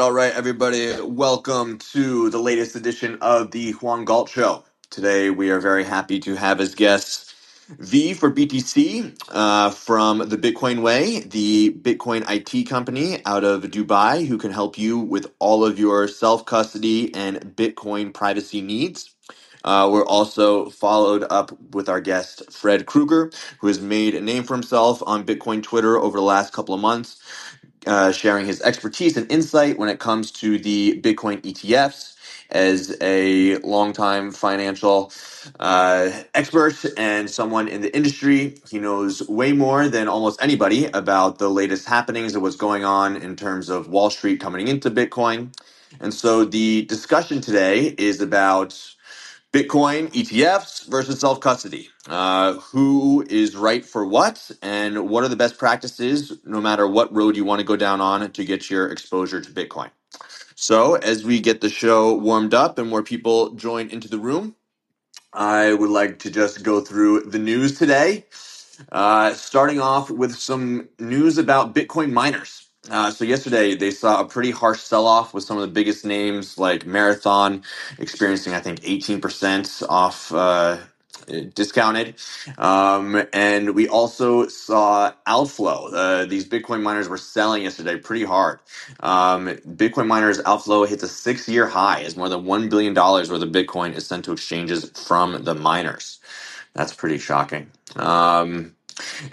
All right, everybody. Welcome to the latest edition of the Juan Galt Show. Today, we are very happy to have as guests V for BTC uh, from the Bitcoin Way, the Bitcoin IT company out of Dubai, who can help you with all of your self custody and Bitcoin privacy needs. Uh, we're also followed up with our guest, Fred Krueger, who has made a name for himself on Bitcoin Twitter over the last couple of months uh, sharing his expertise and insight when it comes to the Bitcoin ETFs. As a longtime financial uh, expert and someone in the industry, he knows way more than almost anybody about the latest happenings and what's going on in terms of Wall Street coming into Bitcoin. And so the discussion today is about Bitcoin ETFs versus self custody. Uh, who is right for what, and what are the best practices, no matter what road you want to go down on to get your exposure to Bitcoin? So, as we get the show warmed up and more people join into the room, I would like to just go through the news today. Uh, starting off with some news about Bitcoin miners. Uh, so yesterday they saw a pretty harsh sell-off with some of the biggest names like Marathon experiencing, I think, 18% off uh, discounted. Um, and we also saw outflow. Uh, these Bitcoin miners were selling yesterday pretty hard. Um, Bitcoin miners outflow hits a six-year high as more than $1 billion worth of Bitcoin is sent to exchanges from the miners. That's pretty shocking. Um,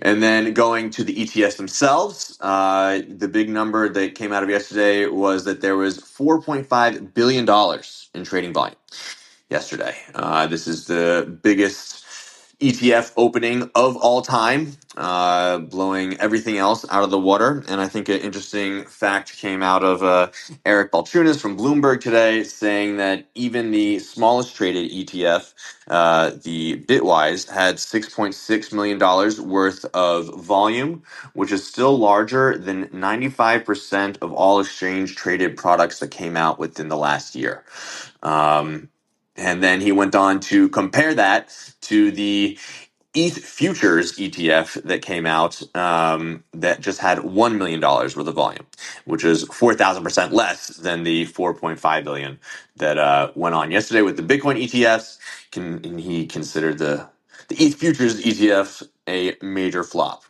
and then going to the ETFs themselves, uh, the big number that came out of yesterday was that there was $4.5 billion in trading volume yesterday. Uh, this is the biggest ETF opening of all time, uh, blowing everything else out of the water. And I think an interesting fact came out of uh, Eric Balchunas from Bloomberg today, saying that even the smallest traded ETF, uh, the Bitwise, had $6.6 million worth of volume, which is still larger than 95% of all exchange traded products that came out within the last year. Um, and then he went on to compare that to the ETH futures ETF that came out um, that just had $1 million worth of volume, which is 4,000% less than the 4.5 billion that uh, went on yesterday with the Bitcoin ETFs. Can, and he considered the, the ETH futures ETF a major flop.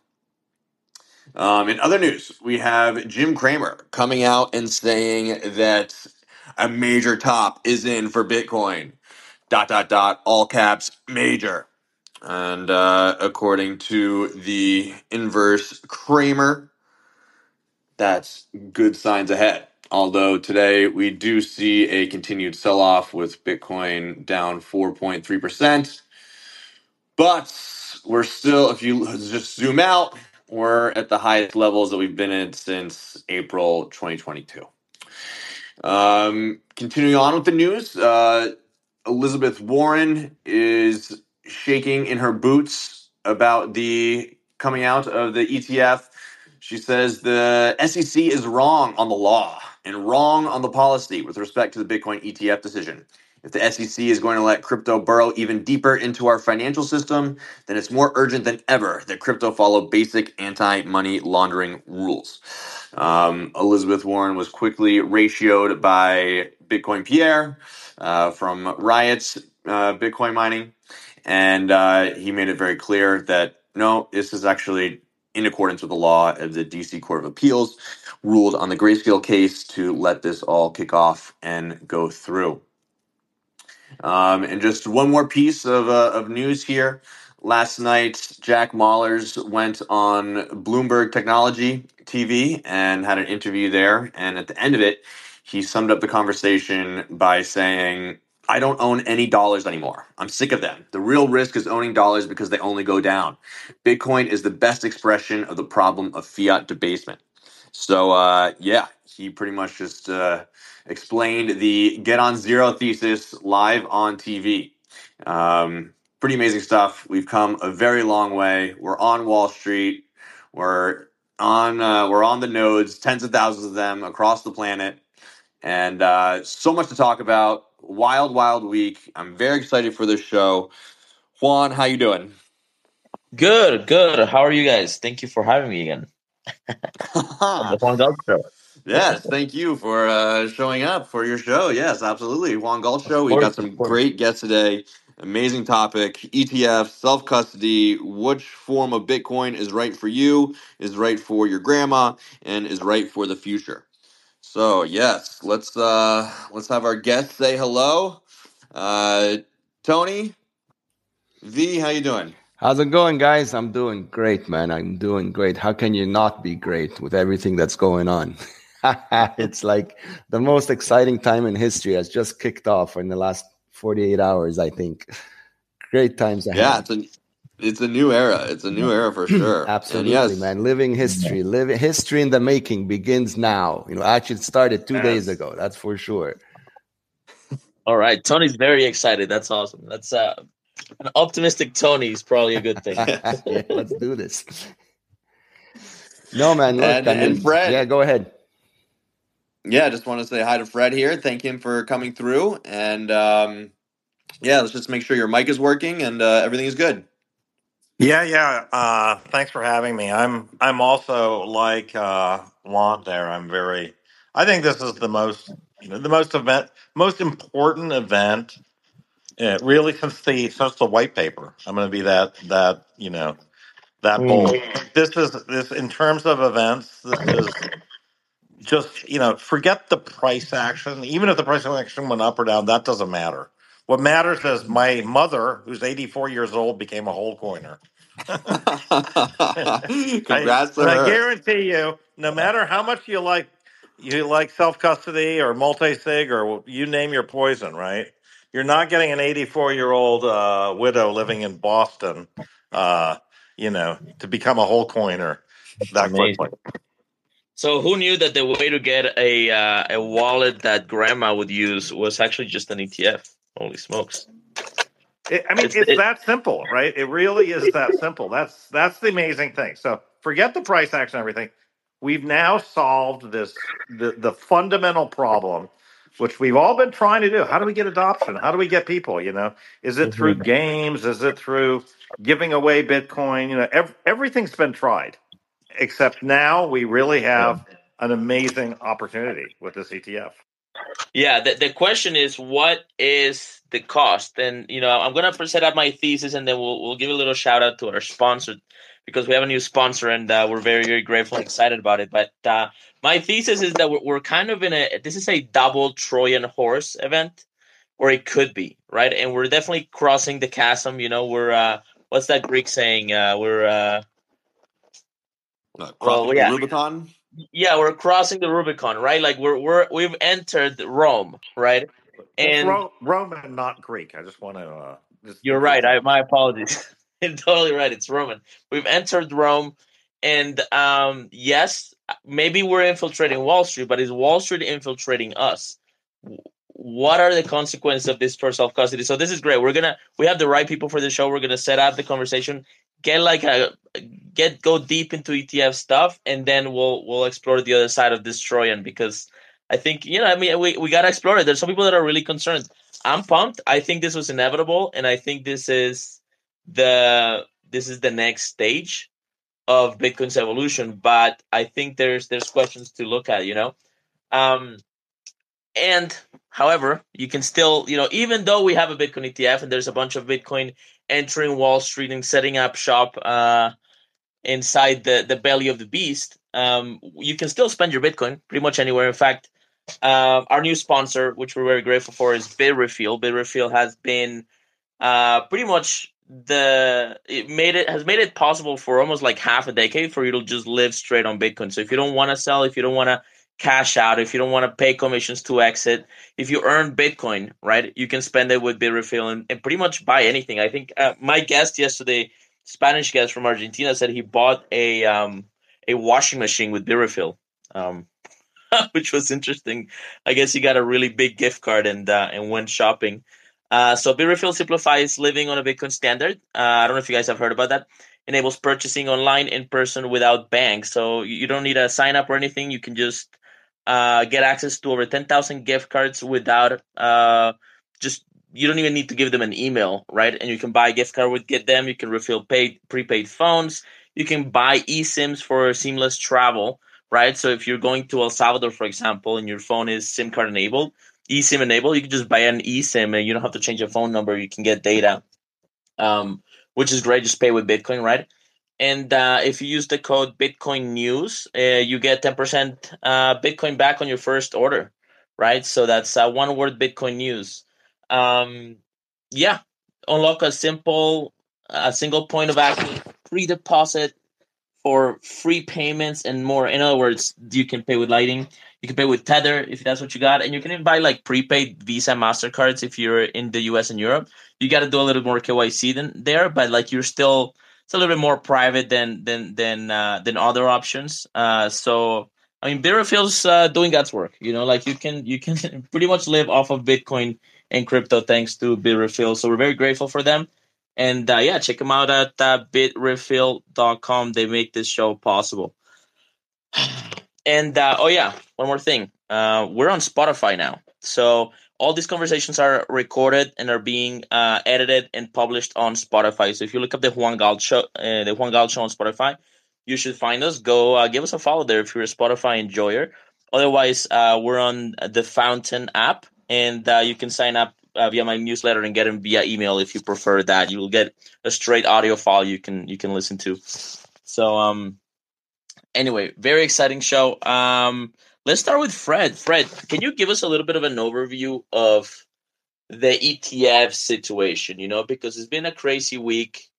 Um, in other news, we have Jim Cramer coming out and saying that a major top is in for Bitcoin. Dot dot dot. All caps. Major. And uh, according to the inverse Cramer, that's good signs ahead. Although today we do see a continued sell off with Bitcoin down 4.3%. But we're still, if you just zoom out, we're at the highest levels that we've been in since April 2022. Um, continuing on with the news, uh, Elizabeth Warren is shaking in her boots about the coming out of the ETF. She says the SEC is wrong on the law and wrong on the policy with respect to the Bitcoin ETF decision. If the SEC is going to let crypto burrow even deeper into our financial system, then it's more urgent than ever that crypto follow basic anti money laundering rules. Um, Elizabeth Warren was quickly ratioed by Bitcoin Pierre uh, from Riot's uh, Bitcoin mining, and uh, he made it very clear that no, this is actually in accordance with the law. Of the DC Court of Appeals ruled on the Grayscale case to let this all kick off and go through. Um, and just one more piece of, uh, of news here. Last night, Jack Mallers went on Bloomberg Technology TV and had an interview there. And at the end of it, he summed up the conversation by saying, I don't own any dollars anymore. I'm sick of them. The real risk is owning dollars because they only go down. Bitcoin is the best expression of the problem of fiat debasement. So, uh, yeah, he pretty much just uh, explained the get on zero thesis live on TV. Um, pretty amazing stuff. We've come a very long way. We're on Wall Street. We're on uh, we're on the nodes, tens of thousands of them across the planet, and uh, so much to talk about. Wild, wild week. I'm very excited for this show. Juan, how you doing? Good, good. How are you guys? Thank you for having me again. the Juan Galt Show. Yes, thank you for uh, showing up for your show. Yes, absolutely. Juan Galt Show. We've got some great guests today. Amazing topic. ETF, self custody. Which form of Bitcoin is right for you, is right for your grandma, and is right for the future? So yes, let's uh, let's have our guest say hello. Uh, Tony, V, how you doing? How's it going, guys? I'm doing great, man. I'm doing great. How can you not be great with everything that's going on? it's like the most exciting time in history has just kicked off in the last 48 hours, I think. Great times ahead. Yeah, it's a it's a new era. It's a new era for sure. Absolutely, yes, man. Living history, living history in the making begins now. You know, actually started two yes. days ago. That's for sure. All right, Tony's very excited. That's awesome. That's uh, an optimistic Tony is probably a good thing. yeah, let's do this. No, man. Look, and, I mean, and Fred, yeah, go ahead. Yeah, I just want to say hi to Fred here. Thank him for coming through. And um, yeah, let's just make sure your mic is working and uh, everything is good. Yeah, yeah. Uh, thanks for having me. I'm I'm also like uh, Juan there. I'm very. I think this is the most you know, the most event most important event. Uh, really, since the since the white paper, I'm going to be that that you know that bold. This is this in terms of events. This is just you know forget the price action even if the price action went up or down that doesn't matter what matters is my mother who's 84 years old became a whole coiner Congrats I, to her. I guarantee you no matter how much you like you like self-custody or multi-sig or you name your poison right you're not getting an 84 year old uh, widow living in boston uh, you know to become a whole coiner that Amazing. quickly so who knew that the way to get a uh, a wallet that grandma would use was actually just an ETF? Holy smokes! It, I mean, it's, it's it, that simple, right? It really is that simple. That's that's the amazing thing. So forget the price action, and everything. We've now solved this the the fundamental problem, which we've all been trying to do. How do we get adoption? How do we get people? You know, is it through mm-hmm. games? Is it through giving away Bitcoin? You know, ev- everything's been tried except now we really have an amazing opportunity with this ETF. Yeah, the, the question is what is the cost? And you know, I'm gonna set up my thesis and then we'll we'll give a little shout out to our sponsor because we have a new sponsor and uh, we're very very grateful and excited about it. But uh, my thesis is that we're, we're kind of in a this is a double Trojan horse event, or it could be right, and we're definitely crossing the chasm. You know, we're uh, what's that Greek saying? Uh, we're uh, uh, well, yeah. Rubicon. Yeah, we're crossing the Rubicon, right? Like we're we're we've entered Rome, right? And Ro- Roman, not Greek. I just want to. Uh, just you're right. I my apologies. you're totally right. It's Roman. We've entered Rome, and um, yes, maybe we're infiltrating Wall Street, but is Wall Street infiltrating us? What are the consequences of this for self custody? So this is great. We're gonna we have the right people for the show. We're gonna set up the conversation get like a get go deep into ETF stuff, and then we'll we'll explore the other side of this Trojan because I think you know I mean we we gotta explore it. There's some people that are really concerned. I'm pumped. I think this was inevitable, and I think this is the this is the next stage of Bitcoin's evolution. But I think there's there's questions to look at. You know. Um, and however, you can still, you know, even though we have a Bitcoin ETF and there's a bunch of Bitcoin entering Wall Street and setting up shop uh, inside the, the belly of the beast, um, you can still spend your Bitcoin pretty much anywhere. In fact, uh, our new sponsor, which we're very grateful for, is Bitrefill. Bitrefill has been uh, pretty much the it made it has made it possible for almost like half a decade for you to just live straight on Bitcoin. So if you don't want to sell, if you don't want to cash out, if you don't want to pay commissions to exit, if you earn Bitcoin, right, you can spend it with Bitrefill and, and pretty much buy anything. I think uh, my guest yesterday, Spanish guest from Argentina, said he bought a um, a washing machine with Bitrefill, um, which was interesting. I guess he got a really big gift card and uh, and went shopping. Uh, so Bitrefill simplifies living on a Bitcoin standard. Uh, I don't know if you guys have heard about that enables purchasing online in person without banks. So you don't need a sign up or anything. You can just uh, get access to over 10,000 gift cards without uh, just you don't even need to give them an email, right? And you can buy a gift card with get them. You can refill paid prepaid phones. You can buy eSIMs for seamless travel right? So if you're going to El Salvador, for example, and your phone is SIM card enabled, eSIM enabled, you can just buy an eSIM and you don't have to change your phone number. You can get data, um, which is great. Just pay with Bitcoin, right? And uh, if you use the code Bitcoin News, uh, you get 10% uh, Bitcoin back on your first order, right? So that's uh, one word Bitcoin News. Um, yeah, unlock a simple, a single point of access, free deposit for free payments and more. In other words, you can pay with Lightning, you can pay with Tether if that's what you got, and you can even buy like prepaid Visa, Mastercards if you're in the US and Europe. You got to do a little more KYC than there, but like you're still it's a little bit more private than than than uh, than other options. Uh, so I mean, Bitrefill's uh, doing God's work. You know, like you can you can pretty much live off of Bitcoin and crypto thanks to Bitrefill. So we're very grateful for them. And uh, yeah, check them out at uh, bitrefill.com. They make this show possible. And uh, oh yeah, one more thing. Uh, we're on Spotify now. So all these conversations are recorded and are being uh, edited and published on Spotify. So if you look up the Juan Galt show, uh, the Juan Galt show on Spotify, you should find us. Go uh, give us a follow there if you're a Spotify enjoyer. Otherwise, uh, we're on the Fountain app, and uh, you can sign up uh, via my newsletter and get them via email if you prefer that. You will get a straight audio file you can you can listen to. So um, anyway, very exciting show. Um, let's start with Fred. Fred, can you give us a little bit of an overview of the ETF situation? You know, because it's been a crazy week.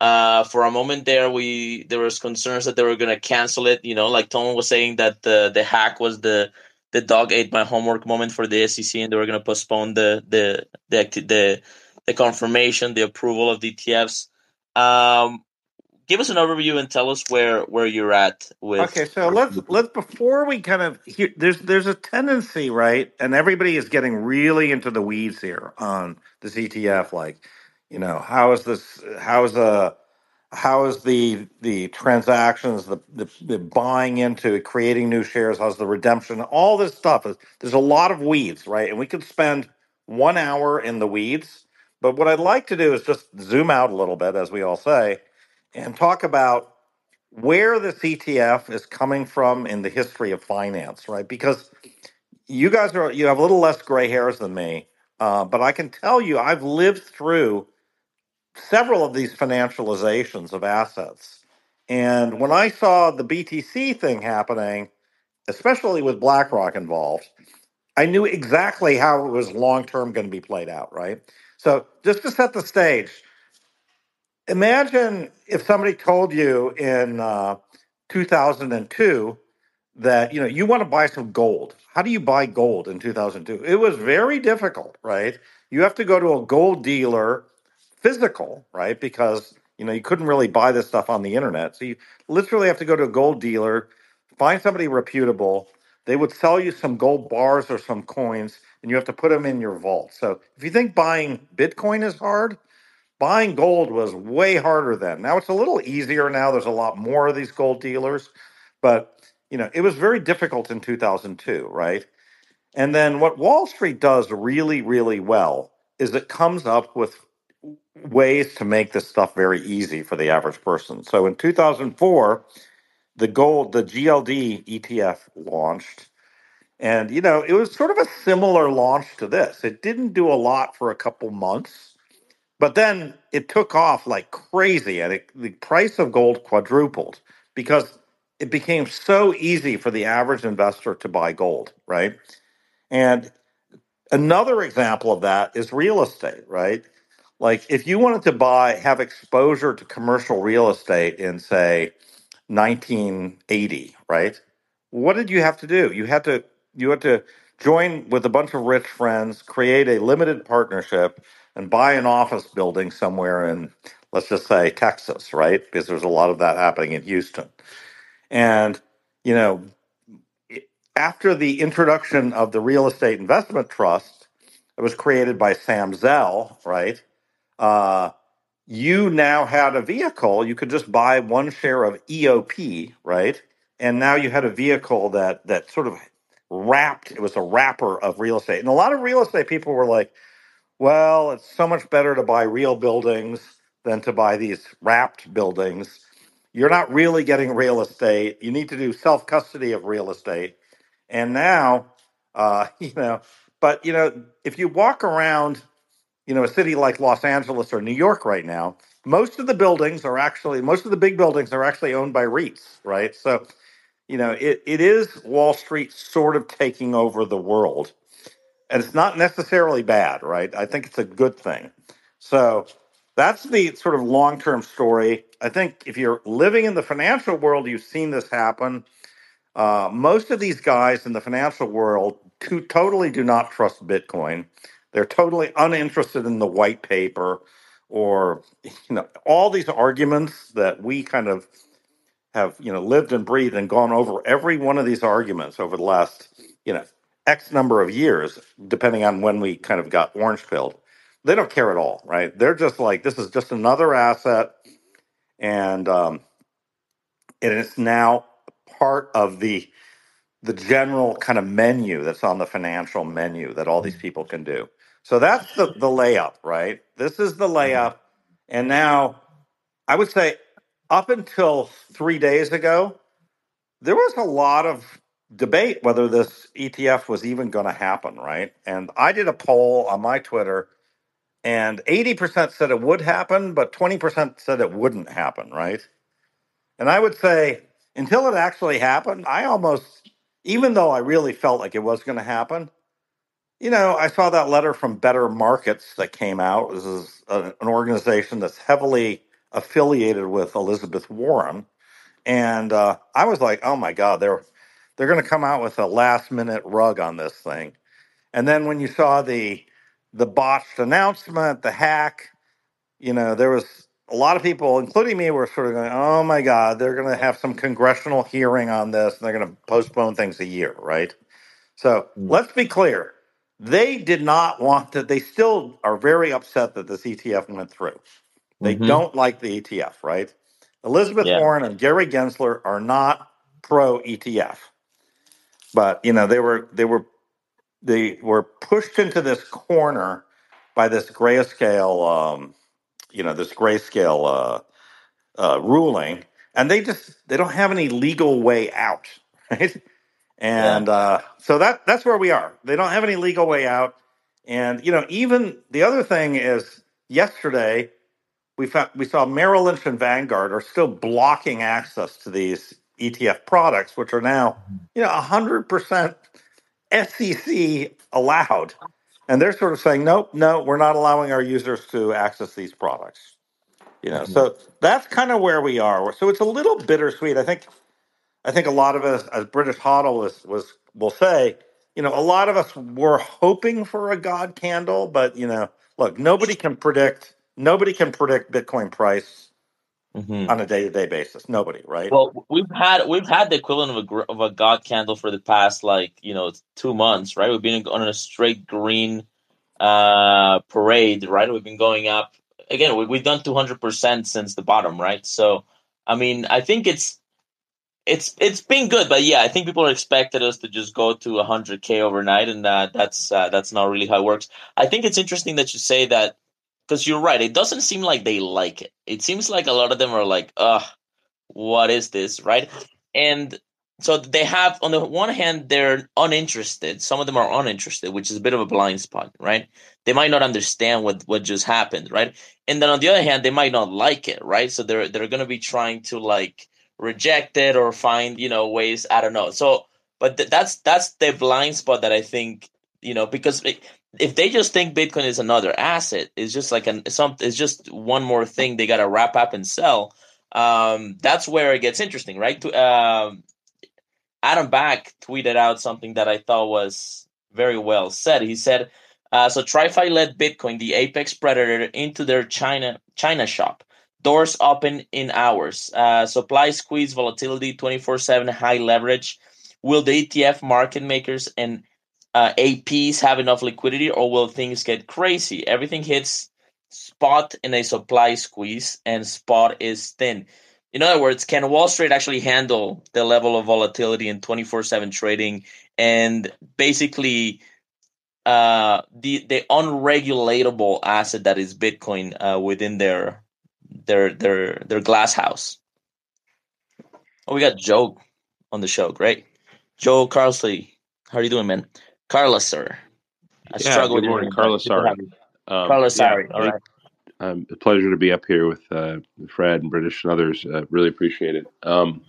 Uh, for a moment there, we there was concerns that they were going to cancel it. You know, like Tom was saying that the the hack was the the dog ate my homework moment for the SEC, and they were going to postpone the the the the the confirmation, the approval of the ETFs. Um, give us an overview and tell us where where you're at with. Okay, so let's let's before we kind of here, there's there's a tendency, right? And everybody is getting really into the weeds here on this ETF. Like, you know, how is this? How is the how is the the transactions, the, the the buying into creating new shares? How's the redemption? All this stuff is there's a lot of weeds, right? And we could spend one hour in the weeds. But what I'd like to do is just zoom out a little bit, as we all say, and talk about where the ETF is coming from in the history of finance, right? Because you guys are you have a little less gray hairs than me, uh, but I can tell you I've lived through several of these financializations of assets. And when I saw the BTC thing happening, especially with BlackRock involved, I knew exactly how it was long term going to be played out, right? So just to set the stage, imagine if somebody told you in uh, 2002 that you know you want to buy some gold how do you buy gold in 2002 it was very difficult right you have to go to a gold dealer physical right because you know you couldn't really buy this stuff on the internet so you literally have to go to a gold dealer find somebody reputable they would sell you some gold bars or some coins and you have to put them in your vault so if you think buying bitcoin is hard buying gold was way harder then. Now it's a little easier now. There's a lot more of these gold dealers, but you know, it was very difficult in 2002, right? And then what Wall Street does really really well is it comes up with ways to make this stuff very easy for the average person. So in 2004, the gold the GLD ETF launched and you know, it was sort of a similar launch to this. It didn't do a lot for a couple months but then it took off like crazy, and it, the price of gold quadrupled because it became so easy for the average investor to buy gold, right? And another example of that is real estate, right? Like if you wanted to buy, have exposure to commercial real estate in, say, 1980, right? What did you have to do? You had to you had to join with a bunch of rich friends, create a limited partnership, and buy an office building somewhere in, let's just say, Texas, right? Because there's a lot of that happening in Houston. And, you know, after the introduction of the real estate investment trust, it was created by Sam Zell, right? Uh, you now had a vehicle. You could just buy one share of EOP, right? And now you had a vehicle that that sort of wrapped. It was a wrapper of real estate, and a lot of real estate people were like, well, it's so much better to buy real buildings than to buy these wrapped buildings. you're not really getting real estate. You need to do self custody of real estate. And now, uh, you know, but you know, if you walk around, you know, a city like Los Angeles or New York right now, most of the buildings are actually most of the big buildings are actually owned by REITs, right? So, you know, it, it is Wall Street sort of taking over the world. And it's not necessarily bad, right? I think it's a good thing. So that's the sort of long term story. I think if you're living in the financial world, you've seen this happen. Uh, most of these guys in the financial world to, totally do not trust Bitcoin. They're totally uninterested in the white paper or you know all these arguments that we kind of have you know lived and breathed and gone over every one of these arguments over the last you know x number of years depending on when we kind of got orange pilled. They don't care at all right? They're just like this is just another asset and um and it's now part of the the general kind of menu that's on the financial menu that all these people can do. So that's the the layup, right? This is the mm-hmm. layup. And now I would say up until 3 days ago, there was a lot of debate whether this ETF was even going to happen, right? And I did a poll on my Twitter and 80% said it would happen, but 20% said it wouldn't happen, right? And I would say until it actually happened, I almost, even though I really felt like it was going to happen, you know, I saw that letter from Better Markets that came out. This is a, an organization that's heavily affiliated with Elizabeth Warren, and uh, I was like, oh my god, they're they're going to come out with a last minute rug on this thing. And then when you saw the the botched announcement, the hack, you know, there was a lot of people, including me, were sort of going, "Oh my God, they're going to have some congressional hearing on this, and they're going to postpone things a year, right?" So Mm. let's be clear: they did not want that. They still are very upset that this ETF went through. They Mhm. don't like the ETF, right? Elizabeth Yeah. Warren and Gary Gensler are not pro ETF, but you know they were they were they were pushed into this corner by this grayscale, um, you know, this grayscale uh, uh, ruling, and they just they don't have any legal way out, right? And uh, so that that's where we are. They don't have any legal way out, and you know, even the other thing is yesterday we found, we saw Merrill Lynch and Vanguard are still blocking access to these ETF products, which are now you know hundred percent SEC allowed. And they're sort of saying, nope, no, we're not allowing our users to access these products. You know, so that's kind of where we are. So it's a little bittersweet. I think, I think a lot of us, as British Hodl was, was will say, you know, a lot of us were hoping for a God candle, but you know, look, nobody can predict, nobody can predict Bitcoin price Mhm. on a day to day basis. Nobody, right? Well, we've had we've had the equivalent of a gr- of a god candle for the past like you know two months, right? We've been on a straight green uh parade, right? We've been going up again. We, we've done two hundred percent since the bottom, right? So, I mean, I think it's it's it's been good, but yeah, I think people are expected us to just go to hundred k overnight, and that's uh, that's not really how it works. I think it's interesting that you say that because you're right. It doesn't seem like they like it. It seems like a lot of them are like, ugh what is this right and so they have on the one hand they're uninterested some of them are uninterested which is a bit of a blind spot right they might not understand what what just happened right and then on the other hand they might not like it right so they're they're going to be trying to like reject it or find you know ways i don't know so but th- that's that's the blind spot that i think you know because it, if they just think bitcoin is another asset it's just like an some it's just one more thing they got to wrap up and sell um, that's where it gets interesting, right? To, um, Adam Back tweeted out something that I thought was very well said. He said, uh, "So TradFi led Bitcoin, the apex predator, into their China China shop. Doors open in hours. Uh, supply squeeze, volatility, twenty four seven, high leverage. Will the ETF market makers and uh, APs have enough liquidity, or will things get crazy? Everything hits." spot in a supply squeeze and spot is thin. In other words, can Wall Street actually handle the level of volatility in 24/7 trading and basically uh, the the unregulatable asset that is Bitcoin uh, within their their their their glass house? Oh, we got Joe on the show. Great. Joe Carlasare. How are you doing, man? Carla, sir. I yeah, struggle good morning, Carla. Sorry. Um, Carla, sorry. Yeah, All right. Um, a pleasure to be up here with uh, Fred and British and others. Uh, really appreciate it. Um,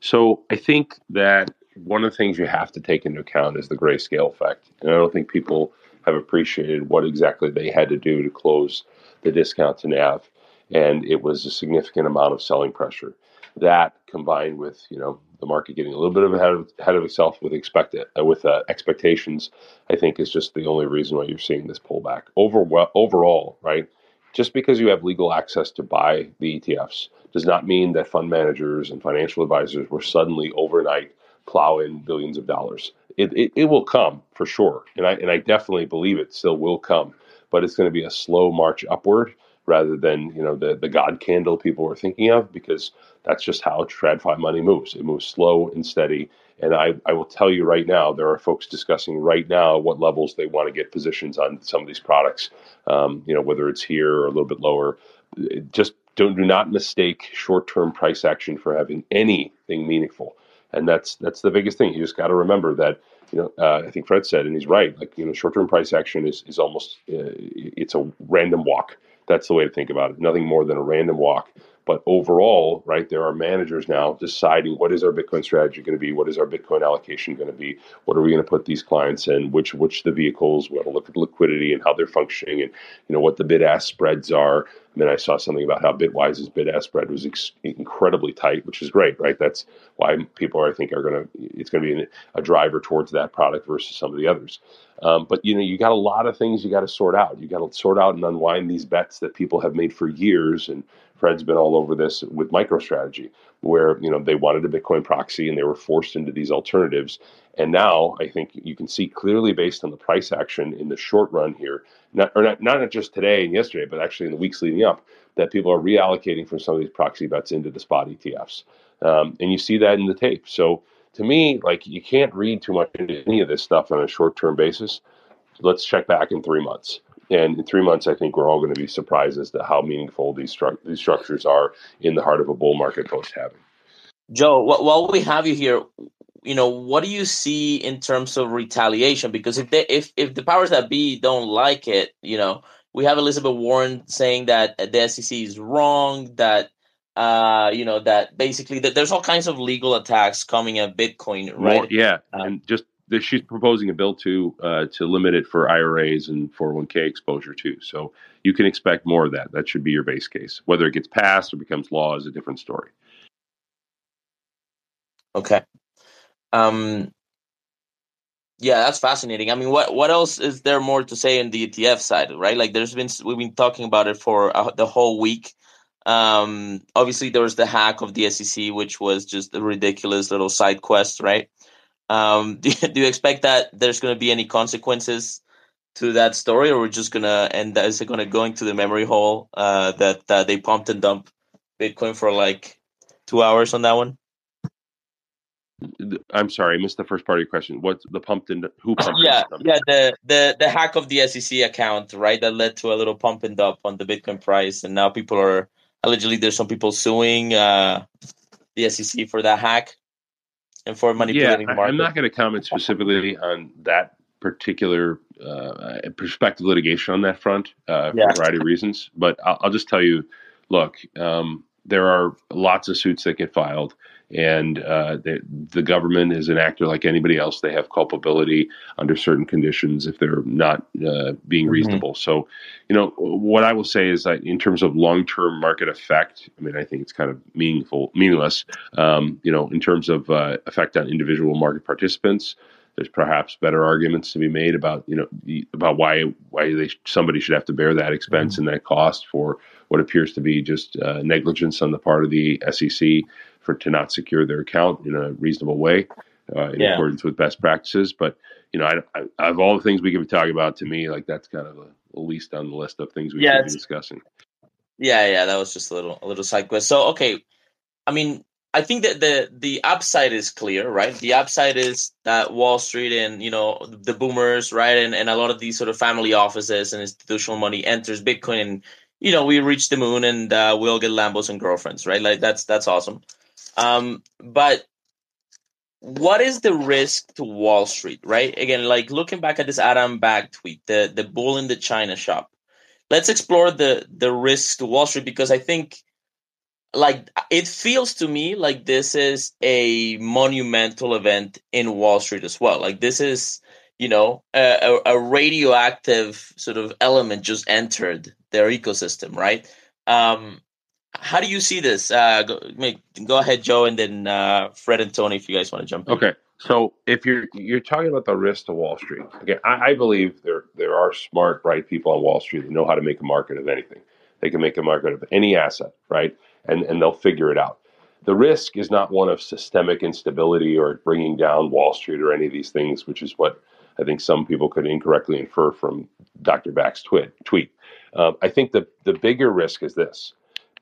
so I think that one of the things you have to take into account is the grayscale effect, and I don't think people have appreciated what exactly they had to do to close the discount to NAV, and it was a significant amount of selling pressure. That combined with you know the market getting a little bit of ahead of, ahead of itself with expected uh, with uh, expectations, I think is just the only reason why you're seeing this pullback. Over overall, right? Just because you have legal access to buy the ETFs does not mean that fund managers and financial advisors were suddenly overnight plow in billions of dollars. It, it, it will come for sure, and I and I definitely believe it still will come, but it's going to be a slow march upward rather than you know the the God candle people were thinking of because that's just how TradFi money moves. It moves slow and steady. And I, I will tell you right now, there are folks discussing right now what levels they want to get positions on some of these products. Um, you know, whether it's here or a little bit lower. Just don't do not mistake short term price action for having anything meaningful. And that's that's the biggest thing. You just got to remember that you know, uh, I think Fred said, and he's right. Like you know, short-term price action is is almost uh, it's a random walk. That's the way to think about it. Nothing more than a random walk. But overall, right, there are managers now deciding what is our Bitcoin strategy going to be, what is our Bitcoin allocation going to be, what are we going to put these clients in, which which the vehicles, we'll look at liquidity and how they're functioning, and you know what the bid ask spreads are. And then I saw something about how Bitwise's bid ask spread was ex- incredibly tight, which is great, right? That's why people are, I think are going to it's going to be a driver towards that product versus some of the others. Um, but you know, you got a lot of things you got to sort out. You got to sort out and unwind these bets that people have made for years. And Fred's been all over this with MicroStrategy, where you know they wanted a Bitcoin proxy and they were forced into these alternatives. And now I think you can see clearly based on the price action in the short run here, not or not not just today and yesterday, but actually in the weeks leading up, that people are reallocating from some of these proxy bets into the spot ETFs. Um, and you see that in the tape. So to me, like you can't read too much into any of this stuff on a short term basis. Let's check back in three months. And in three months, I think we're all going to be surprised as to how meaningful these, stru- these structures are in the heart of a bull market post halving. Joe, while we have you here, you know, what do you see in terms of retaliation? Because if they, if if the powers that be don't like it, you know, we have Elizabeth Warren saying that the SEC is wrong, that uh, you know, that basically that there's all kinds of legal attacks coming at Bitcoin, right? More, yeah, um, and just that she's proposing a bill to uh, to limit it for IRAs and 401k exposure too. So you can expect more of that. That should be your base case. Whether it gets passed or becomes law is a different story. Okay. Um. Yeah, that's fascinating. I mean, what what else is there more to say in the ETF side, right? Like, there's been we've been talking about it for uh, the whole week. Um, obviously, there was the hack of the SEC, which was just a ridiculous little side quest, right? Um, do, you, do you expect that there's going to be any consequences to that story, or we're just gonna end? Is it going to go into the memory hole uh, that that they pumped and dumped Bitcoin for like two hours on that one? I'm sorry, I missed the first part of your question. What the pumped and who pumped? yeah, yeah, the the the hack of the SEC account, right? That led to a little pump and dump on the Bitcoin price, and now people are allegedly there's some people suing uh, the SEC for that hack and for manipulating yeah, market. I'm not going to comment specifically on that particular uh, prospective litigation on that front uh, for yeah. a variety of reasons, but I'll, I'll just tell you, look, um, there are lots of suits that get filed and uh, the, the government is an actor like anybody else. They have culpability under certain conditions if they're not uh, being mm-hmm. reasonable. Mm-hmm. So, you know, what I will say is that in terms of long term market effect, I mean, I think it's kind of meaningful, meaningless. Um, you know, in terms of uh, effect on individual market participants, there's perhaps better arguments to be made about you know about why why they somebody should have to bear that expense mm-hmm. and that cost for what appears to be just uh, negligence on the part of the SEC for to not secure their account in a reasonable way uh, in yeah. accordance with best practices. But you know, I, I, of all the things we could be talking about, to me, like that's kind of a, a least on the list of things we yeah, should be discussing. Yeah, yeah, that was just a little a little side quest. So okay, I mean, I think that the the upside is clear, right? The upside is that Wall Street and you know the boomers, right, and, and a lot of these sort of family offices and institutional money enters Bitcoin, and you know we reach the moon and uh, we all get Lambos and girlfriends, right? Like that's that's awesome. Um, but what is the risk to Wall Street, right? Again, like looking back at this Adam Back tweet, the the bull in the China shop. Let's explore the the risks to Wall Street because I think like it feels to me like this is a monumental event in Wall Street as well. Like this is, you know, a, a radioactive sort of element just entered their ecosystem, right? Um, how do you see this? Uh, go, go ahead, Joe, and then uh, Fred and Tony, if you guys want to jump in. Okay. So if you're you're talking about the risk to Wall Street, okay, I, I believe there there are smart, bright people on Wall Street that know how to make a market of anything. They can make a market of any asset, right? And and they'll figure it out. The risk is not one of systemic instability or bringing down Wall Street or any of these things, which is what I think some people could incorrectly infer from Dr. Back's tweet. tweet. Um, I think the the bigger risk is this: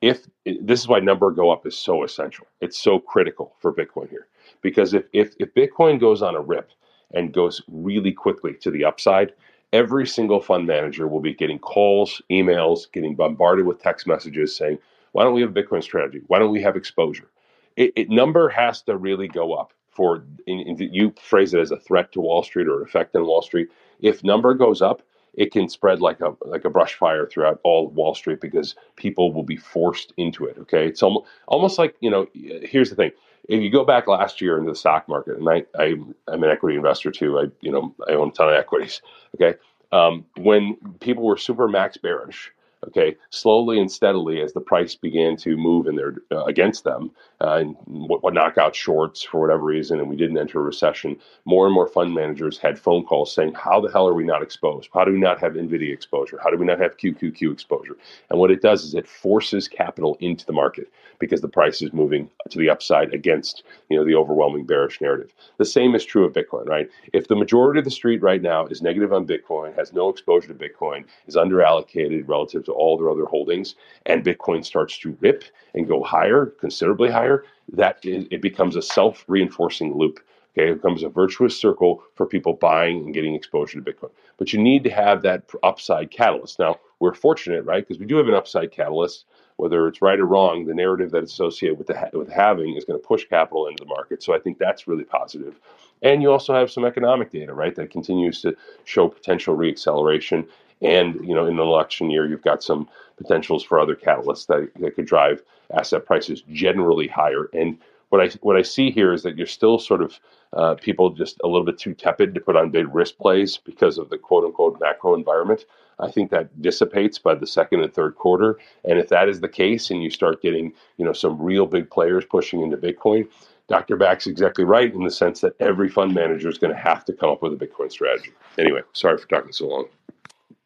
if this is why number go up is so essential. It's so critical for Bitcoin here because if if if Bitcoin goes on a rip and goes really quickly to the upside, every single fund manager will be getting calls, emails, getting bombarded with text messages saying, "Why don't we have a Bitcoin strategy? Why don't we have exposure?" It, it number has to really go up for in, in, you phrase it as a threat to Wall Street or an effect on Wall Street. If number goes up, it can spread like a like a brush fire throughout all Wall Street because people will be forced into it. Okay, it's almost almost like you know. Here's the thing: if you go back last year into the stock market, and I, I I'm an equity investor too. I you know I own a ton of equities. Okay, um, when people were super max bearish, Okay, slowly and steadily, as the price began to move in their uh, against them, uh, and what, what knockout shorts for whatever reason, and we didn't enter a recession. More and more fund managers had phone calls saying, "How the hell are we not exposed? How do we not have Nvidia exposure? How do we not have QQQ exposure?" And what it does is it forces capital into the market because the price is moving to the upside against you know the overwhelming bearish narrative. The same is true of Bitcoin, right? If the majority of the street right now is negative on Bitcoin, has no exposure to Bitcoin, is underallocated relative to to all their other holdings, and Bitcoin starts to rip and go higher, considerably higher, that it becomes a self reinforcing loop. Okay, it becomes a virtuous circle for people buying and getting exposure to Bitcoin. But you need to have that upside catalyst. Now, we're fortunate, right? Because we do have an upside catalyst. Whether it's right or wrong, the narrative that's associated with the with halving is going to push capital into the market. So I think that's really positive. And you also have some economic data, right, that continues to show potential reacceleration. And you know, in the election year, you've got some potentials for other catalysts that, that could drive asset prices generally higher. And what I what I see here is that you're still sort of uh, people just a little bit too tepid to put on big risk plays because of the quote unquote macro environment. I think that dissipates by the second and third quarter. And if that is the case, and you start getting you know some real big players pushing into Bitcoin, Dr. Back's exactly right in the sense that every fund manager is going to have to come up with a Bitcoin strategy. Anyway, sorry for talking so long.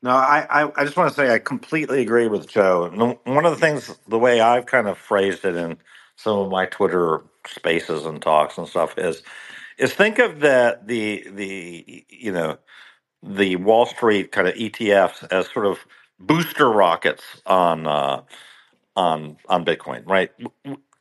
No, I, I, I just want to say I completely agree with Joe. One of the things, the way I've kind of phrased it in some of my Twitter spaces and talks and stuff is, is think of the the the you know the Wall Street kind of ETFs as sort of booster rockets on uh, on on Bitcoin, right?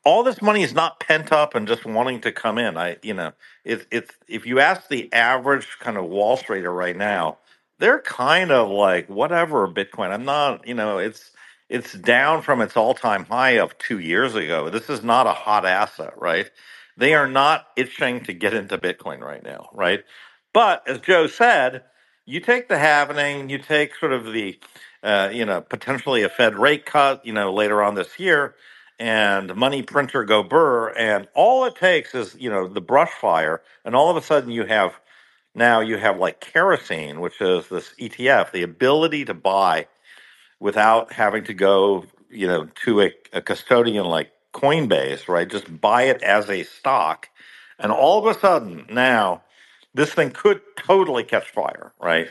All this money is not pent up and just wanting to come in. I, you know, it's it's if you ask the average kind of Wall Streeter right now, they're kind of like whatever Bitcoin. I'm not, you know, it's it's down from its all-time high of 2 years ago. This is not a hot asset, right? They are not itching to get into Bitcoin right now, right? But as Joe said, you take the halvening, you take sort of the uh, you know, potentially a Fed rate cut, you know, later on this year, and money printer go burr, and all it takes is, you know, the brush fire, and all of a sudden you have now you have like kerosene, which is this ETF, the ability to buy without having to go, you know, to a, a custodian like Coinbase, right? Just buy it as a stock. And all of a sudden now this thing could totally catch fire, right?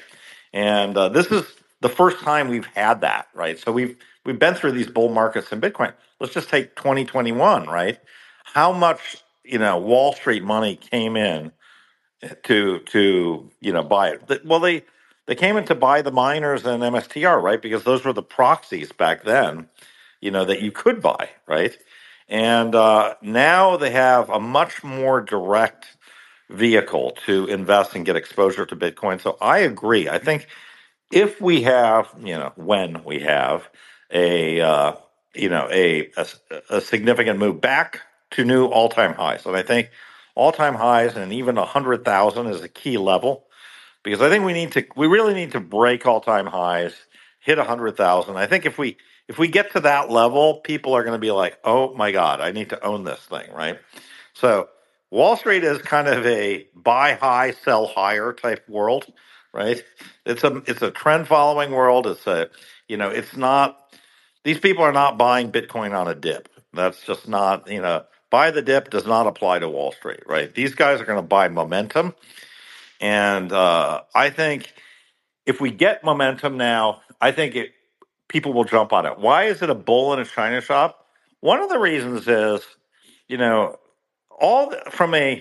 And uh, this is the first time we've had that, right? So we've we've been through these bull markets in Bitcoin. Let's just take 2021, right? How much, you know, Wall Street money came in to to you know buy it. Well, they they came in to buy the miners and MSTR, right? Because those were the proxies back then, you know, that you could buy, right? And uh, now they have a much more direct vehicle to invest and get exposure to Bitcoin. So I agree. I think if we have, you know, when we have a, uh, you know, a, a, a significant move back to new all-time highs. And I think all-time highs and even 100,000 is a key level because I think we need to we really need to break all-time highs, hit 100,000. I think if we if we get to that level, people are going to be like, "Oh my god, I need to own this thing," right? So, Wall Street is kind of a buy high, sell higher type world, right? It's a it's a trend following world. It's a you know, it's not these people are not buying Bitcoin on a dip. That's just not, you know, buy the dip does not apply to Wall Street, right? These guys are going to buy momentum. And uh, I think if we get momentum now, I think it, people will jump on it. Why is it a bull in a china shop? One of the reasons is, you know, all the, from a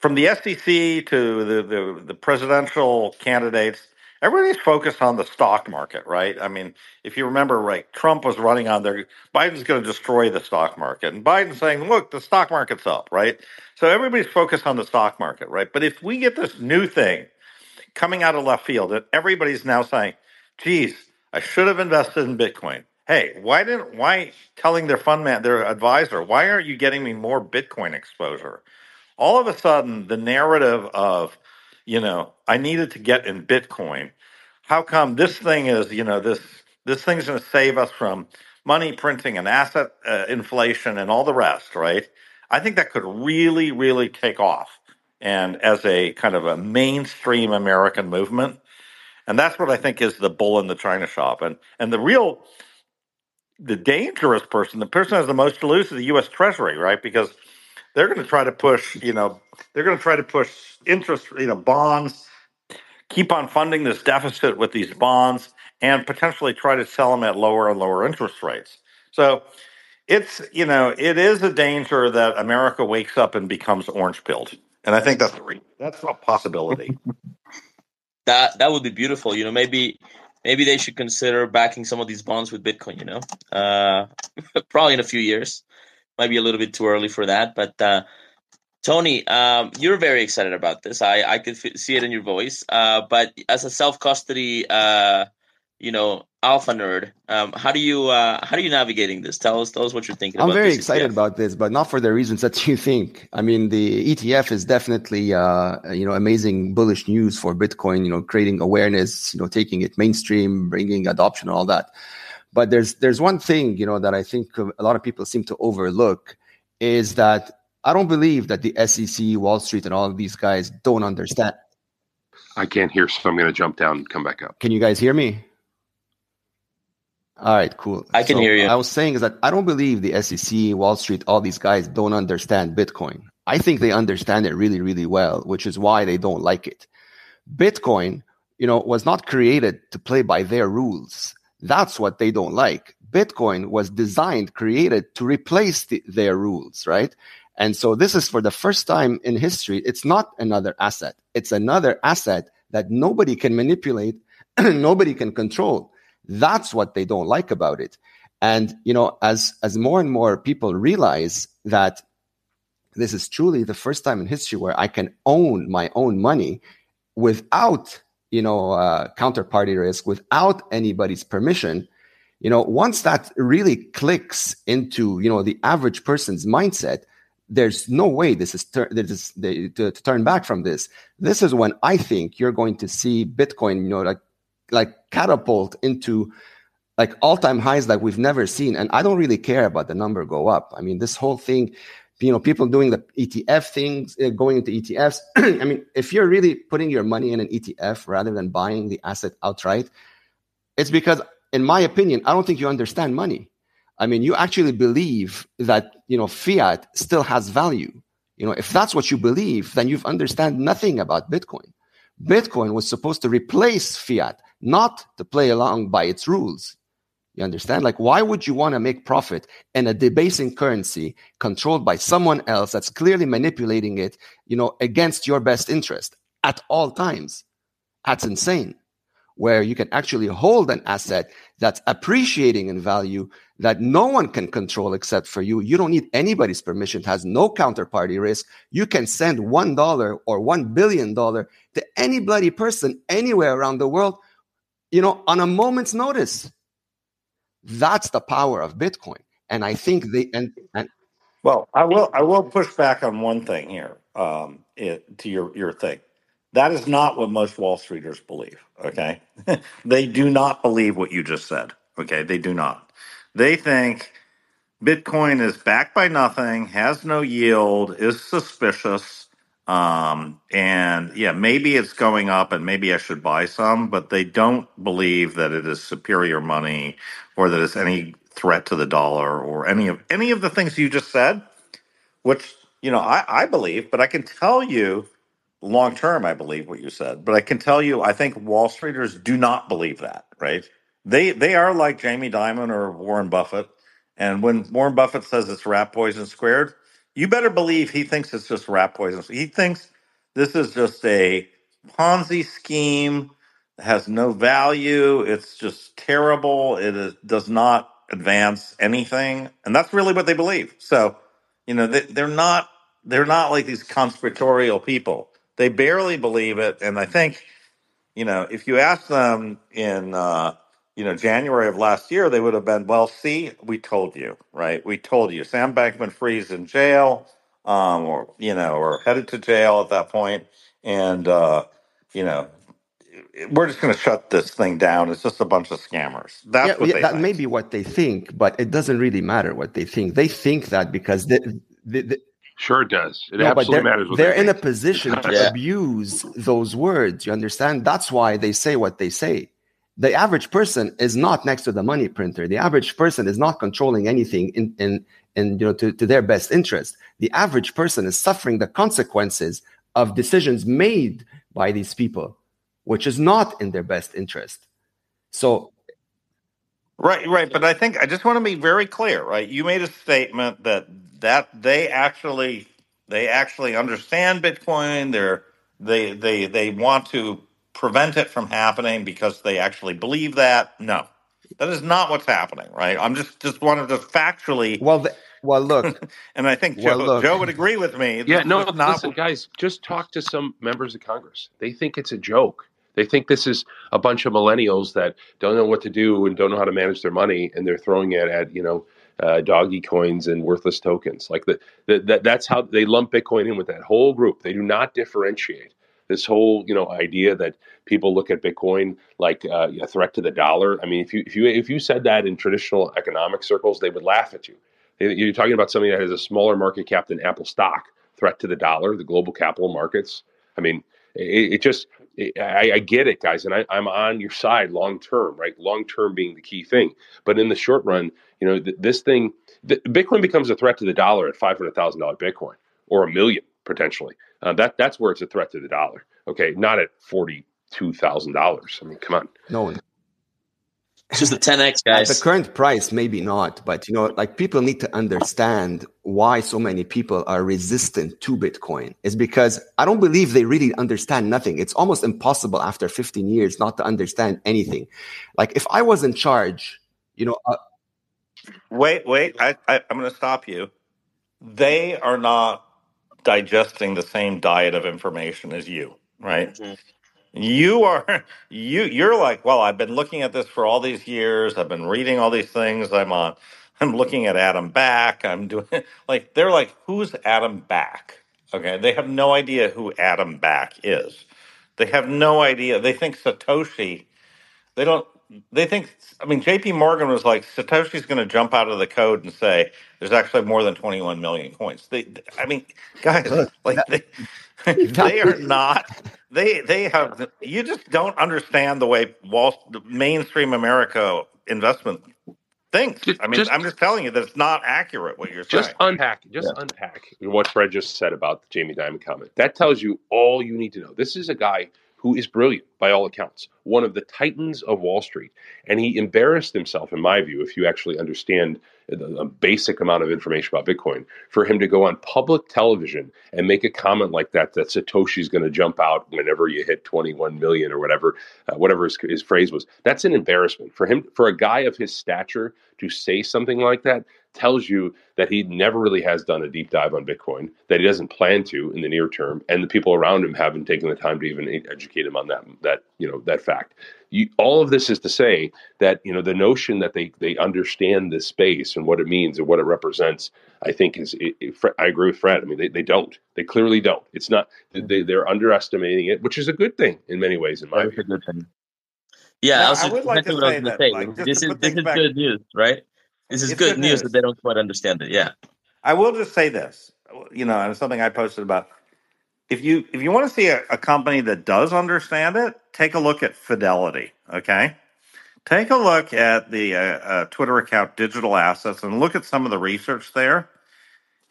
from the SEC to the, the, the presidential candidates, everybody's focused on the stock market, right? I mean, if you remember, right, Trump was running on there. Biden's going to destroy the stock market, and Biden's saying, "Look, the stock market's up," right? So everybody's focused on the stock market, right? But if we get this new thing coming out of left field, that everybody's now saying, "Geez, I should have invested in Bitcoin." Hey, why didn't why telling their fund man, their advisor, why aren't you getting me more Bitcoin exposure? all of a sudden the narrative of you know i needed to get in bitcoin. How come this thing is you know this this thing's going to save us from money printing and asset uh, inflation and all the rest right? I think that could really really take off and as a kind of a mainstream american movement. And that's what i think is the bull in the china shop. And and the real the dangerous person the person who has the most to lose is the us treasury right? Because they're going to try to push, you know, they're going to try to push interest, you know, bonds, keep on funding this deficit with these bonds, and potentially try to sell them at lower and lower interest rates. So it's, you know, it is a danger that America wakes up and becomes orange pilled. And I think that's a, that's a possibility. that that would be beautiful. You know, maybe maybe they should consider backing some of these bonds with Bitcoin. You know, uh, probably in a few years might be a little bit too early for that. But uh, Tony, um, you're very excited about this. I I could f- see it in your voice. Uh, but as a self custody, uh, you know, alpha nerd, um, how do you uh, how are you navigating this? Tell us tell us what you're thinking. I'm very excited ETF. about this, but not for the reasons that you think. I mean, the ETF is definitely uh, you know amazing bullish news for Bitcoin. You know, creating awareness, you know, taking it mainstream, bringing adoption, all that. But there's there's one thing you know that I think a lot of people seem to overlook is that I don't believe that the SEC, Wall Street, and all of these guys don't understand. I can't hear, so I'm going to jump down and come back up. Can you guys hear me? All right, cool. I can so hear you. I was saying is that I don't believe the SEC, Wall Street, all these guys don't understand Bitcoin. I think they understand it really, really well, which is why they don't like it. Bitcoin, you know, was not created to play by their rules. That's what they don't like. Bitcoin was designed, created to replace the, their rules, right? And so this is for the first time in history. It's not another asset. It's another asset that nobody can manipulate, nobody can control. That's what they don't like about it. And you know, as as more and more people realize that this is truly the first time in history where I can own my own money without you know uh, counterparty risk without anybody's permission you know once that really clicks into you know the average person's mindset there's no way this is, this is the, to, to turn back from this this is when i think you're going to see bitcoin you know like like catapult into like all-time highs like we've never seen and i don't really care about the number go up i mean this whole thing you know people doing the ETF things, uh, going into ETFs. I mean, if you're really putting your money in an ETF rather than buying the asset outright, it's because, in my opinion, I don't think you understand money. I mean, you actually believe that you know fiat still has value. You know, if that's what you believe, then you've understand nothing about Bitcoin. Bitcoin was supposed to replace fiat, not to play along by its rules. You understand? Like, why would you want to make profit in a debasing currency controlled by someone else that's clearly manipulating it, you know, against your best interest at all times? That's insane. Where you can actually hold an asset that's appreciating in value that no one can control except for you. You don't need anybody's permission. It has no counterparty risk. You can send $1 or $1 billion to any bloody person anywhere around the world, you know, on a moment's notice that's the power of Bitcoin. And I think they and and Well, I will. I will push back on one thing here. Um, it, to your your thing, that is not what most Wall Streeters believe. Okay, they do not believe what you just said. Okay, they do not. They think Bitcoin is backed by nothing, has no yield, is suspicious. Um, and yeah, maybe it's going up and maybe I should buy some, but they don't believe that it is superior money or that it's any threat to the dollar or any of any of the things you just said which you know I, I believe but i can tell you long term i believe what you said but i can tell you i think wall streeters do not believe that right? They they are like jamie dimon or warren buffett and when warren buffett says it's rat poison squared you better believe he thinks it's just rat poison. He thinks this is just a ponzi scheme has no value it's just terrible it is, does not advance anything and that's really what they believe. So you know, they, they're not they're not like these conspiratorial people. They barely believe it, and I think you know if you ask them in uh, you know January of last year, they would have been, well, see, we told you, right? We told you. Sam Bankman-Fried's in jail, um, or you know, or headed to jail at that point, and uh, you know. We're just going to shut this thing down. It's just a bunch of scammers. That's Yeah, what yeah, they that think. may be what they think, but it doesn't really matter what they think. They think that because they, they, they- Sure, it does. It no, absolutely they're, matters. What they're they in a position to Yeah. abuse those words. You understand? That's why they say what they say. The average person is not next to the money printer. The average person is not controlling anything in, in, in you know, to, to their best interest. The average person is suffering the consequences of decisions made by these people, which is not in their best interest. So Right, right. But I think I just want to be very clear, right? You made a statement that that they actually they actually understand Bitcoin. They're they they they want to prevent it from happening because they actually believe that. No, that is not what's happening, right? I'm just just wanted to factually, well, the, well, look, and I think Well, Joe look. Joe would agree with me. Yeah, no, not listen, guys, just talk to some members of Congress. They think it's a joke. They think this is a bunch of millennials that don't know what to do and don't know how to manage their money, and they're throwing it at you know uh, doggy coins and worthless tokens. Like the, the, that, that's how they lump Bitcoin in with that whole group. They do not differentiate this whole you know idea that people look at Bitcoin like uh, a threat to the dollar. I mean, if you if you if you said that in traditional economic circles, they would laugh at you. You're talking about something that has a smaller market cap than Apple stock, threat to the dollar, the global capital markets. I mean, it, it just, I, I get it, guys, and I, I'm on your side long term, right? Long term being the key thing. But in the short run, you know, th- this thing, th- Bitcoin becomes a threat to the dollar at $500,000 Bitcoin or a million potentially. Uh, that That's where it's a threat to the dollar, okay? Not at $42,000. I mean, come on. no, It's just a 10x, at the current price maybe not but you know like people need to understand why so many people are resistant to bitcoin is because i don't believe they really understand nothing it's almost impossible after 15 years not to understand anything like if i was in charge you know uh, Wait, wait. I, I, I'm going to stop you. They are not digesting the same diet of information as you, right? Mhm. You are you. You're like, well, I've been looking at this for all these years. I've been reading all these things. I'm on. I'm looking at Adam Back. I'm doing like they're like, who's Adam Back? Okay, they have no idea who Adam Back is. They have no idea. They think Satoshi they don't they think i mean jp morgan was like satoshi's going to jump out of the code and say there's actually more than 21 million coins they i mean guys Look, like they they are not they they have you just don't understand the way wall the mainstream america investment thinks Just- i mean just- i'm just telling you that it's not accurate what you're Just saying unpack, just unpack what Fred just said about the Jamie Dimon comment. That tells you all you need to know. This is a guy who is brilliant by all accounts, one of the titans of Wall Street, and he embarrassed himself, in my view, if you actually understand a basic amount of information about Bitcoin, for him to go on public television and make a comment like that that Satoshi's going to jump out whenever you hit 21 million or whatever, uh, whatever his, his phrase was. That's an embarrassment for him, for a guy of his stature to say something like that tells you that he never really has done a deep dive on Bitcoin, that he doesn't plan to in the near term, and the people around him haven't taken the time to even educate him on that that you know that fact. You, all of this is to say that you know the notion that they they understand this space and what it means and what it represents. I think is it, it, I agree with Fred. I mean they, they don't. They clearly don't. It's not they mm. they're underestimating it, which is a good thing in many ways in my view. Yeah, Now, I, was I would like to exactly what say that, say. like, this is this is back- good news, right? This is It's good good news that they don't quite understand it. Yeah. I will just say this, you know, and something I posted about. If you if you want to see a, a company that does understand it, take a look at Fidelity. Okay, take a look at the uh, uh, Twitter account Digital Assets and look at some of the research there,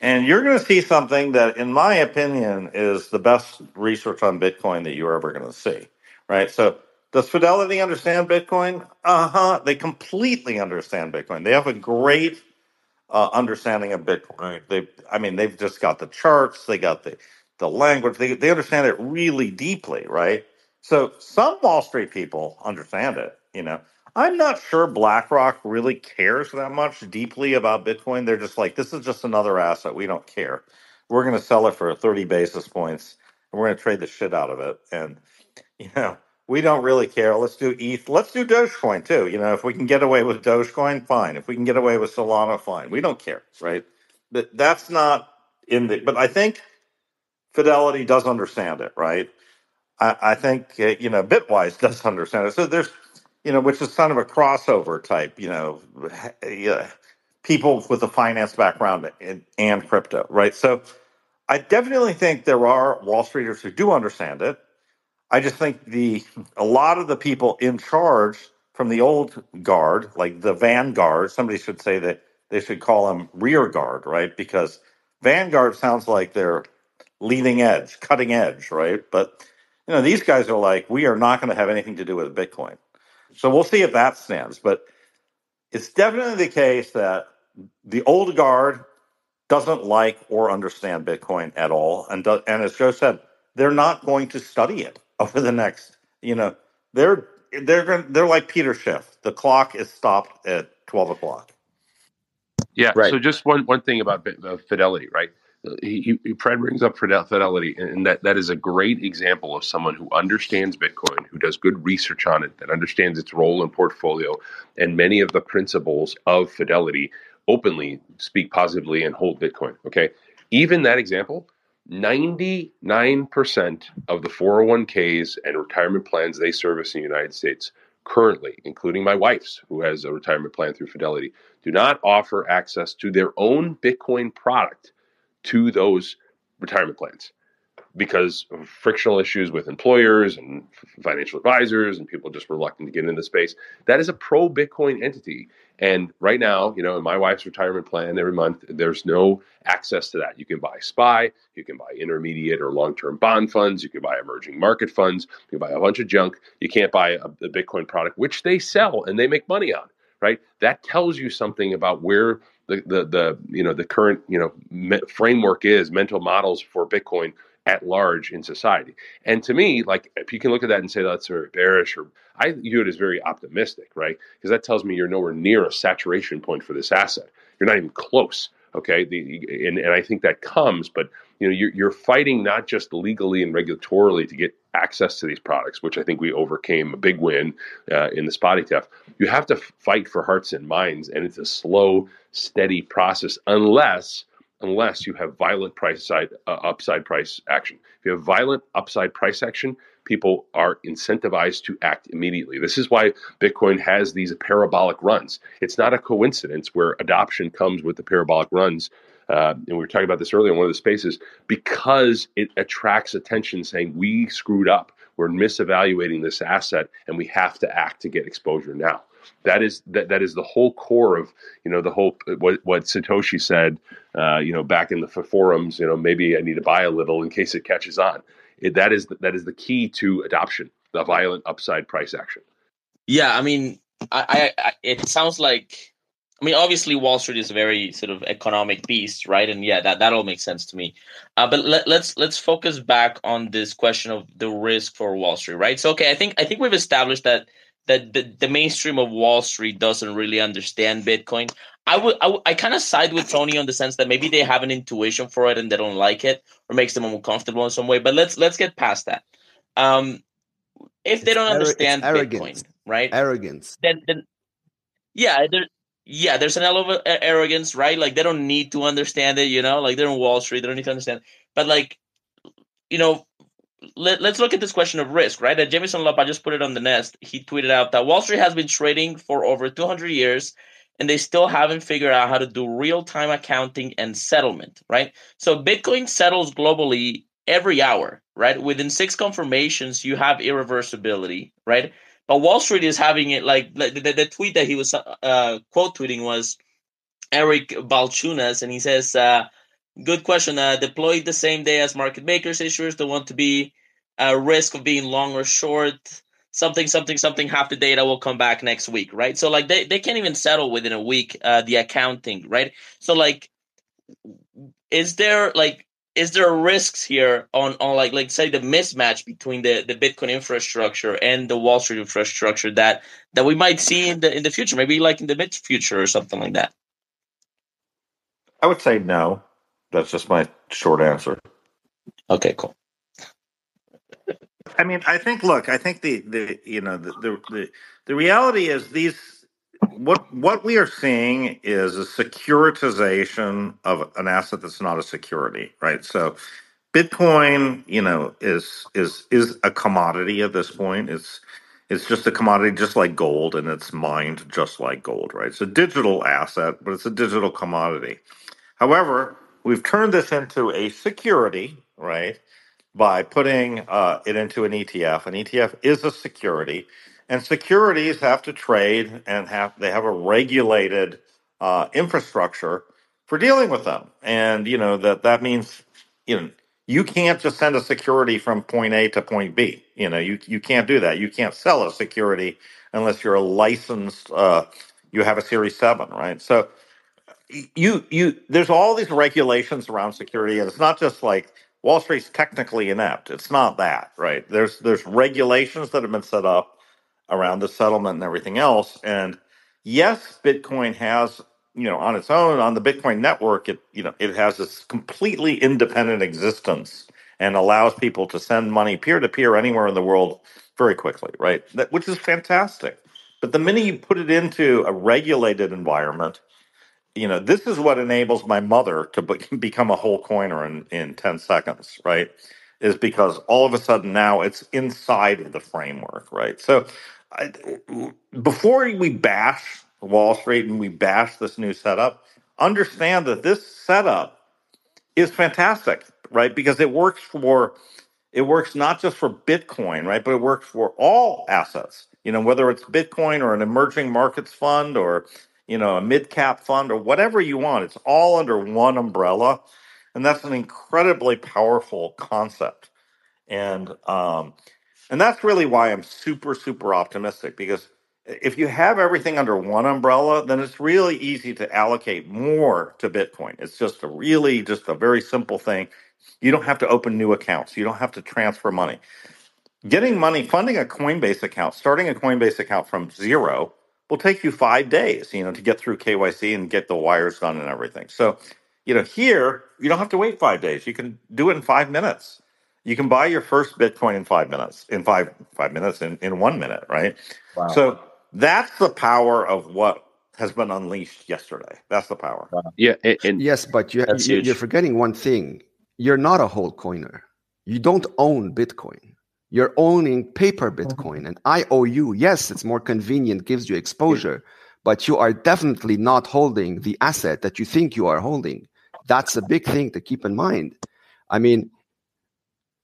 and you're going to see something that, in my opinion, is the best research on Bitcoin that you're ever going to see. Right. So, does Fidelity understand Bitcoin? Uh huh. They completely understand Bitcoin. They have a great uh, understanding of Bitcoin. They, I mean, they've just got the charts, they got the the language, they they understand it really deeply, right? So some Wall Street people understand it. You know, I'm not sure BlackRock really cares that much deeply about Bitcoin. They're just like, this is just another asset. We don't care. We're going to sell it for 30 basis points, and we're going to trade the shit out of it. And you know, we don't really care. Let's do ETH. Let's do Dogecoin too. You know, if we can get away with Dogecoin, fine. If we can get away with Solana, fine. We don't care, right? But that's not in the. But I think Fidelity does understand it, right? I, I think uh, you know Bitwise does understand it. So there's, you know, which is kind of a crossover type. You know, yeah, people with a finance background and, and crypto, right? So I definitely think there are Wall Streeters who do understand it. I just think the a lot of the people in charge from the old guard, like the vanguard, somebody should say that they should call them rear guard, right? Because vanguard sounds like they're leading edge, cutting edge, right? But you know, these guys are like, we are not going to have anything to do with Bitcoin. So we'll see if that stands. But it's definitely the case that the old guard doesn't like or understand Bitcoin at all, and does, and as Joe said, they're not going to study it over the next. You know, they're they're going they're like Peter Schiff. The clock is stopped at twelve o'clock. Yeah. Right. So just one one thing about uh, Fidelity, right? Uh, He, he Fred brings up Fidelity, and and that that is a great example of someone who understands Bitcoin, who does good research on it, that understands its role in portfolio, and many of the principals of Fidelity openly speak positively and hold Bitcoin. Okay. Even that example, 99% of the 401ks and retirement plans they service in the United States currently, including my wife's, who has a retirement plan through Fidelity, do not offer access to their own Bitcoin product to those retirement plans because of frictional issues with employers and financial advisors and people just reluctant to get into the space. That is a pro Bitcoin entity. And right now, you know, in my wife's retirement plan every month, there's no access to that. You can buy SPY, you can buy intermediate or long term bond funds, you can buy emerging market funds, you can buy a bunch of junk. You can't buy a, a Bitcoin product, which they sell and they make money on, right? That tells you something about where the, the, the you know the current you know me- framework is mental models for Bitcoin at large in society. And to me, like if you can look at that and say that's very bearish, or I view it as very optimistic, right? Because that tells me you're nowhere near a saturation point for this asset. You're not even close. Okay, the, and, and I think that comes, but you know you're, you're fighting not just legally and regulatorily to get access to these products, which I think we overcame a big win uh, in the spot ETF. You have to fight for hearts and minds, and it's a slow, steady process unless unless you have violent price side uh, upside price action. If you have violent upside price action, people are incentivized to act immediately. This is why Bitcoin has these parabolic runs. It's not a coincidence where adoption comes with the parabolic runs. Uh, and we were talking about this earlier in one of the spaces because it attracts attention saying we screwed up. We're misevaluating this asset and we have to act to get exposure now. That is that, that is the whole core of you know the whole what what Satoshi said uh, you know back in the forums you know maybe I need to buy a little in case it catches on. It, that is the, that is the key to adoption, the violent upside price action. Yeah, I mean, I, I, I it sounds like, I mean, obviously Wall Street is a very sort of economic beast, right? And yeah, that that all makes sense to me. Uh, but let, let's let's focus back on this question of the risk for Wall Street, right? So okay, I think I think we've established that that the, the mainstream of Wall Street doesn't really understand Bitcoin. I would I, I kind of side with Tony on the sense that maybe they have an intuition for it and they don't like it or makes them uncomfortable in some way. But let's let's get past that. Um, if It's they don't arro- understand. Bitcoin, right? Arrogance. Then then yeah, there, yeah, there's an element of arrogance, right? Like they don't need to understand it, you know, like they're on Wall Street, they don't need to understand. But like, you know, let, let's look at this question of risk, right? That Jameson I just put it on the nest. He tweeted out that Wall Street has been trading for over 200 years and they still haven't figured out how to do real time accounting and settlement, right? So Bitcoin settles globally every hour, right? Within six confirmations, you have irreversibility, right? But Wall Street is having it like, like the, the tweet that he was uh, quote tweeting was Eric Balchunas, and he says, uh, Good question. Uh, deployed the same day as market makers issuers don't want to be a risk of being long or short. Something, something, something. Half the data will come back next week, right? So like they, they can't even settle within a week uh, the accounting, right? So like, is there like is there risks here on on like like say the mismatch between the the Bitcoin infrastructure and the Wall Street infrastructure that that we might see in the in the future, maybe like in the mid future or something like that? I would say no. That's just my short answer. Okay, cool. I mean, I think. Look, I think the the you know the the the, the reality is these what what we are seeing is a securitization of an asset that's not a security, right? So, Bitcoin, you know, is is is a commodity at this point. It's it's just a commodity, just like gold, and it's mined just like gold, right? It's a digital asset, but it's a digital commodity. However, we've turned this into a security, right? By putting uh, it into an ETF. An ETF is a security, and securities have to trade and have they have a regulated uh, infrastructure for dealing with them. And you know that that means you know you can't just send a security from point A to point B. You know you you can't do that. You can't sell a security unless you're a licensed. Uh, you have a Series Seven, right? So you you there's all these regulations around security and it's not just like wall street's technically inept. It's not that right? There's there's regulations that have been set up around the settlement and everything else and yes bitcoin has you know on its own on the bitcoin network it you know it has this completely independent existence and allows people to send money peer to peer anywhere in the world very quickly right? That, which is fantastic. But the minute you put it into a regulated environment you know, this is what enables my mother to be- become a whole coiner in, in 10 seconds, right? Is because all of a sudden now it's inside of the framework, right? So I, before we bash Wall Street and we bash this new setup, understand that this setup is fantastic, right? Because it works for it works not just for Bitcoin, right? But it works for all assets. You know, whether it's Bitcoin or an emerging markets fund or you know a mid cap fund or whatever you want, it's all under one umbrella, and that's an incredibly powerful concept. And um, and that's really why I'm super super optimistic because if you have everything under one umbrella, then it's really easy to allocate more to Bitcoin. It's just a really just a very simple thing. You don't have to open new accounts. You don't have to transfer money. Getting money, funding a Coinbase account, starting a Coinbase account from zero will take you five days, you know, to get through KYC and get the wires done and everything. So, you know, here you don't have to wait five days. You can do it in five minutes. You can buy your first Bitcoin in five minutes, in five five minutes, in, in one minute, right? Wow. So that's the power of what has been unleashed yesterday. That's the power. Yeah, and, and Yes, but you, you, you're forgetting one thing. You're not a whole coiner. You don't own Bitcoin. You're owning paper uh-huh. Bitcoin. And IOU, yes, it's more convenient, gives you exposure, but you are definitely not holding the asset that you think you are holding. That's a big thing to keep in mind. I mean,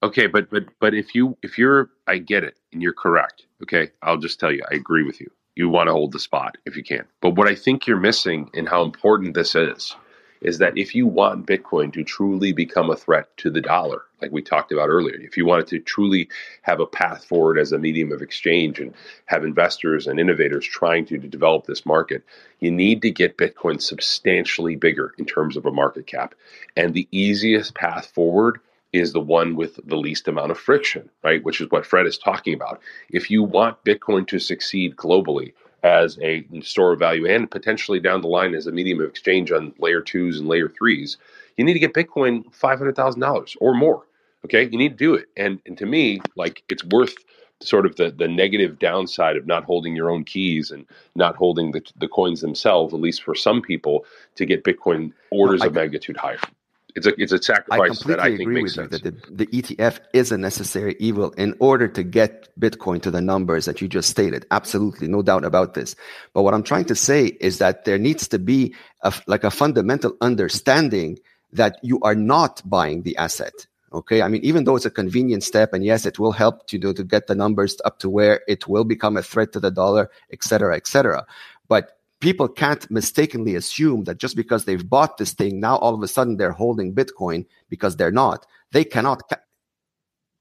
Okay, but but but if you if you're I get it and you're correct. Okay, I'll just tell you I agree with you. You want to hold the spot if you can. But what I think you're missing and how important this is is that if you want Bitcoin to truly become a threat to the dollar, like we talked about earlier, if you want it to truly have a path forward as a medium of exchange and have investors and innovators trying to, to develop this market, you need to get Bitcoin substantially bigger in terms of a market cap. And the easiest path forward is the one with the least amount of friction, right? Which is what Fred is talking about. If you want Bitcoin to succeed globally as a store of value and potentially down the line as a medium of exchange on layer twos and layer threes, you need to get Bitcoin $500,000 or more. Okay. You need to do it. And, and to me, like it's worth sort of the, the negative downside of not holding your own keys and not holding the, the coins themselves, at least for some people, to get Bitcoin orders I, of magnitude higher. It's a it's a sacrifice I that I think makes sense. that the, the ETF is a necessary evil in order to get Bitcoin to the numbers that you just stated. Absolutely, no doubt about this. But what I'm trying to say is that there needs to be a, like a fundamental understanding that you are not buying the asset. Okay. I mean, even though it's a convenient step and yes, it will help to do, to get the numbers up to where it will become a threat to the dollar, et cetera, et cetera. But people can't mistakenly assume that just because they've bought this thing, now all of a sudden they're holding Bitcoin because they're not. They cannot. Ca-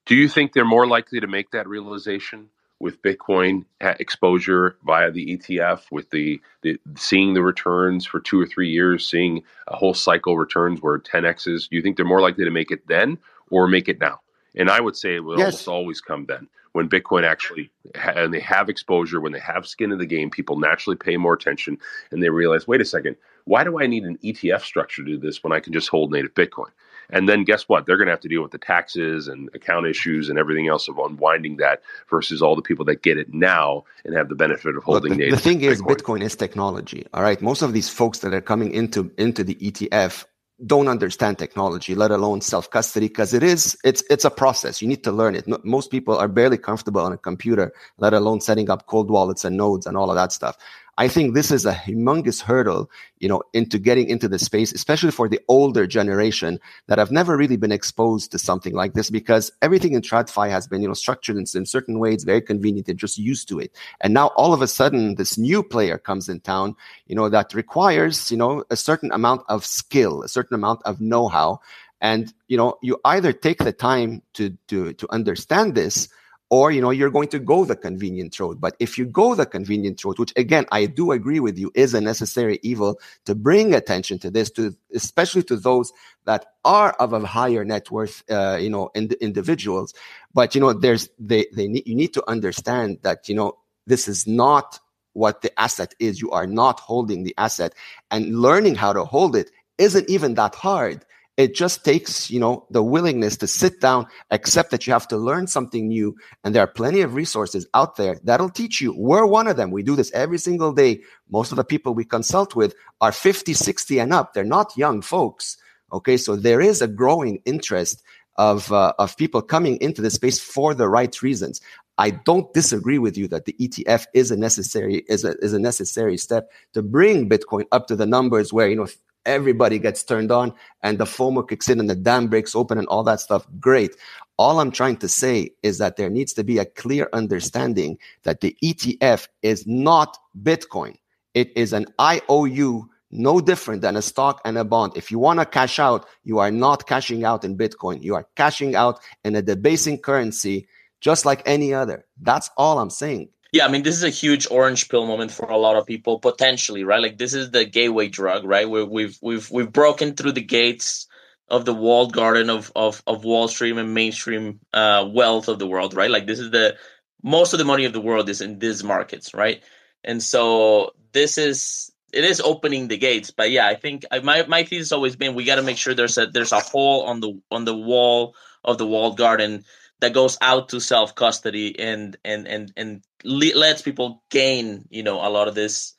do you think they're more likely to make that realization with Bitcoin exposure via the ETF, with the, the seeing the returns for two or three years, seeing a whole cycle returns where 10x's? Do you think they're more likely to make it then or make it now? And I would say it will yes. almost always come then when Bitcoin actually ha- and they have exposure, when they have skin in the game, people naturally pay more attention and they realize, wait a second, why do I need an ETF structure to do this when I can just hold native Bitcoin? And then guess what? They're going to have to deal with the taxes and account issues and everything else of unwinding that versus all the people that get it now and have the benefit of holding the, native. The thing Bitcoin. is, Bitcoin is technology. All right. Most of these folks that are coming into into the ETF don't understand technology, let alone self custody, because it is it's it's a process. You need to learn it. Most people are barely comfortable on a computer, let alone setting up cold wallets and nodes and all of that stuff. I think this is a humongous hurdle, you know, into getting into the space, especially for the older generation that have never really been exposed to something like this because everything in TradFi has been, you know, structured in, in certain ways, very convenient. They're just used to it. And now all of a sudden, this new player comes in town, you know, that requires, you know, a certain amount of skill, a certain amount of know-how. And, you know, you either take the time to, to, to understand this or you know you're going to go the convenient road. But if you go the convenient road which again i do agree with you is a necessary evil to bring attention to this to especially to those that are of a higher net worth uh, you know in, individuals. But you know there's they they need, you need to understand that you know this is not what the asset is. You are not holding the asset. And learning how to hold it isn't even that hard it just takes, you know, the willingness to sit down, accept that you have to learn something new. And there are plenty of resources out there that'll teach you. We're one of them. We do this every single day. Most of the people we consult with are 50, 60 and up. They're not young folks. Okay. So there is a growing interest of, uh, of people coming into the space for the right reasons. I don't disagree with you that the ETF is a necessary is a, is a necessary step to bring Bitcoin up to the numbers where you know everybody gets turned on and the FOMO kicks in and the dam breaks open and all that stuff. Great. All I'm trying to say is that there needs to be a clear understanding that the ETF is not Bitcoin. It is an IOU, no different than a stock and a bond. If you want to cash out, you are not cashing out in Bitcoin. You are cashing out in a debasing currency just like any other. That's all I'm saying. Yeah, I mean, this is a huge orange pill moment for a lot of people, potentially, right? Like this is the gateway drug, right? We've we've we've broken through the gates of the walled garden of of of Wall Street and mainstream uh, wealth of the world, right? Like this is the most of the money of the world is in these markets, right? And so this is it is opening the gates, but yeah, I think I, my my thesis has always been we got to make sure there's a there's a hole on the on the wall of the walled garden that goes out to self custody and and and and le- lets people gain you know a lot of this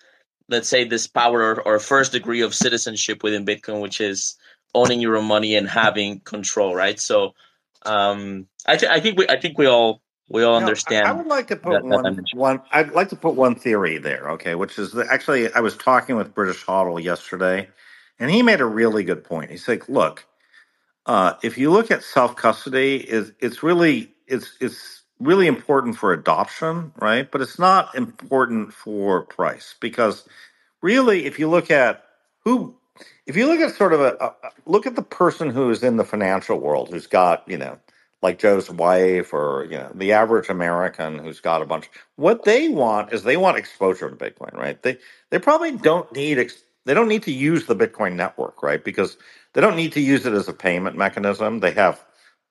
let's say this power or, first degree of citizenship within bitcoin which is owning your own money and having control right? So um i, th- I think we i think we all we all you know, understand I, would like to put that, one that one i'd like to put one theory there okay which is that actually i was talking with british hodl yesterday and he made a really good point. He's like look uh, if you look at self custody, is it's really it's it's really important for adoption, right? But it's not important for price because really, if you look at who, if you look at sort of a, a look at the person who is in the financial world, who's got you know like Joe's wife or you know the average American who's got a bunch. What they want is they want exposure to Bitcoin, right? They they probably don't need ex- they don't need to use the Bitcoin network, right? Because they don't need to use it as a payment mechanism. They have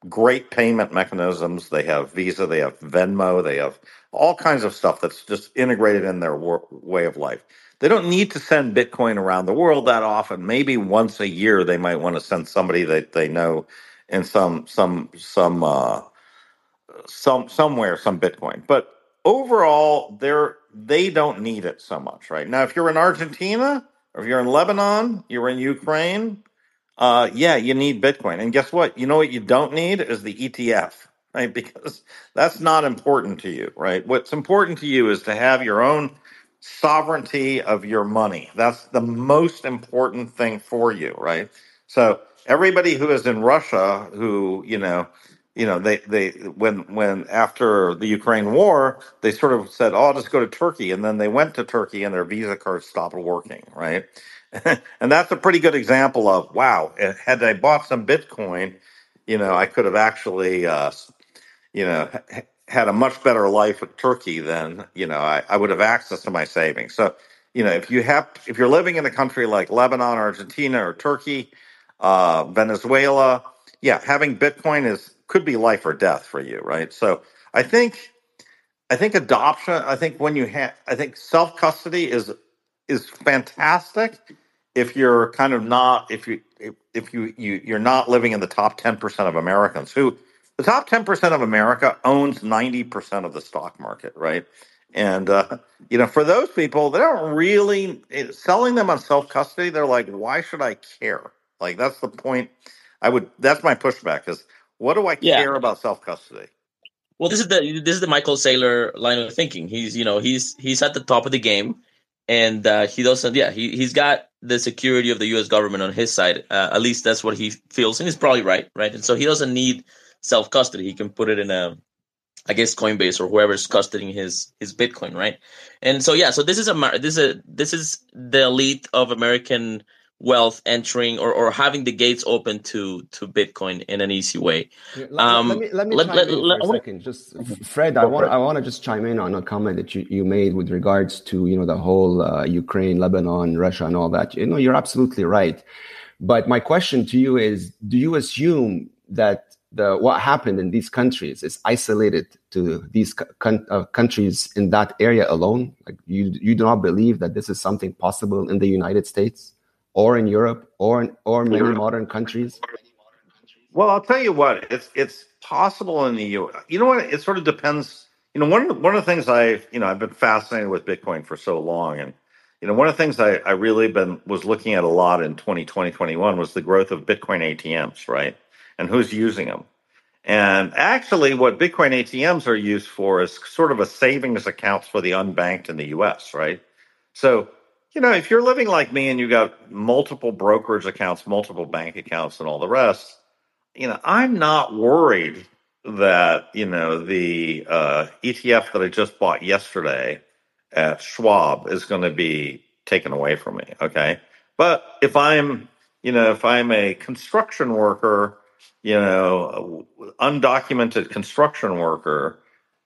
great payment mechanisms. They have Visa, they have Venmo, they have all kinds of stuff that's just integrated in their wor- way of life. They don't need to send Bitcoin around the world that often. Maybe once a year, they might want to send somebody that they know in some some some uh, some somewhere some Bitcoin. But overall, they're they don't need it so much right now. If you're in Argentina or if you're in Lebanon, you're in Ukraine, uh, yeah, you need Bitcoin. And guess what? You know what you don't need is the ETF, right? Because that's not important to you, right? What's important to you is to have your own sovereignty of your money. That's the most important thing for you, right? So everybody who is in Russia, who you know, you know, they they when when after the Ukraine war, they sort of said, "Oh, I'll just go to Turkey," and then they went to Turkey and their Visa cards stopped working, right? and that's a pretty good example of wow. eh, Had I bought some Bitcoin, you know, I could have actually, uh, you know, had a much better life in Turkey than you know I, I would have access to my savings. So, you know, if you have, if you're living in a country like Lebanon, Argentina, or Turkey, uh, Venezuela, yeah, having Bitcoin is could be life or death for you, right? So, I think I think adoption. I think when you have, I think self custody is is fantastic if you're kind of not if you if, if you, you you're not living in the top 10% of Americans who the top 10% of America owns 90% of the stock market, right? And uh, you know, for those people, they don't really it, selling them on self custody. They're like, why should I care? Like that's the point. I would. That's my pushback. Is what do I Yeah. care about self custody? Well, this is the this is the Michael Saylor line of thinking. He's you know he's he's at the top of the game, and uh, he doesn't. Yeah, he he's got the security of the U.S. government on his side. Uh, at least that's what he feels, and he's probably right, right? And so he doesn't need self custody. He can put it in a, I guess Coinbase or whoever's custodying his his Bitcoin, right? And so yeah, so this is a this is a this is the elite of American wealth entering or, or having the gates open to to Bitcoin in an easy way. Let, Um, let me let me let- chime let- in let- for a second. Just Fred, I want. I want to just chime in on a comment that you, you made with regards to you know the whole uh, Ukraine, Lebanon, Russia, and all that. You know, you're absolutely right. But my question to you is: Do you assume that the what happened in these countries is isolated to these con- uh, countries in that area alone? Like you you do not believe that this is something possible in the United States or in Europe or in, or many modern countries? Well, I'll tell you what, it's it's possible in the U. You know what? It sort of depends. You know, one of the, one of the things I you know I've been fascinated with Bitcoin for so long, and you know one of the things I I really been was looking at a lot in 2020 21 was the growth of Bitcoin ATMs, right? And who's using them? And actually, what Bitcoin ATMs are used for is sort of a savings accounts for the unbanked in the U.S., right? So you know, if you're living like me and you got multiple brokerage accounts, multiple bank accounts, and all the rest you know, I'm not worried that, you know, the uh, ETF that I just bought yesterday at Schwab is going to be taken away from me. Okay. But if I'm, you know, if I'm a construction worker, you know, undocumented construction worker,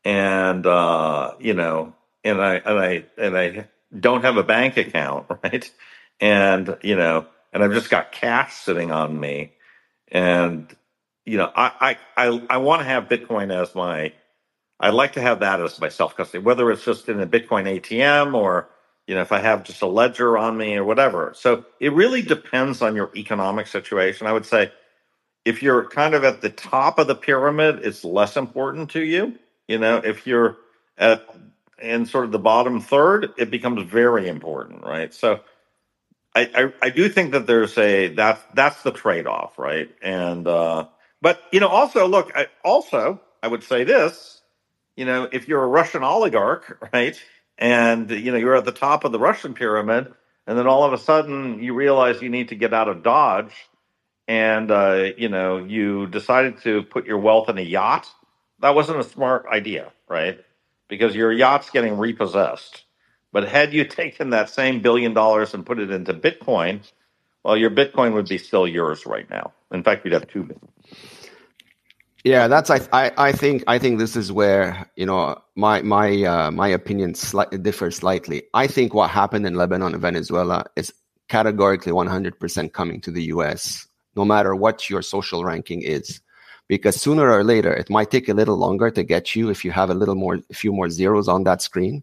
and, uh, you know, and I, and I, and I don't have a bank account, right? And, you know, and I've just got cash sitting on me. And you know i i i, I want to have bitcoin as my i'd like to have that as my self custody whether it's just in a bitcoin atm or you know if i have just a ledger on me or whatever. So it really depends on your economic situation. I would say if you're kind of at the top of the pyramid it's less important to you. You know if you're at in sort of the bottom third it becomes very important right so I, I, I do think that there's a that's that's the trade off, right? And uh, but you know, also look, I, also I would say this, you know, if you're a Russian oligarch, right, and you know you're at the top of the Russian pyramid, and then all of a sudden you realize you need to get out of Dodge, and uh, you know you decided to put your wealth in a yacht. That wasn't a smart idea, right? Because your yacht's getting repossessed. But had you taken that same billion dollars and put it into Bitcoin, well, your Bitcoin would be still yours right now. In fact, you'd have two. Yeah, that's I, I I think I think this is where you know my my uh, my opinion slightly differs slightly. I think what happened in Lebanon and Venezuela is categorically 100% coming to the U.S. No matter what your social ranking is, because sooner or later it might take a little longer to get you if you have a little more, a few more zeros on that screen.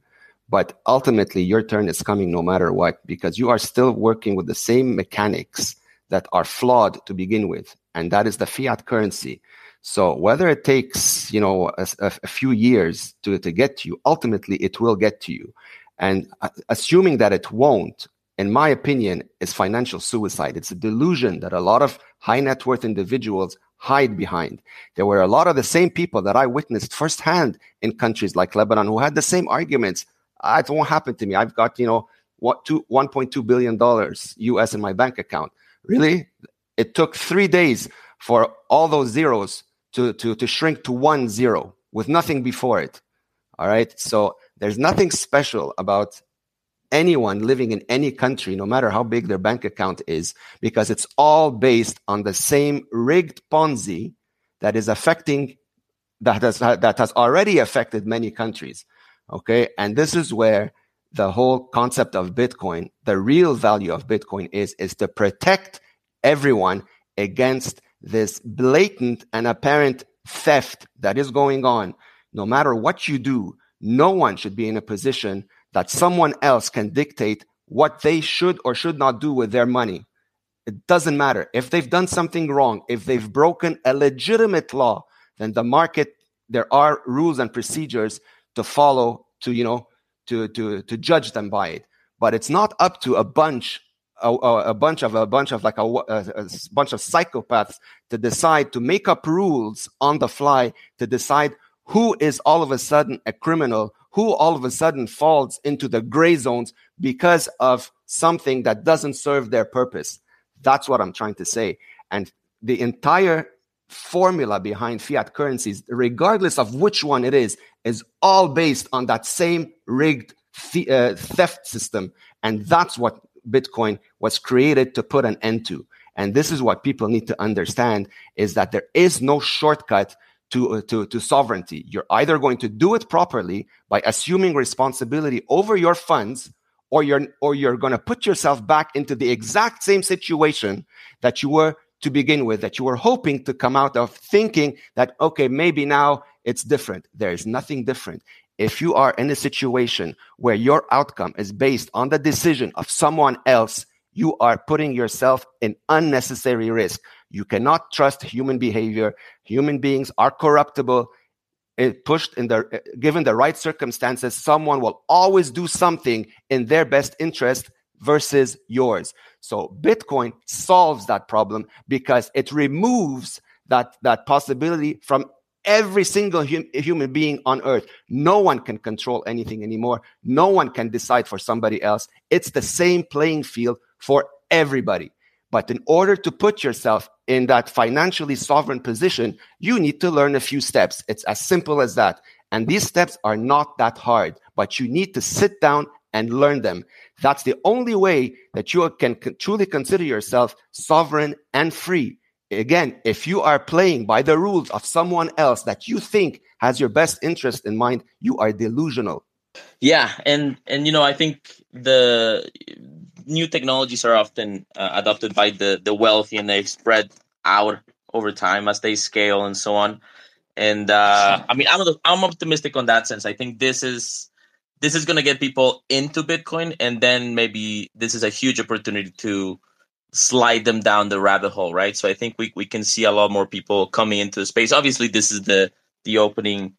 But ultimately, your turn is coming no matter what, because you are still working with the same mechanics that are flawed to begin with, and that is the fiat currency. So whether it takes you know a, a few years to, to get to you, ultimately it will get to you. And uh, assuming that it won't, in my opinion, is financial suicide. It's a delusion that a lot of high net worth individuals hide behind. There were a lot of the same people that I witnessed firsthand in countries like Lebanon who had the same arguments Ah, it won't happen to me. I've got, you know, what two one point two billion dollars US in my bank account. Really? It took three days for all those zeros to, to, to shrink to one zero with nothing before it. All right. So there's nothing special about anyone living in any country, no matter how big their bank account is, because it's all based on the same rigged Ponzi that is affecting that has that has already affected many countries. Okay. And this is where the whole concept of Bitcoin, the real value of Bitcoin is, is to protect everyone against this blatant and apparent theft that is going on. No matter what you do, no one should be in a position that someone else can dictate what they should or should not do with their money. It doesn't matter. If they've done something wrong, if they've broken a legitimate law, then the market, there are rules and procedures to follow to you know to to to judge them by it but it's not up to a bunch a, a bunch of a bunch of like a, a, a, bunch of psychopaths to decide to make up rules on the fly to decide who is all of a sudden a criminal who all of a sudden falls into the gray zones because of something that doesn't serve their purpose that's what i'm trying to say and the entire formula behind fiat currencies, regardless of which one it is, is all based on that same rigged uh, theft system. And that's what Bitcoin was created to put an end to. And this is what people need to understand is that there is no shortcut to, uh, to, to sovereignty. You're either going to do it properly by assuming responsibility over your funds, or you're, or you're going to put yourself back into the exact same situation that you were to begin with that you were hoping to come out of thinking that, okay, maybe now it's different. There is nothing different. If you are in a situation where your outcome is based on the decision of someone else, you are putting yourself in unnecessary risk. You cannot trust human behavior. Human beings are corruptible. It pushed in the eh, given the right circumstances, someone will always do something in their best interest versus yours. So Bitcoin solves that problem because it removes that, that possibility from every single hum- human being on earth. No one can control anything anymore. No one can decide for somebody else. It's the same playing field for everybody. But in order to put yourself in that financially sovereign position, you need to learn a few steps. It's as simple as that. And these steps are not that hard, but you need to sit down and learn them. That's the only way that you can truly consider yourself sovereign and free. Again, if you are playing by the rules of someone else that you think has your best interest in mind, you are delusional. Yeah, and and you know, I think the new technologies are often uh, adopted by the the wealthy and they spread out over time as they scale and so on. And uh, I mean, I'm I'm optimistic on that sense. I think this is this is going to get people into Bitcoin, and then maybe this is a huge opportunity to slide them down the rabbit hole, right? So I think we we can see a lot more people coming into the space. Obviously, this is the the opening,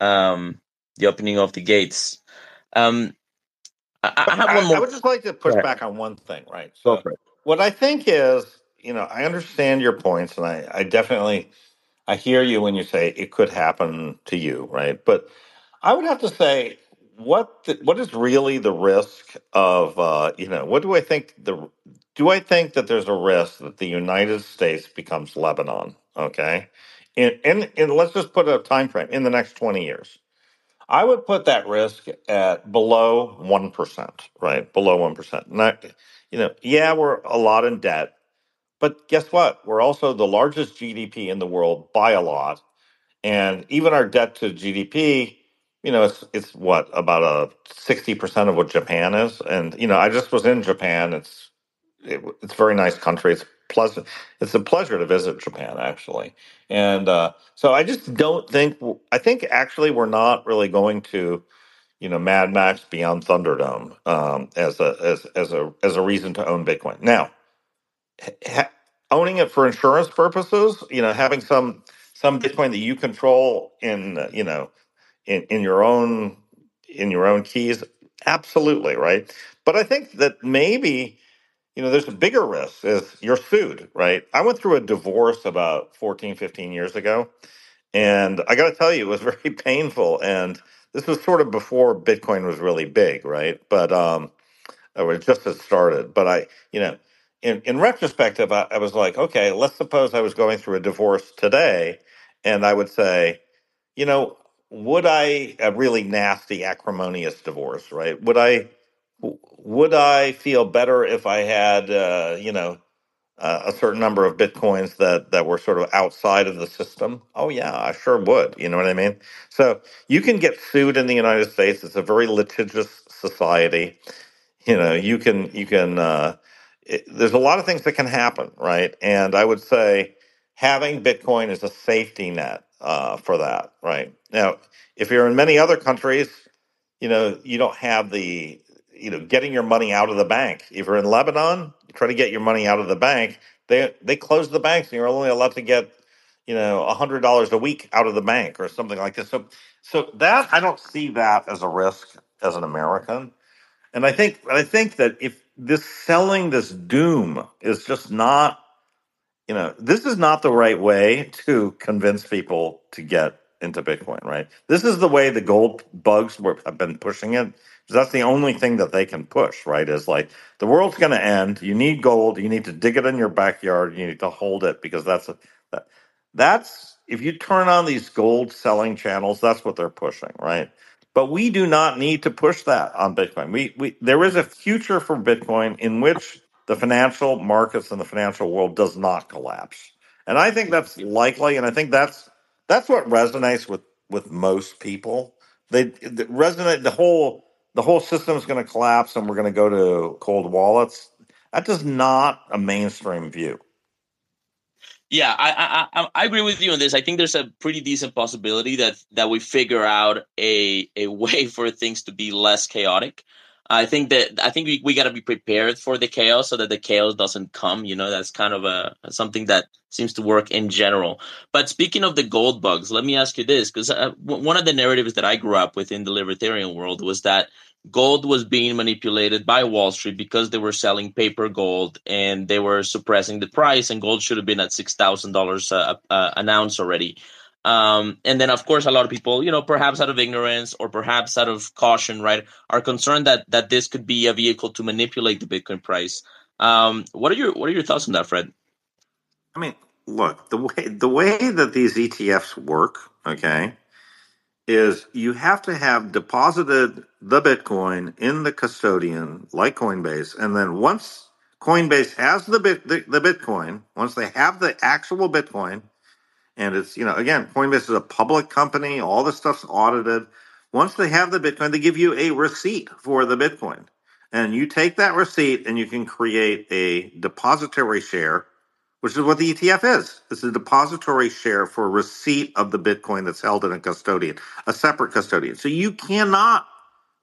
um, the opening of the gates. Um, I, I have one more. I would just like to push back on one thing, right? So, what I think is, you know, I understand your points, and I, I definitely, I hear you when you say it could happen to you, right? But I would have to say what the, what is really the risk of uh, you know what do I think the do I think that there's a risk that the United States becomes Lebanon? Okay, and and, in let's just put a time frame in the next twenty years. I would put that risk at below one percent, right? Below one percent. Not you know, yeah, we're a lot in debt, but guess what? We're also the largest GDP in the world by a lot, and even our debt to GDP you know, it's it's what about a sixty percent of what Japan is, and you know, I just was in Japan. It's it, it's a very nice country. It's pleasant. It's a pleasure to visit Japan, actually. And uh, so I just don't think. I think actually we're not really going to, you know, Mad Max Beyond Thunderdome um, as a as as a as a reason to own Bitcoin. Now, ha- owning it for insurance purposes, you know, having some some Bitcoin that you control in, uh, you know, in, in your own in your own keys, absolutely right. But I think that maybe you know there's a bigger risk is you're sued right? I went through a divorce about 14 15 years ago and i got to tell you it was very painful and this was sort of before bitcoin was really big right? But um or it just had started but i you know in, in retrospective I, I was like okay let's suppose i was going through a divorce today and i would say you know would i a really nasty acrimonious divorce right? Would i would I feel better if I had, uh, you know, uh, a certain number of bitcoins that that were sort of outside of the system? Oh yeah, I sure would. You know what I mean? So you can get sued in the United States. It's a very litigious society. You know, you can you can. Uh, it, there's a lot of things that can happen, right? And I would say having Bitcoin is a safety net uh, for that, right? Now, if you're in many other countries you know, you don't have the, you know, getting your money out of the bank. If you're in Lebanon, try to get your money out of the bank. They they close the banks, and you're only allowed to get, you know, a hundred dollars a week out of the bank or something like this. So, so that I don't see that as a risk as an American. And I think I think that if this selling this doom is just not you know, this is not the right way to convince people to get into Bitcoin, right? This is the way the gold bugs were, have been pushing it. That's the only thing that they can push, right? Is like the world's going to end. You need gold. You need to dig it in your backyard. You need to hold it because that's a, that, that's if you turn on these gold selling channels, that's what they're pushing, right? But we do not need to push that on Bitcoin. We we there is a future for Bitcoin in which the financial markets and the financial world does not collapse. And I think that's likely, and I think that's that's what resonates with with most people. They, resonate the whole the whole system is going to collapse, and we're going to go to cold wallets. That is not a mainstream view. Yeah, I, I I agree with you on this. I think there's a pretty decent possibility that that we figure out a a way for things to be less chaotic. I think that I think we, we got to be prepared for the chaos so that the chaos doesn't come. You know, that's kind of a something that seems to work in general. But speaking of the gold bugs, let me ask you this because uh, one of the narratives that I grew up with in the libertarian world was that gold was being manipulated by Wall Street because they were selling paper gold and they were suppressing the price, and gold should have been at six thousand dollars uh, uh, an ounce already. Um, and then, of course, a lot of people, you know, perhaps out of ignorance or perhaps out of caution, right, are concerned that that this could be a vehicle to manipulate the Bitcoin price. Um, what are your what are your thoughts on that, Fred? I mean, look the way the way that these ETFs work, okay, is you have to have deposited the Bitcoin in the custodian like Coinbase, and then once Coinbase has the bit the, the Bitcoin, once they have the actual Bitcoin and it's, you know, again, Coinbase is a public company. All the stuff's audited. Once they have the Bitcoin, they give you a receipt for the Bitcoin. And you take that receipt and you can create a depository share, which is what the ETF is. It's a depository share for receipt of the Bitcoin that's held in a custodian, a separate custodian. So you cannot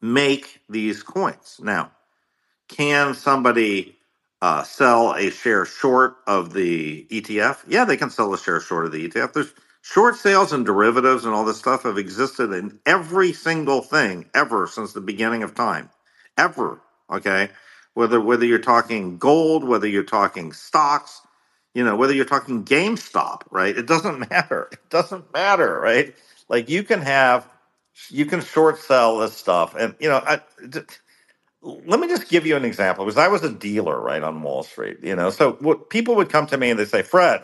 make these coins. Now, can somebody uh, sell a share short of the ETF? Yeah, they can sell a share short of the ETF. There's short sales and derivatives and all this stuff have existed in every single thing ever since the beginning of time, ever. Okay, whether whether you're talking gold, whether you're talking stocks, you know, whether you're talking GameStop, right? It doesn't matter. It doesn't matter, right? Like you can have, you can short sell this stuff, and you know, I, let me just give you an example because I was a dealer right on Wall Street, you know. So what people would come to me and they say, "Fred,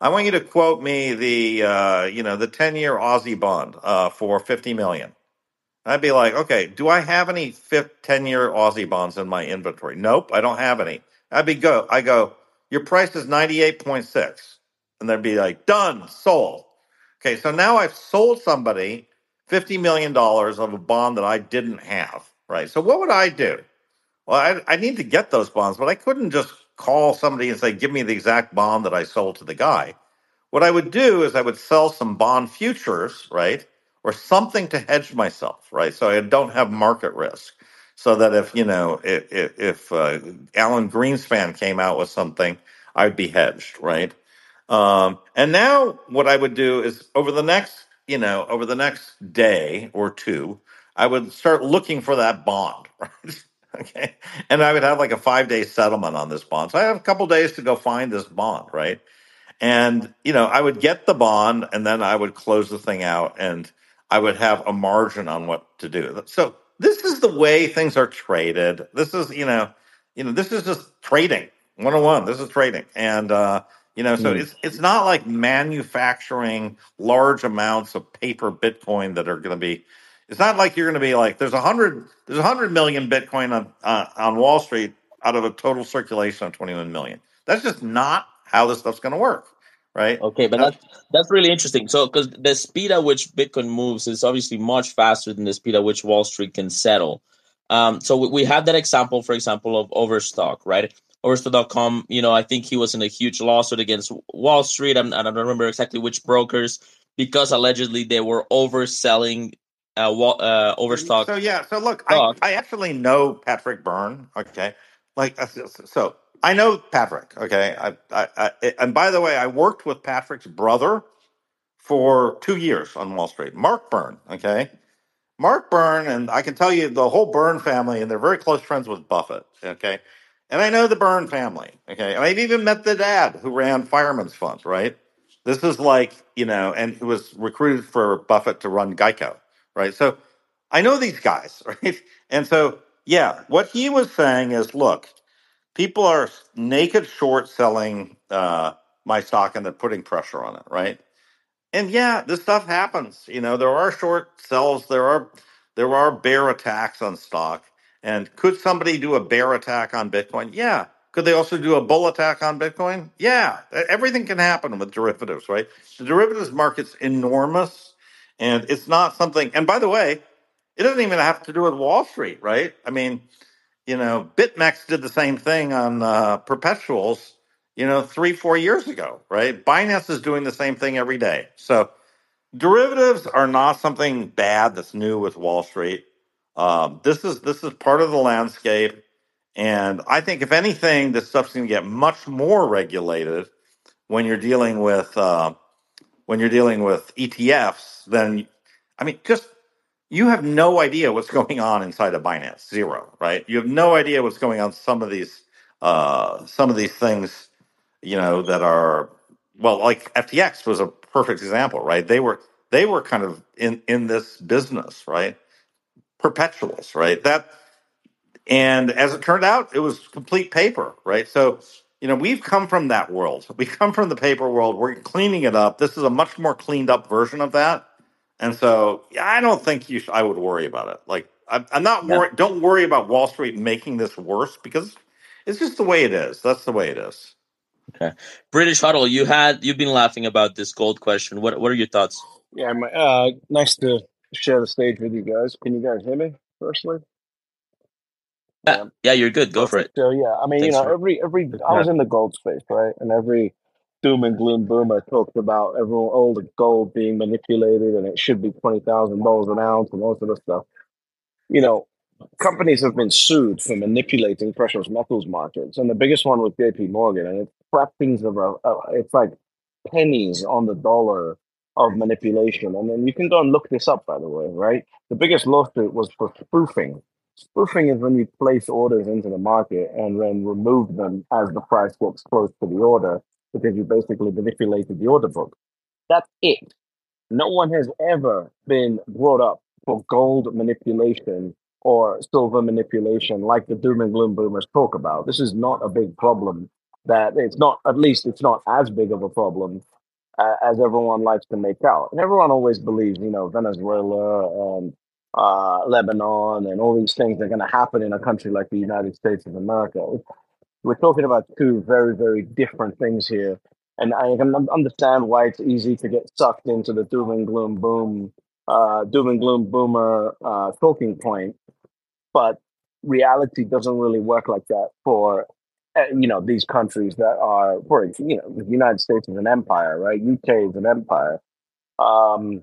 I want you to quote me the uh, you know the ten year Aussie bond uh, for fifty million. I'd be like, "Okay, do I have any ten year Aussie bonds in my inventory? Nope, I don't have any. I'd be go. I go. Your price is ninety eight point six, and they'd be like, "Done, sold." Okay, so now I've sold somebody fifty million dollars of a bond that I didn't have right? So what would I do? Well, I, I need to get those bonds, but I couldn't just call somebody and say, "Give me the exact bond that I sold to the guy." What I would do is I would sell some bond futures, right, or something to hedge myself, right, so I don't have market risk. So that if you know if if, if uh, Alan Greenspan came out with something, I'd be hedged, right? Um, and now what I would do is over the next, you know, over the next day or two, I would start looking for that bond, right? okay. And I would have like a five day settlement on this bond. So I have a couple days to go find this bond, right? And, you know, I would get the bond and then I would close the thing out and I would have a margin on what to do. So this is the way things are traded. This is, you know, you know, this is just trading 101. This is trading. And, uh, you know, so Mm. it's it's not like manufacturing large amounts of paper Bitcoin that are going to be. It's not like you're going to be like there's a hundred there's a hundred million Bitcoin on uh, on Wall Street out of a total circulation of 21 million. That's just not how this stuff's going to work, right? Okay, but Uh, that's that's really interesting. So, because the speed at which Bitcoin moves is obviously much faster than the speed at which Wall Street can settle. Um, so we, we have that example, for example, of Overstock, right? Overstock.com, you know, I think he was in a huge lawsuit against Wall Street. I'm, I don't remember exactly which brokers because allegedly they were overselling uh, uh, Overstock So yeah, so look, I. I actually know Patrick Byrne. Okay, like uh, so I know Patrick. Okay, I, I, I and by the way, I worked with Patrick's brother for two years on Wall Street, Mark Byrne. Okay, Mark Byrne, and I can tell you the whole Byrne family, and they're very close friends with Buffett. Okay, and I know the Byrne family. Okay, and I've even met the dad who ran Fireman's Fund. Right, this is like you know, and who was recruited for Buffett to run Geico. Right, so I know these guys. Right, and so yeah, what he was saying is, look, people are naked short selling uh, my stock, and they're putting pressure on it. Right and yeah, this stuff happens. You know, there are short sells, there are there are bear attacks on stock. And could somebody do a bear attack on Bitcoin? Yeah. Could they also do a bull attack on Bitcoin? Yeah. Everything can happen with derivatives, right? The derivatives market's enormous and it's not something and by the way, it doesn't even have to do with Wall Street, right? I mean, you know, BitMEX did the same thing on uh, perpetuals, you know, three, four years ago, right? Binance is doing the same thing every day. So derivatives are not something bad that's new with Wall Street. Um, this is this is part of the landscape, and I think if anything, this stuff's going to get much more regulated when you're dealing with uh, when you're dealing with ETFs. Then, I mean, just you have no idea what's going on inside of Binance. Zero, right? You have no idea what's going on. Some of these, uh, some of these things, you know, that are well, like FTX was a perfect example, right? They were they were kind of in in this business, right? Perpetuals, right? That and as it turned out, it was complete paper, right? So, you know, we've come from that world. We come from the paper world. We're cleaning it up. This is a much more cleaned up version of that. And so, yeah, I don't think you. Sh- I would worry about it. Like, I'm, I'm not Yeah. worried. Don't worry about Wall Street making this worse because it's just the way it is. That's the way it is. Okay, British HODL, you had you've been laughing about this gold question. What what are your thoughts? Yeah, my, uh, nice to share the stage with you guys. Can you guys hear me? Firstly, Uh, yeah, yeah, you're good. Go for it. So yeah, I mean, you know, every every I was in the gold space, right? And every doom and gloom boomer talked about everyone all the gold being manipulated and it should be twenty thousand dollars an ounce and all sort of stuff. You know, companies have been sued for manipulating precious metals markets, and the biggest one was J.P. Morgan, and it's frappings of a, a it's like pennies on the dollar of manipulation. And then you can go and look this up, by the way, right? The biggest lawsuit was for spoofing. Spoofing is when you place orders into the market and then remove them as the price gets close to the order because you basically manipulated the order book. That's it. No one has ever been brought up for gold manipulation or silver manipulation like the doom and gloom boomers talk about. This is not a big problem. That it's not, at least it's not as big of a problem uh, as everyone likes to make out. And everyone always believes, you know, Venezuela and uh, Lebanon and all these things are going to happen in a country like the United States of America. We're talking about two very, very different things here. And I can understand why it's easy to get sucked into the doom and gloom boom, uh, doom and gloom boomer uh, talking point. But reality doesn't really work like that for uh, you know these countries that are, for you know, the United States is an empire, right? UK is an empire. Um,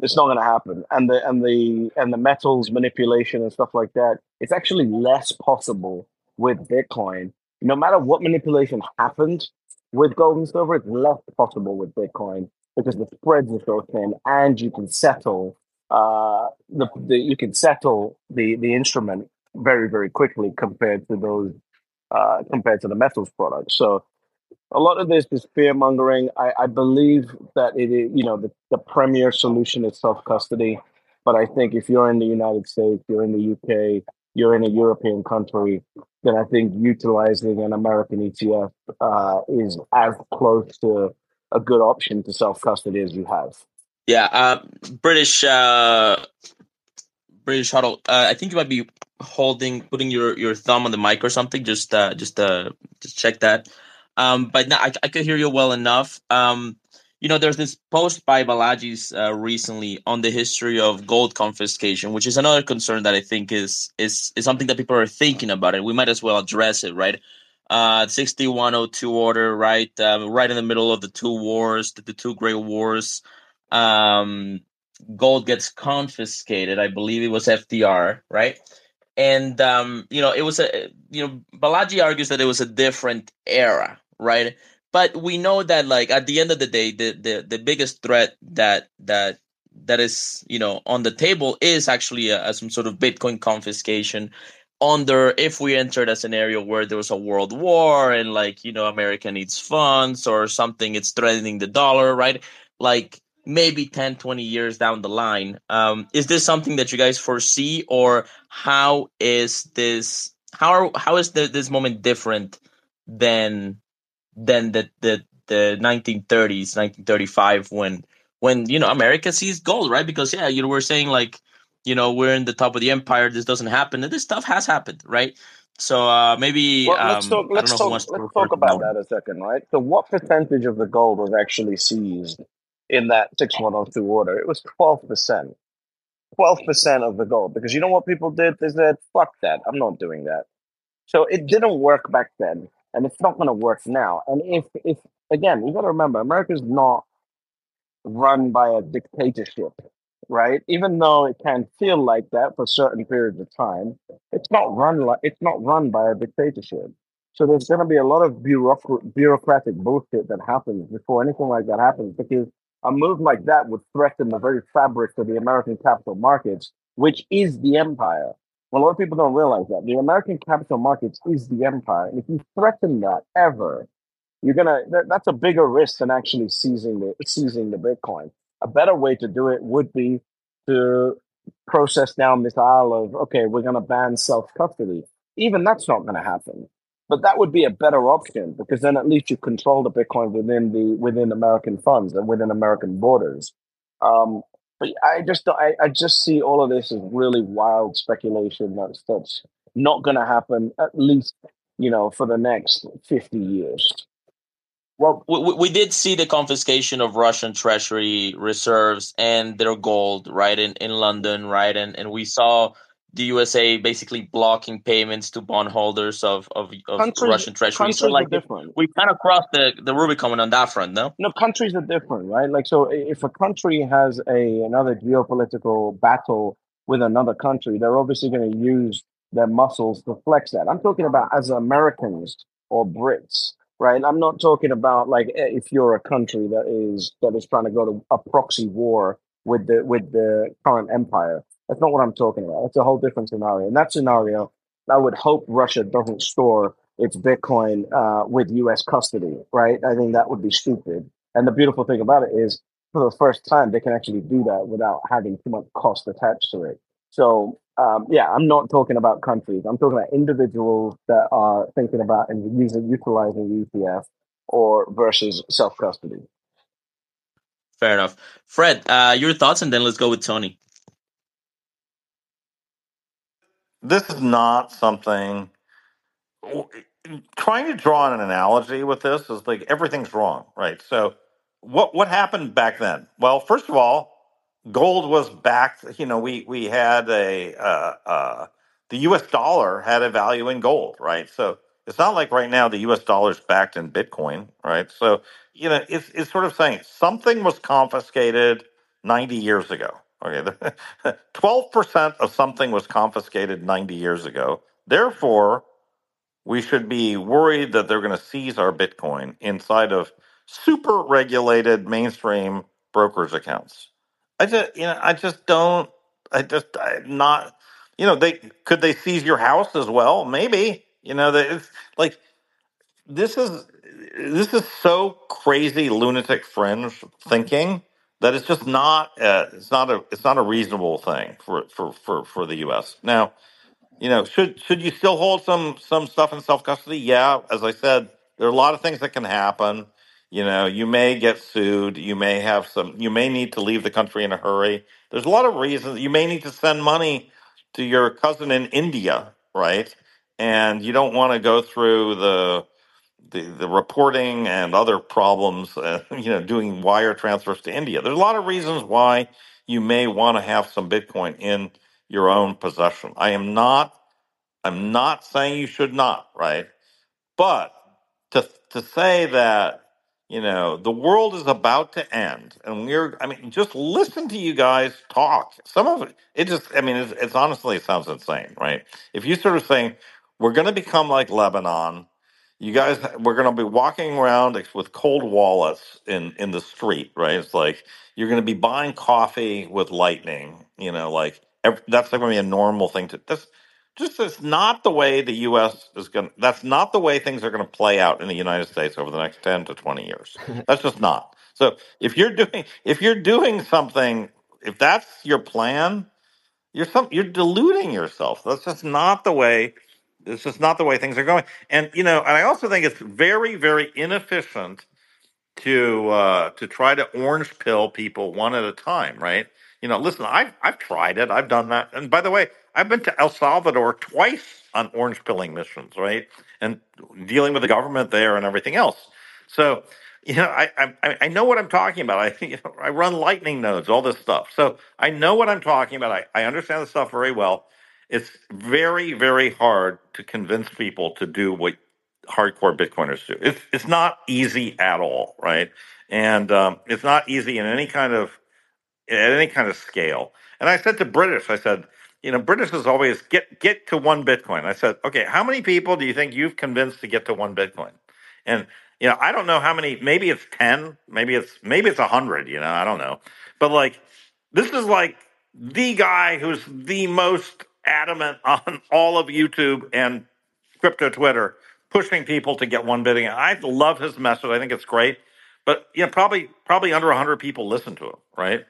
it's not going to happen, and the and the and the metals manipulation and stuff like that. It's actually less possible with Bitcoin. No matter what manipulation happens with gold and silver, it's less possible with Bitcoin because the spreads are so thin, and you can settle uh, the, the you can settle the the instrument very very quickly compared to those uh, compared to the metals products. So a lot of this is fear mongering. I, I believe that it is, you know, the, the premier solution is self custody. But I think if you're in the United States, you're in the UK, you're in a European country, then I think utilizing an American ETF uh, is as close to a good option to self custody as you have. Yeah, uh, British uh, British HODL. Uh, I think you might be holding, putting your, your thumb on the mic or something. Just uh, just uh, just check that. Um, but now I, I could hear you well enough. Um, you know, there's this post by Balaji's uh, recently on the history of gold confiscation, which is another concern that I think is is is something that people are thinking about, and we might as well address it, right? Uh, 6102 order, right? Uh, right in the middle of the two wars, the, the two great wars. Um, gold gets confiscated. I believe it was FDR, right? And um, you know, it was a you know, Balaji argues that it was a different era, right? But we know that like at the end of the day, the the, the biggest threat that that that is you know on the table is actually a, a, some sort of Bitcoin confiscation under if we entered a scenario where there was a world war and like you know America needs funds or something, it's threatening the dollar, right? Like maybe 10 20 years down the line um, is this something that you guys foresee or how is this how are, how is the, this moment different than than the the the 1930s 1935 when when you know america sees gold right because yeah you know we're saying like you know we're in the top of the empire this doesn't happen and this stuff has happened right so uh, maybe well, let's um, talk. Let's talk. Let's talk about that a second, right? So, what percentage of the gold was actually seized in that 6102 order. It was 12%. 12% of the gold. Because you know what people did? They said, fuck that. I'm not doing that. So it didn't work back then. And it's not going to work now. And if, if again, you got to remember, America's not run by a dictatorship, right? Even though it can feel like that for certain periods of time, it's not run like it's not run by a dictatorship. So there's going to be a lot of bureaucratic, bureaucratic bullshit that happens before anything like that happens because a move like that would threaten the very fabric of the American capital markets, which is the empire. A lot of people don't realize that the American capital markets is the empire, and if you threaten that ever, you're gonna. That, that's a bigger risk than actually seizing the seizing the Bitcoin. A better way to do it would be to process down this aisle of okay, we're gonna ban self custody. Even that's not to happen. But that would be a better option because then at least you control the Bitcoin within the within American funds and within American borders. Um, but I just I, I just see all of this as really wild speculation that's that's not going to happen at least you know for the next fifty years. Well, we, we did see the confiscation of Russian treasury reserves and their gold, right, in, in London, right, and and we saw the USA basically blocking payments to bondholders of of, of countries, Russian treasury. So like different. we kind of crossed the the Rubicon on that front, no? No, countries are different, right? Like so, if a country has a another geopolitical battle with another country, they're obviously going to use their muscles to flex that. I'm talking about as Americans or Brits, right? I'm not talking about like if you're a country that is that is trying to go to a proxy war with the with the current empire that's not what I'm talking about. That's a whole different scenario. In that scenario, I would hope Russia doesn't store its Bitcoin uh, with U.S. custody, right? I think that would be stupid. And the beautiful thing about it is, for the first time, they can actually do that without having too much cost attached to it. So, um, yeah, I'm not talking about countries. I'm talking about individuals that are thinking about and using utilizing ETF or versus self custody. Fair enough, Fred. Uh, your thoughts, and then let's go with Tony. This is not something trying to draw an analogy with this is like everything's wrong right so what what happened back then well first of all gold was backed you know we we had a uh, uh, the us dollar had a value in gold right so it's not like right now the U.S. dollar is backed in Bitcoin, right? So you know, it's it's sort of saying something was confiscated 90 years ago. Okay, 12% of something was confiscated 90 years ago. Therefore, we should be worried that they're going to seize our Bitcoin inside of super regulated mainstream brokers accounts. I just, you know, I just don't. I just I'm not. You know, they could they seize your house as well? Maybe. You know, they, it's like this is this is so crazy lunatic fringe thinking that it's just not. Uh, it's not a. It's not a reasonable thing for for for for the U.S. Now you know, should should you still hold some some stuff in self custody? Yeah, as I said, there are a lot of things that can happen. You know, you may get sued. You may have some. You may need to leave the country in a hurry. There's a lot of reasons. You may need to send money to your cousin in India, right? And you don't want to go through the the, the reporting and other problems. Uh, you know, doing wire transfers to India. There's a lot of reasons why you may want to have some Bitcoin in your own possession. I am not I'm not saying you should not, right? But to to say that you know the world is about to end, and we're I mean, just listen to you guys talk. Some of it, it just I mean, it's, it's honestly it sounds insane, right? If you sort of saying we're going to become like Lebanon, you guys, we're going to be walking around with cold wallets in in the street, right? It's like you're going to be buying coffee with lightning, you know, like ev- that's going to be a normal thing to. That's just is not the way the U.S. is going. That's not the way things are going to play out in the United States over the next ten to twenty years. That's just not. So if you're doing if you're doing something, if that's your plan, you're some you're deluding yourself. That's just not the way. It's is not the way things are going. And you know, and I also think it's very very inefficient to uh, to try to orange pill people one at a time, right? You know, listen, I've I've tried it. I've done that. And by the way, I've been to El Salvador twice on orange pilling missions, right? And dealing with the government there and everything else. So, you know, I I, I know what I'm talking about. I you know, I run lightning nodes, all this stuff. So I know what I'm talking about. I, I understand the stuff very well. It's very, very hard to convince people to do what hardcore Bitcoiners do. It's it's not easy at all, right? And um, it's not easy in any kind of at any kind of scale. And I said to British, I said, you know, British is always get get to one Bitcoin. I said, okay, how many people do you think you've convinced to get to one Bitcoin? And you know, I don't know how many. Maybe it's ten. Maybe it's maybe it's a hundred. You know, I don't know. But like, this is like the guy who's the most adamant on all of YouTube and crypto Twitter, pushing people to get one Bitcoin. I love his message. I think it's great. But know, probably probably under hundred people listen to him, right?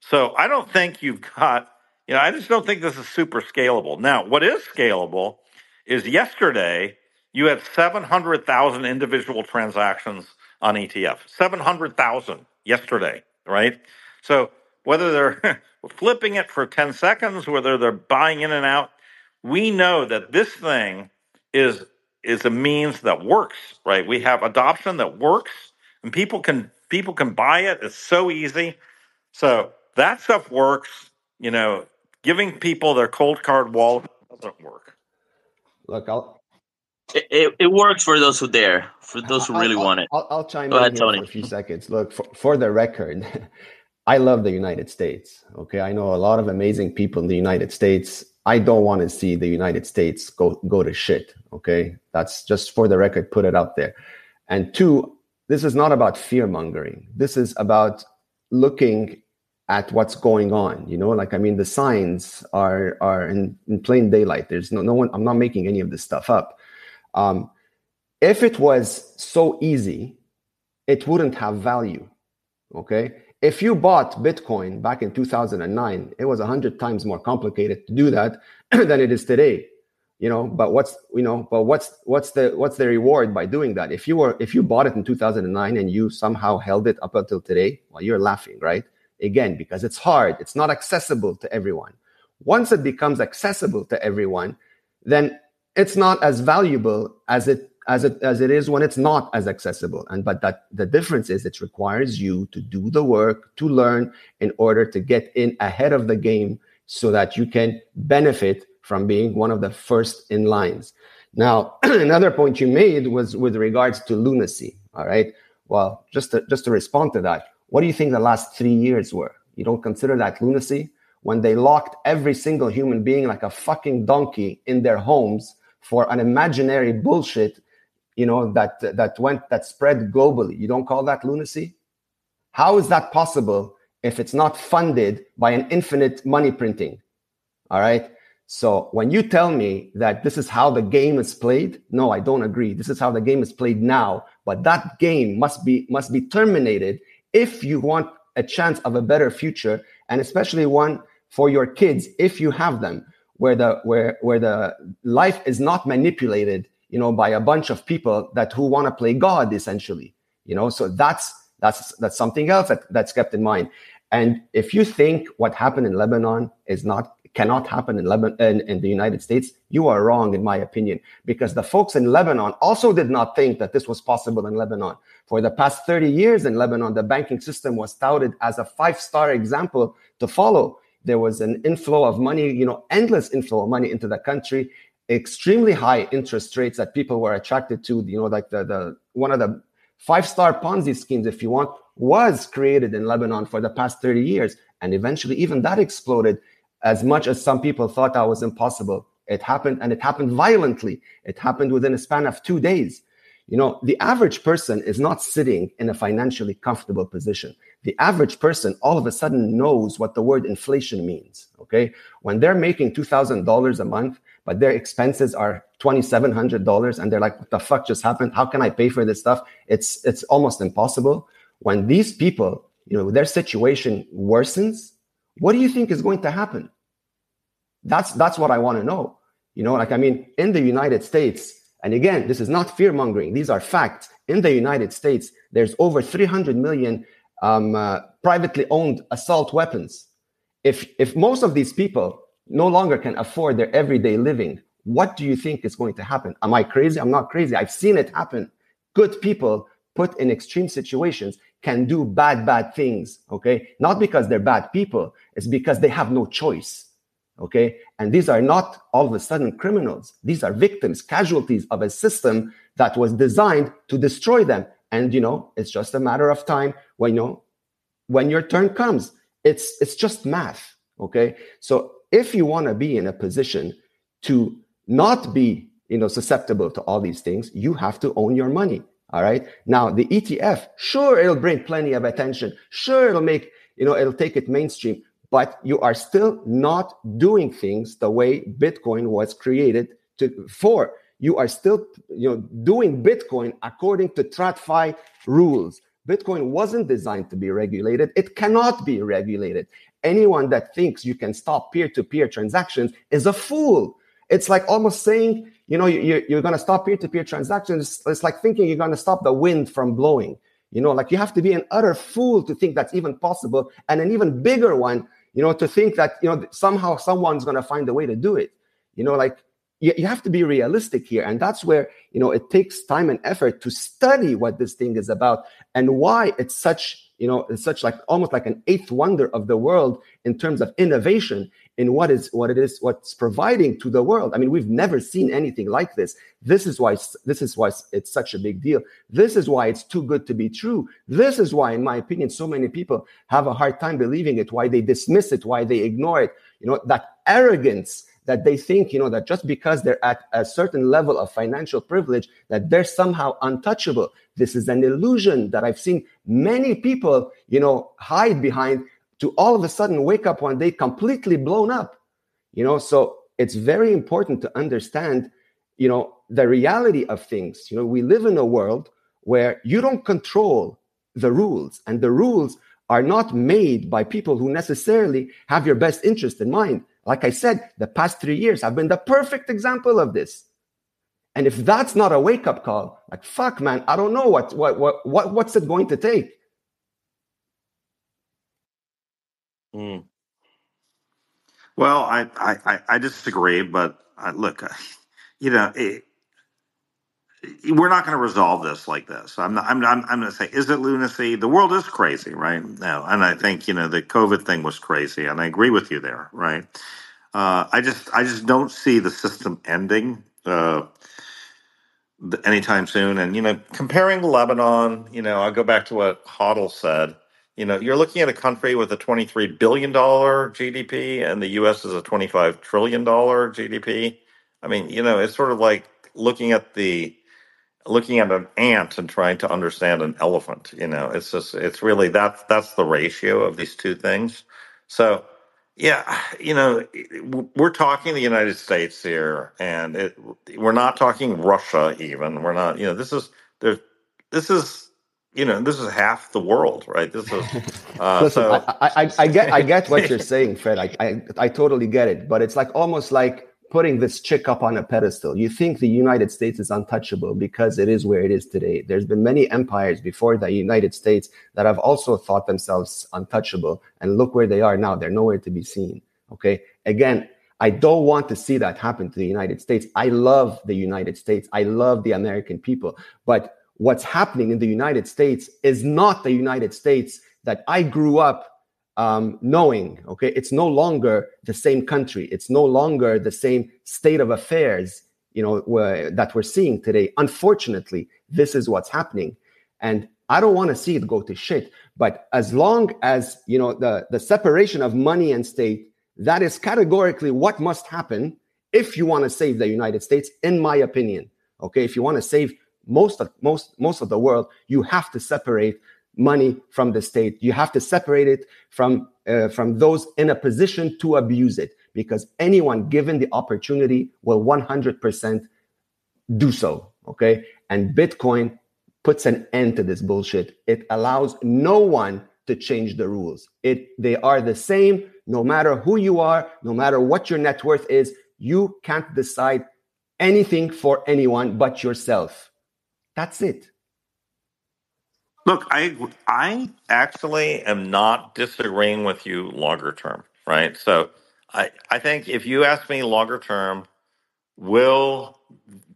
So I don't think you've got, you know, I just don't think this is super scalable. Now, what is scalable is yesterday you had 700,000 individual transactions on ETF. 700,000 yesterday, right? So whether they're flipping it for 10 seconds, whether they're buying in and out, we know that this thing is is a means that works, right? We have adoption that works and people can people can buy it. It's so easy. So that stuff works. You know, giving people their Coldcard wallet doesn't work. Look, I'll It, it, it works for those who dare, for those who really I'll, want it. I'll, I'll chime Go in ahead, here Tony. for a few seconds. Look, for, for the record, I love the United States. Okay, I know a lot of amazing people in the United States. I don't want to see the United States go go to shit. Okay, that's just for the record. Put it out there. And two, this is not about fear mongering. This is about looking at what's going on. You know, like I mean, the signs are are in, in plain daylight. There's no no one. I'm not making any of this stuff up. Um, if it was so easy, it wouldn't have value. Okay. If you bought Bitcoin back in 2009, it was 100 times more complicated to do that than it is today. You know, but what's you know, but what's what's the what's the reward by doing that? If you were if you bought it in 2009 and you somehow held it up until today, well, you're laughing, right? Again, because it's hard, it's not accessible to everyone. Once it becomes accessible to everyone, then it's not as valuable as it as it as it is when it's not as accessible and but that the difference is it requires you to do the work to learn in order to get in ahead of the game so that you can benefit from being one of the first in lines Now, another point you made was with regards to lunacy. All right. Well, just to, just to respond to that, what do you think the last three years were? You don't consider that lunacy? When they locked every single human being like a fucking donkey in their homes for an imaginary bullshit, you know, that that went that spread globally. You don't call that lunacy? How is that possible if it's not funded by an infinite money printing? All right. So when you tell me that this is how the game is played, no, I don't agree. This is how the game is played now, but that game must be must be terminated if you want a chance of a better future and especially one for your kids if you have them where the where where the life is not manipulated, you know, by a bunch of people that who want to play god essentially. You know, so that's that's that's something else that, that's kept in mind. And if you think what happened in Lebanon is not cannot happen in Lebanon in, in, the United States, you are wrong, in my opinion, because the folks in Lebanon also did not think that this was possible in Lebanon. For the past 30 years in Lebanon, the banking system was touted as a five-star example to follow. There was an inflow of money, you know, endless inflow of money into the country, extremely high interest rates that people were attracted to, you know, like the, the one of the five-star Ponzi schemes, if you want, was created in Lebanon for the past 30 years. And eventually even that exploded as much as some people thought that was impossible. It happened and it happened violently. It happened within a span of two days. You know, the average person is not sitting in a financially comfortable position. The average person all of a sudden knows what the word inflation means. Okay. When they're making $2,000 a month, but their expenses are $2,700 and they're like, what the fuck just happened? How can I pay for this stuff? It's, it's almost impossible. When these people, you know, their situation worsens, what do you think is going to happen? That's that's what I want to know. You know, like I mean, in the United States, and again, this is not fear mongering; these are facts. In the United States, there's over 300 million um, uh, privately owned assault weapons. If if most of these people no longer can afford their everyday living, what do you think is going to happen? Am I crazy? I'm not crazy. I've seen it happen. Good people put in extreme situations can do bad, bad things. Okay. Not because they're bad people. It's because they have no choice. Okay. And these are not all of a sudden criminals. These are victims, casualties of a system that was designed to destroy them. And, you know, it's just a matter of time when, you know, when your turn comes. It's, it's just math. Okay. So if you want to be in a position to not be, you know, susceptible to all these things, you have to own your money. All right. Now the ETF, sure, it'll bring plenty of attention. Sure, it'll make, you know, it'll take it mainstream but you are still not doing things the way Bitcoin was created to for. You are still you know doing Bitcoin according to TradFi rules. Bitcoin wasn't designed to be regulated. It cannot be regulated. Anyone that thinks you can stop peer-to-peer transactions is a fool. It's like almost saying, you know, you're, you're going to stop peer-to-peer transactions. It's like thinking you're going to stop the wind from blowing. You know, like you have to be an utter fool to think that's even possible. And an even bigger one you know, to think that, you know, somehow someone's going to find a way to do it. You know, like you, you have to be realistic here. And that's where, you know, it takes time and effort to study what this thing is about and why it's such, you know, it's such like almost like an eighth wonder of the world in terms of innovation in what is what it is what's providing to the world. I mean we've never seen anything like this. This is why this is why it's such a big deal. This is why it's too good to be true. This is why in my opinion so many people have a hard time believing it why they dismiss it why they ignore it. You know that arrogance that they think you know that just because they're at a certain level of financial privilege that they're somehow untouchable. This is an illusion that i've seen many people you know hide behind to all of a sudden wake up one day completely blown up you know? So it's very important to understand you know the reality of things. You know we live in a world where you don't control the rules and the rules are not made by people who necessarily have your best interest in mind like i said the past 3 years have been the perfect example of this and if that's not a wake up call like fuck man i don't know what what what, what what's it going to take Mm. Well, I, I, I disagree, but I, look, you know, it, we're not going to resolve this like this. I'm not, I'm, I'm, I'm going to say, is it lunacy? The world is crazy, right? now, and I think you know the COVID thing was crazy, and I agree with you there, right? Uh, I just, I just don't see the system ending. Uh, anytime soon. And you know, comparing Lebanon, you know, I'll go back to what HODL said. You know, you're looking at a country with a 23 billion dollar GDP, and the U.S. is a 25 trillion dollar GDP. I mean, you know, it's sort of like looking at the looking at an ant and trying to understand an elephant. You know, it's just it's really that's that's the ratio of these two things. So yeah, you know, we're talking the United States here, and it, we're not talking Russia. Even we're not. You know, this is there's this is you know this is half the world, right? This is uh, Listen, so. I, I, I get I get what you're saying, Fred. I, I I totally get it, but it's like almost like putting this chick up on a pedestal. You think the United States is untouchable because it is where it is today. There's been many empires before the United States that have also thought themselves untouchable, and look where they are now. They're nowhere to be seen. Okay, again. I don't want to see that happen to the United States. I love the United States. I love the American people. But what's happening in the United States is not the United States that I grew up um, knowing, okay, it's no longer the same country. It's no longer the same state of affairs, you know, that we're seeing today. Unfortunately, this is what's happening. And I don't want to see it go to shit. But as long as, you know, the, the separation of money and state, that is categorically what must happen if you want to save the United States, in my opinion. Okay. If you want to save most of most most of the world, you have to separate money from the state. You have to separate it from uh, from those in a position to abuse it, because anyone given the opportunity will 100% do so. Okay, and Bitcoin puts an end to this bullshit. It allows no one to change the rules. It they are the same no matter who you are, no matter what your net worth is. You can't decide anything for anyone but yourself. That's it. Look, I I actually am not disagreeing with you longer term, right? So I I think if you ask me longer term, will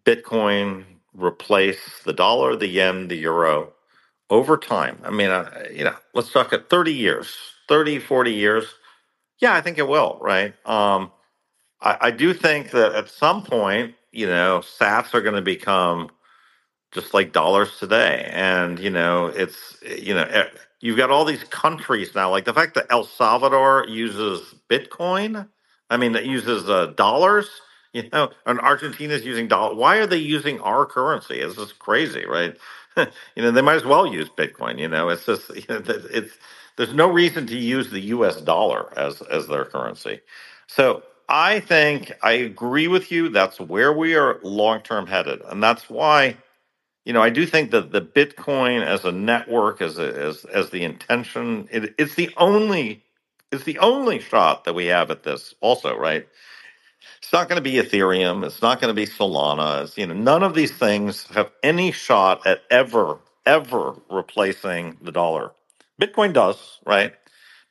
Bitcoin replace the dollar, the yen, the euro over time? I mean, uh, you know, let's talk at 30 years, 30, 40 years. Yeah, I think it will, right? Um, I, I do think that at some point, you know, sats are going to become just like dollars today. And you know, it's you know, eh, you've got all these countries now. Like the fact that El Salvador uses Bitcoin. I mean, it uses uh, dollars. You know, and Argentina's using dollar. Why are they using our currency? It's just crazy, right? you know, they might as well use Bitcoin. You know, it's just you know, it's there's no reason to use the U.S. dollar as as their currency. So I think I agree with you. That's where we are long term headed, and that's why you know, I do think that the Bitcoin as a network, as a, as as the intention, it, it's the only it's the only shot that we have at this. Also, right? It's not going to be Ethereum. It's not going to be Solana. It's, you know, none of these things have any shot at ever ever replacing the dollar. Bitcoin does, right?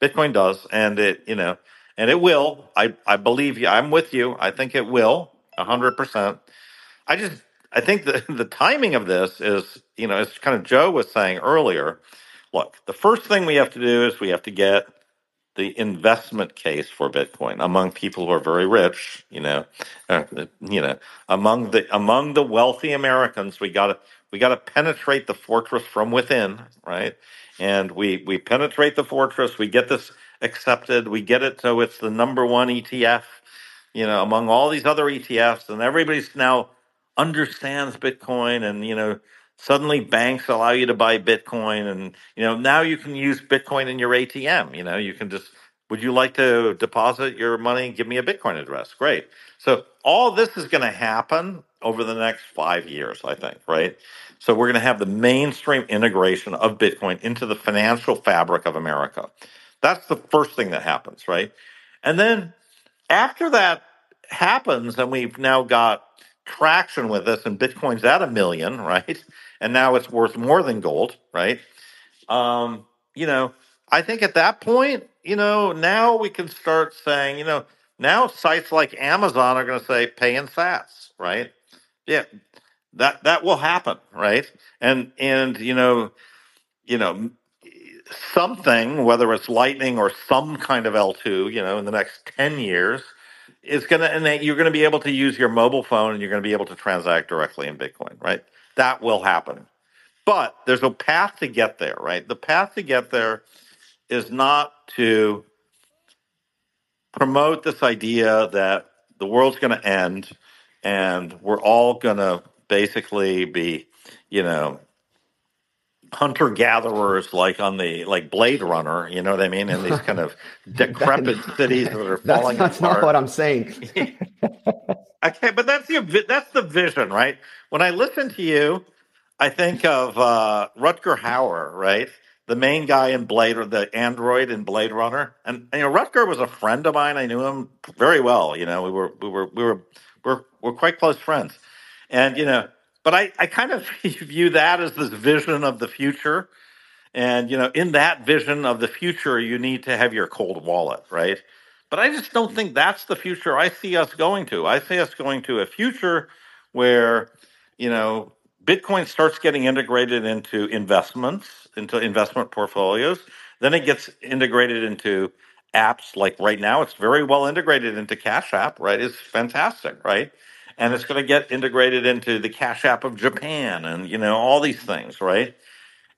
Bitcoin does, and it you know, and it will. I I believe you. I'm with you. I think it will. hundred percent I just I think the the timing of this is, you know, as kind of Joe was saying earlier, look, the first thing we have to do is we have to get the investment case for Bitcoin among people who are very rich, you know, uh, you know, among the among the wealthy Americans, we got to we got to penetrate the fortress from within, right? And we we penetrate the fortress, we get this accepted, we get it so it's the number one ETF, you know, among all these other ETFs, and everybody's now understands Bitcoin and you know suddenly banks allow you to buy Bitcoin and you know now you can use Bitcoin in your ATM you know you can just would you like to deposit your money give me a Bitcoin address? Great. So all this is going to happen over the next 5 years I think right? So we're going to have the mainstream integration of Bitcoin into the financial fabric of America. That's the first thing that happens right? And then after that happens and we've now got traction with this and bitcoin's at a million right? And now it's worth more than gold right? Um you know i think at that point you know now we can start saying you know now sites like amazon are going to say pay in sats right? Yeah that that will happen right? And and you know you know something whether it's lightning or some kind of l2 you know in the next 10 years it's gonna and then you're gonna be able to use your mobile phone and you're gonna be able to transact directly in Bitcoin, right? That will happen. But there's a path to get there, right? The path to get there is not to promote this idea that the world's going to end and we're all going to basically be, you know, hunter gatherers like on the like Blade Runner, you know what I mean? In these kind of decrepit cities that are That's, falling that's apart. not what I'm saying. Okay, but that's the that's the vision, right? When I listen to you, I think of uh, Rutger Hauer, right? The main guy in Blade, or the android in Blade Runner, and you know Rutger was a friend of mine. I knew him very well. You know, we were we were we were we're we're quite close friends, and you know, but I I kind of view that as this vision of the future, and you know, in that vision of the future, you need to have your cold wallet, right? But I just don't think that's the future I see us going to. I see us going to a future where, you know, Bitcoin starts getting integrated into investments, into investment portfolios. Then it gets integrated into apps. Like right now, it's very well integrated into Cash App, right? It's fantastic, right? And it's going to get integrated into the Cash App of Japan and, you know, all these things, right?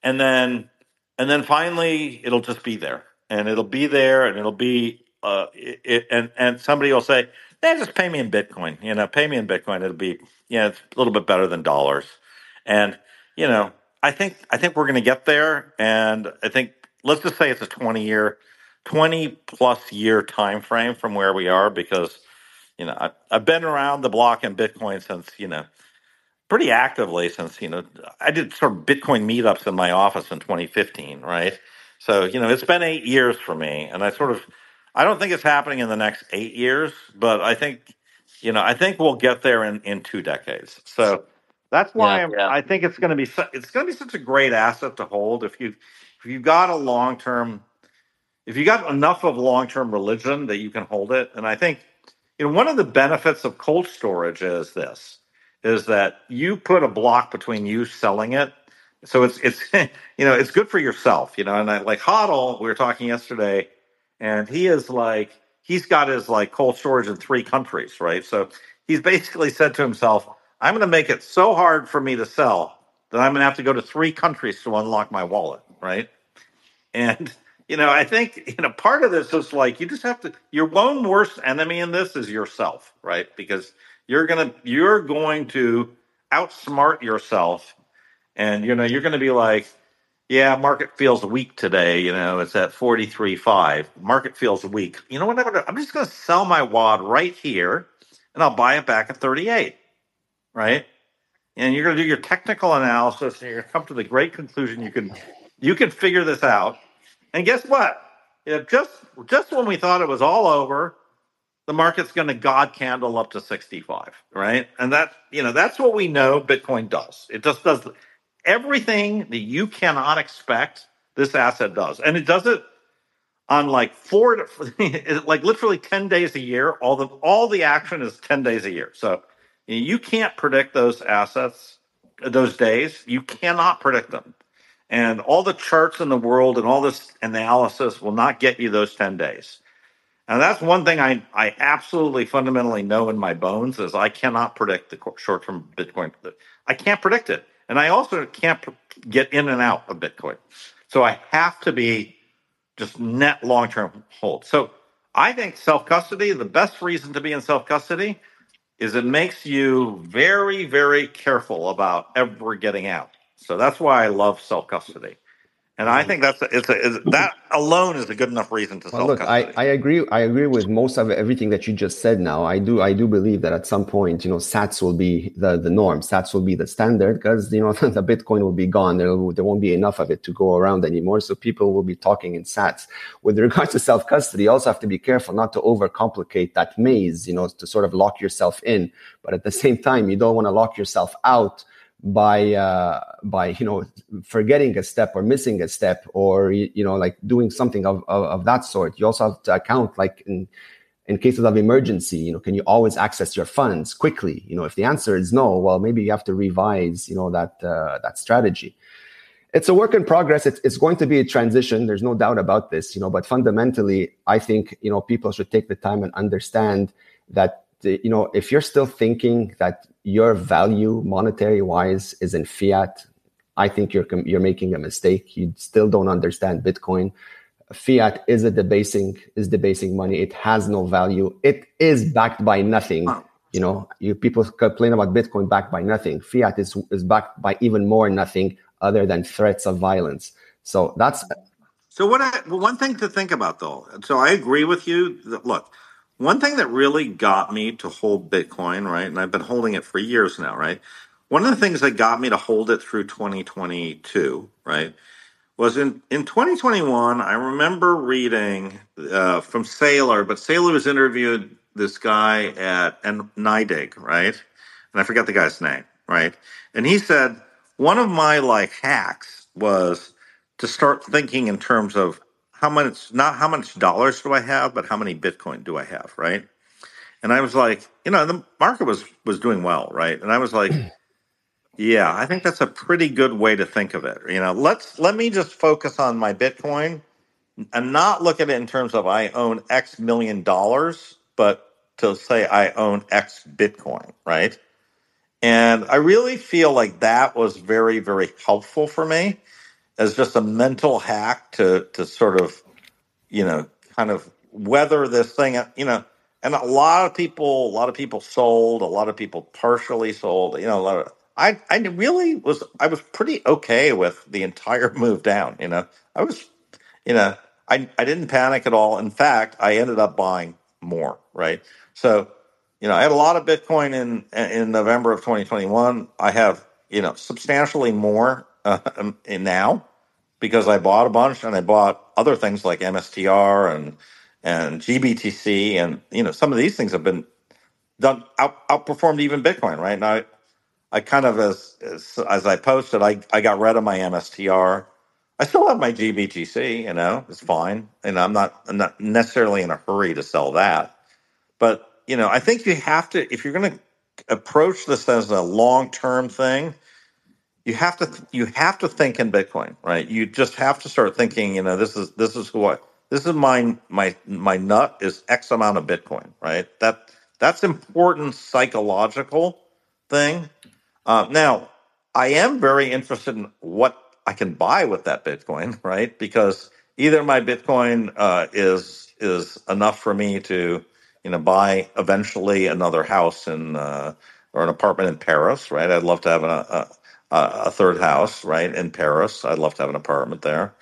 and then and then finally it'll just be there. And it'll be there and it'll be uh it, and and somebody will say yeah just pay me in bitcoin. You know pay me in bitcoin it'll be yeah it's a little bit better than dollars. And you know i think i think we're going to get there. And i think let's just say it's a 20 year 20 plus year time frame from where we are because you know I, i've been around the block in bitcoin since you know pretty actively since you know I did sort of Bitcoin meetups in my office in 2015, right? So you know it's been eight years for me, and I sort of I don't think it's happening in the next eight years, but I think you know I think we'll get there in in two decades. So that's why Yeah, I'm, yeah. I think it's going to be su- it's going to be such a great asset to hold if you if you've got a long term if you got enough of long term religion that you can hold it, and I think you know one of the benefits of cold storage is this is that you put a block between you selling it, so it's it's you know it's good for yourself, you know. And I, like Hodl, we were talking yesterday, and he is like he's got his like cold storage in three countries, right? So he's basically said to himself, "I'm going to make it so hard for me to sell that I'm going to have to go to three countries to unlock my wallet," right? And you know, I think you know part of this is like you just have to. Your own worst enemy in this is yourself, right? Because you're gonna you're going to outsmart yourself, and you know you're going to be like, yeah, market feels weak today. You know, it's at forty three five. Market feels weak. You know what? I'm, gonna, I'm just going to sell my wad right here, and I'll buy it back at thirty eight, right? And you're going to do your technical analysis, and you're going to come to the great conclusion you can you can figure this out. And guess what? Just just when we thought it was all over, the market's going to god candle up to 65, right? And that, you know, that's what we know Bitcoin does. It just does everything that you cannot expect this asset does. And it does it on like four to, like literally 10 days a year. All the all the action is 10 days a year. So you can't predict those assets those days. You cannot predict them. And all the charts in the world and all this analysis will not get you those 10 days. And that's one thing I, I absolutely fundamentally know in my bones is I cannot predict the short-term Bitcoin. I can't predict it. And I also can't get in and out of Bitcoin. So I have to be just net long-term hold. So I think self-custody, the best reason to be in self-custody is it makes you very, very careful about ever getting out. So that's why I love self custody. And I think that's a, it's a, is, that alone is a good enough reason to Well, self look, I, custody. I agree. I agree with most of everything that you just said. Now, I do. I do believe that at some point, you know, Sats will be the the norm. Sats will be the standard because you know the Bitcoin will be gone. There will, there won't be enough of it to go around anymore. So people will be talking in Sats. With regards to self custody, you also have to be careful not to overcomplicate that maze. You know, to sort of lock yourself in, but at the same time, you don't want to lock yourself out by uh, by you know forgetting a step or missing a step or you, know like doing something of, of, of that sort. You also have to account like in in cases of emergency you know can you always access your funds quickly? You know if the answer is no well maybe you have to revise you know that uh, that strategy. It's a work in progress. It's, it's going to be a transition. There's no doubt about this you know but fundamentally i think you know people should take the time and understand that you know if you're still thinking that your value monetary wise is in fiat i think you're you're making a mistake. You still don't understand bitcoin. Fiat is a debasing is debasing money. It has no value. It is backed by nothing. You know you people complain about bitcoin backed by nothing. Fiat is is backed by even more nothing other than threats of violence. So that's so what I, one thing to think about though so i agree with you that, look one thing that really got me to hold bitcoin right and i've been holding it for years now right? One of the things that got me to hold it through 2022 right was in, in 2021 i remember reading uh, from saylor but saylor was interviewed this guy at and NYDIG, right and i forget the guy's name right and he said one of my like hacks was to start thinking in terms of how much not how much dollars do i have but how many bitcoin do i have right? And i was like you know the market was was doing well right? And i was like yeah i think that's a pretty good way to think of it. You know let's let me just focus on my bitcoin and not look at it in terms of i own x million dollars but to say i own x bitcoin right? And i really feel like that was very very helpful for me as just a mental hack to to sort of you know kind of weather this thing you know and a lot of people a lot of people sold a lot of people partially sold you know a lot of i i really was i was pretty okay with the entire move down you know. I was you know i i didn't panic at all. In fact i ended up buying more right? So you know i had a lot of bitcoin in in november of 2021 i have you know substantially more uh, in now because I bought a bunch and I bought other things like MSTR and and GBTC and you know some of these things have been done out, outperformed even Bitcoin right now. I, I kind of as, as as I posted, I I got rid of my MSTR. I still have my GBTC, you know, it's fine, and I'm not I'm not necessarily in a hurry to sell that. But you know, I think you have to if you're going to approach this as a long term thing you have to you have to think in Bitcoin, right? You just have to start thinking. You know, this is this is what this is my my my nut is X amount of Bitcoin, right? That that's important psychological thing. Uh, now, I am very interested in what I can buy with that Bitcoin, right? Because either my Bitcoin uh, is is enough for me to you know buy eventually another house in uh, or an apartment in Paris, right? I'd love to have a, a uh, a third house, right, in Paris. I'd love to have an apartment there.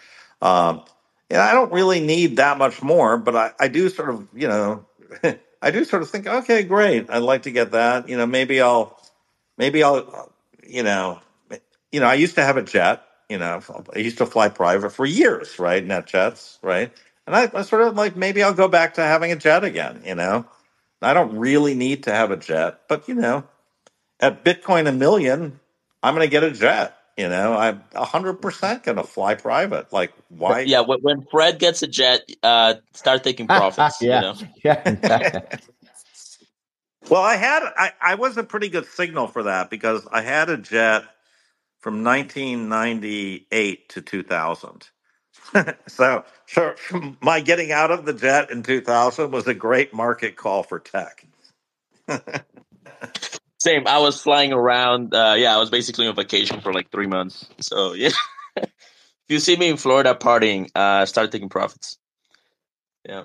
Um, yeah, I don't really need that much more, but I, I do sort of, you know, I do sort of think, okay, great. I'd like to get that. You know, maybe I'll, maybe I'll, you know, you know, I used to have a jet. You know, I used to fly private for years, right? NetJets, right? And I, I sort of like maybe I'll go back to having a jet again. You know, I don't really need to have a jet, but you know, at Bitcoin a million, I'm going to get a jet. You know, I'm 100% going to fly private. Like, why? Yeah, when, when Fred gets a jet, uh, start taking profits. yeah. You know? Yeah. well, I had, I, I was a pretty good signal for that because I had a jet from 1998 to 2000. so, so my getting out of the jet in 2000 was a great market call for tech. Same. I was flying around. Uh, yeah, I was basically on vacation for like three months. So yeah, if you see me in Florida partying, uh, start taking profits. Yeah.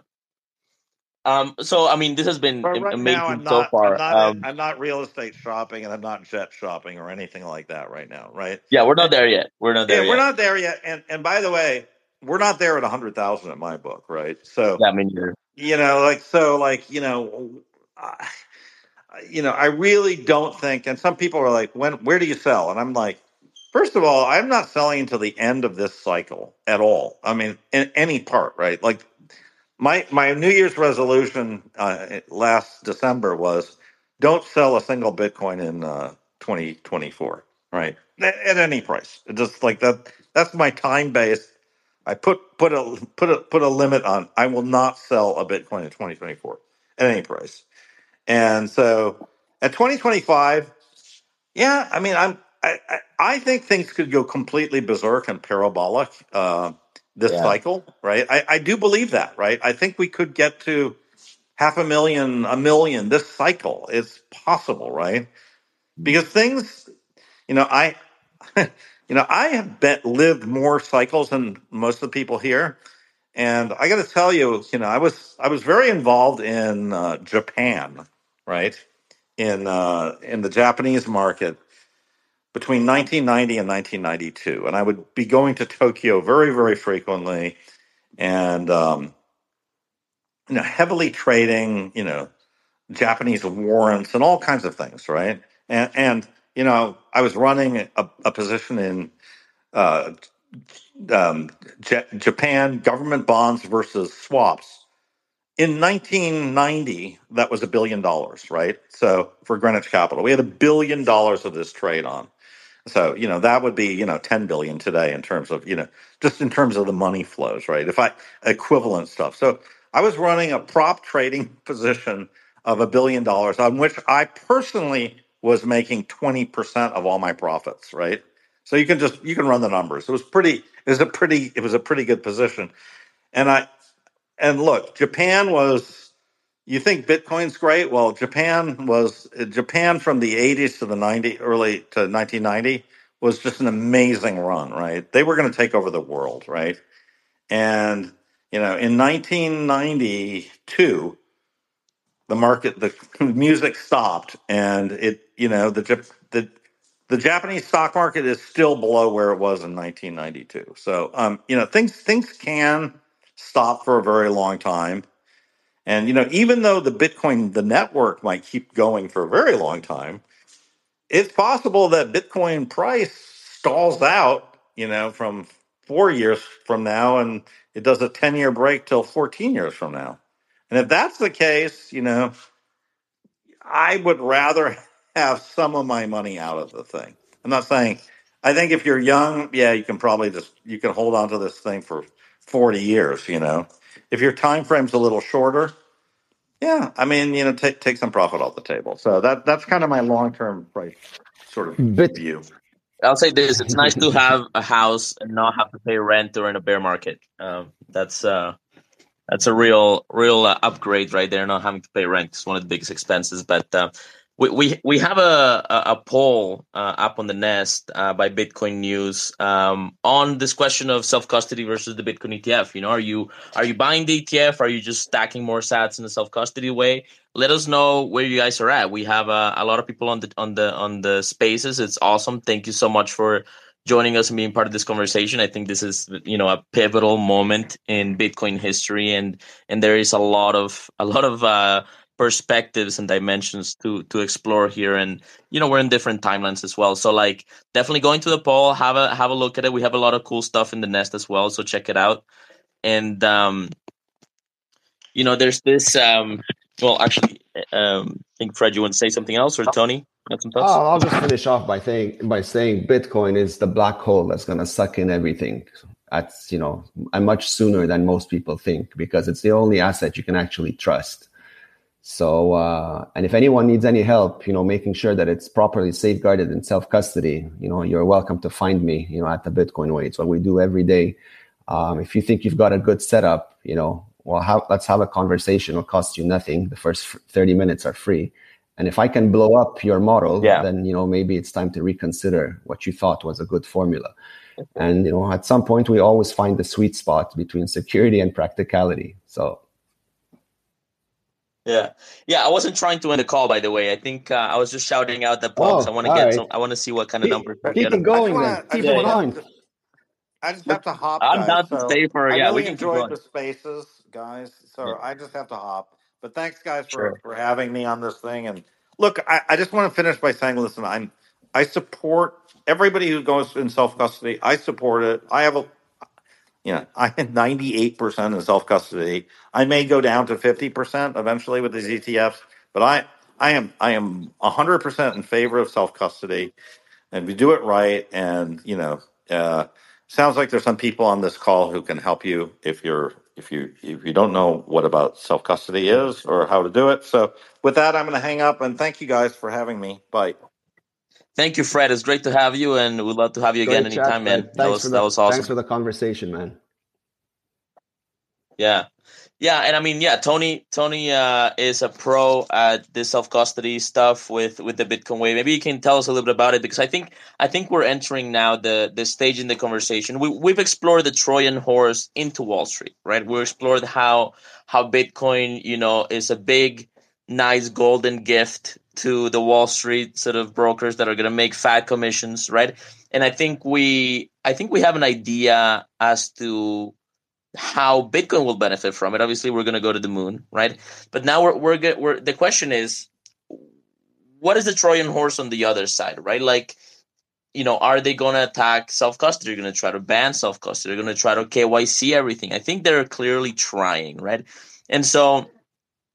Um. So I mean, this has been right amazing now, I'm so not. far. I'm not. Um. I'm not real estate shopping, and I'm not jet shopping or anything like that right now. Right? Yeah, we're not there yet. We're not there Yeah, we're not there yet. And and by the way, we're not there at a hundred thousand in my book, right? So Yeah, I mean, you're you know, like so, like you know, uh, you know, I really don't think. And some people are like, when, where do you sell? And I'm like, first of all, I'm not selling until the end of this cycle at all. I mean, in any part, right? Like my my New Year's resolution uh, last December was don't sell a single Bitcoin in uh, 2024, right? At, any price. Just like that. That's my time base. I put put a put a put a limit on. I will not sell a Bitcoin in 2024 at any price. And so at 2025, yeah, I mean, I'm I, I, I think things could go completely berserk and parabolic uh, this yeah. cycle, right? I, I do believe that, right? I think we could get to half a million, a million this cycle. It's possible, right? Because things, you know, I, you know, I have bet lived more cycles than most of the people here, and I got to tell you, you know, I was I was very involved in uh, Japan, right? In uh, in the Japanese market between 1990 and 1992, and I would be going to Tokyo very very frequently, and um, you know, heavily trading, you know, Japanese warrants and all kinds of things, right? And and you know, I was running a, a position in uh, um, J- Japan government bonds versus swaps. In 1990, that was a billion dollars, right? So for Greenwich Capital, we had a billion dollars of this trade on. So, you know, that would be, you know, 10 billion today in terms of, you know, just in terms of the money flows, right? If I equivalent stuff. So I was running a prop trading position of a billion dollars on which I personally was making 20% of all my profits, right? So you can just you can run the numbers. It was pretty it was a pretty it was a pretty good position. And I and look, Japan was you think Bitcoin's great? Well, Japan was Japan from the 80s to the 90 early to 1990 was just an amazing run, right? They were going to take over the world, right? And you know, in 1992, the market the music stopped and it, you know, the the Japanese stock market is still below where it was in 1992. So, um, you know, things things can stop for a very long time and you know, even though the Bitcoin, the network might keep going for a very long time, it's possible that Bitcoin price stalls out, you know, from four years from now and it does a 10 year break till 14 years from now. And if that's the case, you know, I would rather have some of my money out of the thing. I'm not saying I think if you're young, yeah, you can probably just you can hold on to this thing for 40 years, you know. If your time frame's a little shorter, yeah, I mean, you know, take take some profit off the table. So that that's kind of my long term price sort of Bit view. I'll say this: it's nice to have a house and not have to pay rent during a bear market. Um, that's uh, that's a real real uh, upgrade right there. Not having to pay rent is one of the biggest expenses. But uh, we we we have a a, a poll uh, up on the Nest uh, by Bitcoin News um, on this question of self custody versus the Bitcoin ETF. You know, are you are you buying the ETF? Are you just stacking more Sats in the self custody way? Let us know where you guys are at. We have uh, a lot of people on the on the on the spaces. It's awesome. Thank you so much for joining us and being part of this conversation. I think this is you know a pivotal moment in Bitcoin history, and and there is a lot of a lot of uh, perspectives and dimensions to to explore here. And you know we're in different timelines as well. So like definitely going to the poll, have a have a look at it. We have a lot of cool stuff in the nest as well, so check it out. And um, you know there's this um, well actually um, I think Fred, you want to say something else or Tony? Oh, I'll just finish off by saying by saying Bitcoin is the black hole that's going to suck in everything. That's you know, much sooner than most people think because it's the only asset you can actually trust. So, uh, and if anyone needs any help, you know, making sure that it's properly safeguarded in self custody, you know, you're welcome to find me, you know, at the Bitcoin way. It's what we do every day. Um, if you think you've got a good setup, you know, well, how, let's have a conversation. It'll cost you nothing. The first 30 minutes are free. And if I can blow up your model, Yeah. then, you know, maybe it's time to reconsider what you thought was a good formula. And, you know, at some point, we always find the sweet spot between security and practicality. So, Yeah, yeah. I wasn't trying to end the call, by the way. I think uh, I was just shouting out the poll. Oh, I want to get right. some. I want to see what kind of numbers we're keep it going I then. just wanna- I Keep just it wanna- going. I just have to hop. I'm guys, down to so stay for I yeah. really We can keep enjoyed the spaces, guys. So Yeah. I just have to hop. But thanks, guys, for Sure. for having me on this thing. And look, I, I just want to finish by saying, listen, I'm I support everybody who goes in self custody. I support it. I have a know, I had 98% in self custody. I may go down to 50% eventually with these ETFs, but I, I am, I am 100% in favor of self custody and we do it right. And, you know, uh, sounds like there's some people on this call who can help you if you're, if you, if you don't know what about self custody is or how to do it. So with that, I'm going to hang up and thank you guys for having me. Bye. Thank you, Fred. It's great to have you, and we'd love to have you again chat, anytime, man. That was for that was awesome. thanks for the conversation, man. Yeah. Yeah, and I mean, yeah, Tony Tony uh, is a pro at this self custody stuff with with the Bitcoin way. Maybe you can tell us a little bit about it because I think I think we're entering now the the stage in the conversation. We we've explored the Trojan horse into Wall Street, right? We explored how how Bitcoin, you know, is a big, nice golden gift to the Wall Street sort of brokers that are going to make fat commissions, right? And I think we I think we have an idea as to how Bitcoin will benefit from it. Obviously, we're going to go to the moon, right? But now we're we're, get, we're the question is, what is the Trojan horse on the other side, right? Like, you know, are they going to attack self custody? They're going to try to ban self custody. They're going to try to KYC everything. I think they're clearly trying, right? And so,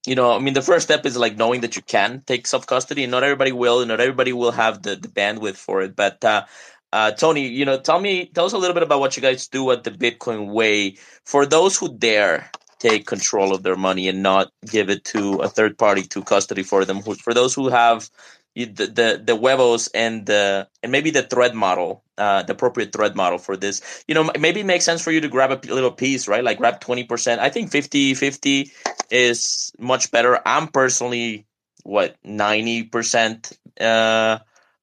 you know, I mean, the first step is like knowing that you can take self custody, and not everybody will, and not everybody will have the the bandwidth for it. But uh, uh, Tony, you know, tell me, tell us a little bit about what you guys do at the Bitcoin Way for those who dare take control of their money and not give it to a third party to custody for them. Who for those who have the the, the huevos and the and maybe the threat model, uh, the appropriate threat model for this, you know, maybe it makes sense for you to grab a little piece, right? Like grab twenty percent. I think 50-50 is much better. I'm personally what ninety percent. Uh,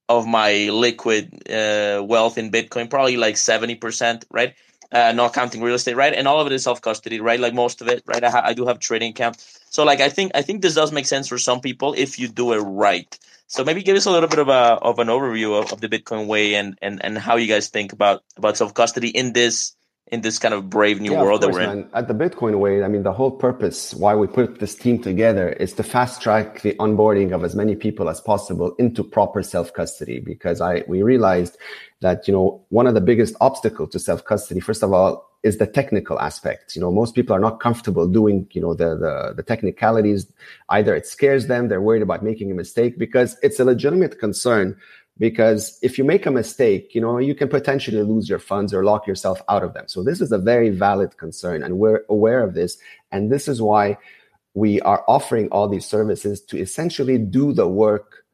of my liquid uh, wealth in Bitcoin, probably like 70%, right? Uh, not counting real estate, right? And all of it is self custody, right? Like most of it, right? I, ha- I do have trading account. So like, I think, I think this does make sense for some people if you do it right. So maybe give us a little bit of a, of an overview of, of the Bitcoin way and, and, and how you guys think about, about self custody in this, in this kind of brave new yeah, world course, that we're in. Man. At the Bitcoin way, I mean, the whole purpose why we put this team together is to fast track the onboarding of as many people as possible into proper self custody. Because I we realized that you know one of the biggest obstacles to self custody, first of all, is the technical aspect. You know, most people are not comfortable doing you know the, the the technicalities. Either it scares them, they're worried about making a mistake because it's a legitimate concern because if you make a mistake you know you can potentially lose your funds or lock yourself out of them. So this is a very valid concern and we're aware of this. And this is why we are offering all these services to essentially do the work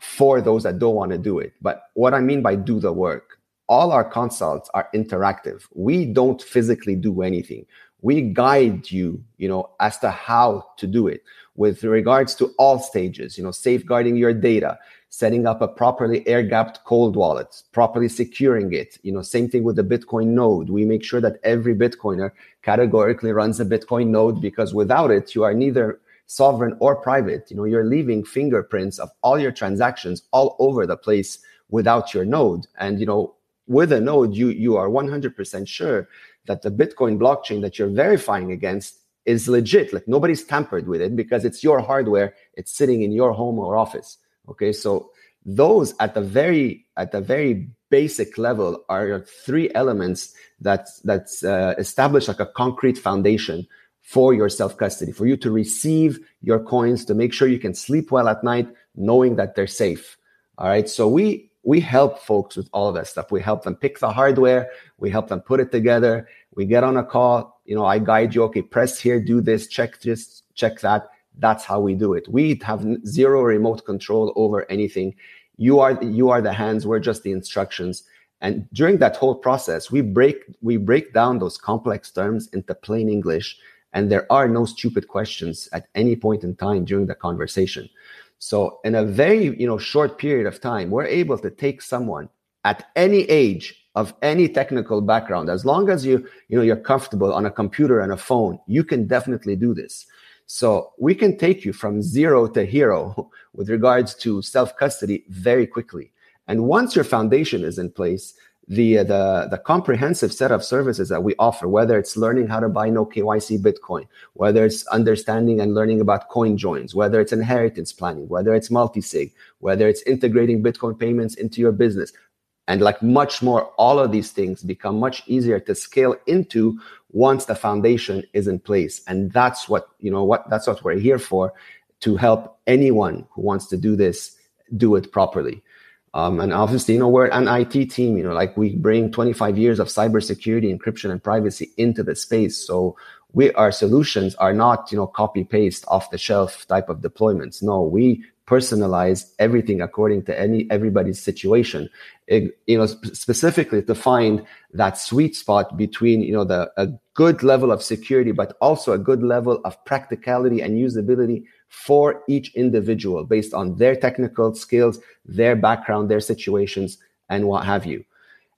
for those that don't want to do it. But what i mean by do the work all our consults are interactive. We don't physically do anything. We guide you you know as to how to do it. With regards to all stages you know safeguarding your data setting up a properly air gapped cold wallet, properly securing it. You know, same thing with the Bitcoin node. We make sure that every Bitcoiner categorically runs a Bitcoin node because without it, you are neither sovereign or private. You know, you're leaving fingerprints of all your transactions all over the place without your node. And, you know, with a node, you, you are 100% sure that the Bitcoin blockchain that you're verifying against is legit. Like nobody's tampered with it because it's your hardware. It's sitting in your home or office. Okay, so those at the very at the very basic level are three elements that that uh, establish like a concrete foundation for your self custody, for you to receive your coins, to make sure you can sleep well at night, knowing that they're safe. All right, so we we help folks with all of that stuff. We help them pick the hardware, we help them put it together. We get on a call, you know, I guide you. Okay, press here, do this, check this, check that that's how we do it. We have zero remote control over anything. You are you are the hands. We're just the instructions. And during that whole process, we break we break down those complex terms into plain English, and there are no stupid questions at any point in time during the conversation. So in a very you know short period of time, we're able to take someone at any age of any technical background, as long as you you know you're comfortable on a computer and a phone, you can definitely do this. So we can take you from zero to hero with regards to self custody very quickly. And once your foundation is in place, the, uh, the, the comprehensive set of services that we offer, whether it's learning how to buy no KYC Bitcoin, whether it's understanding and learning about coin joins, whether it's inheritance planning, whether it's multi-sig, whether it's integrating Bitcoin payments into your business, and like much more, all of these things become much easier to scale into once the foundation is in place. And that's what, you know, what that's what we're here for to help anyone who wants to do this do it properly. Um, and obviously, you know, we're an IT team, you know, like we bring 25 years of cybersecurity, encryption, and privacy into the space. So we our solutions are not, you know, copy paste off the shelf type of deployments. No, we personalize everything according to any everybody's situation. It, you know, sp- specifically to find that sweet spot between you know the a good level of security, but also a good level of practicality and usability for each individual based on their technical skills, their background, their situations, and what have you.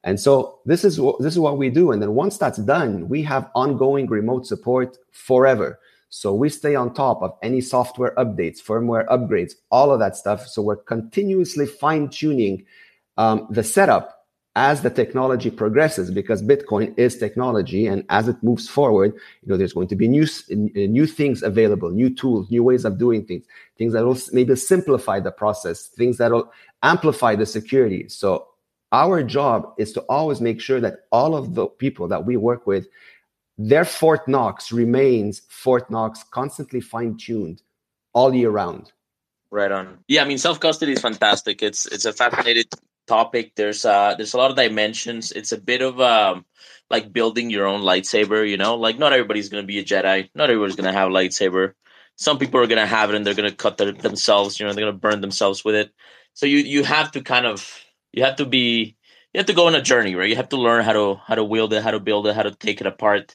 And so this is what this is what we do. And then once that's done, we have ongoing remote support forever. So we stay on top of any software updates, firmware upgrades, all of that stuff. So we're continuously fine tuning um, the setup as the technology progresses because bitcoin is technology and as it moves forward you know there's going to be new new things available new tools new ways of doing things things that will maybe simplify the process things that will amplify the security so our job is to always make sure that all of the people that we work with their fort knox remains fort knox constantly fine-tuned all year round right on yeah i mean self-custody is fantastic it's it's a fascinating topic. There's uh there's a lot of dimensions. It's a bit of um like building your own lightsaber, you know? Like not everybody's gonna be a Jedi. Not everybody's gonna have a lightsaber. Some people are gonna have it and they're gonna cut their, themselves, you know, they're gonna burn themselves with it. So you you have to kind of you have to be you have to go on a journey, right? You have to learn how to how to wield it, how to build it, how to take it apart.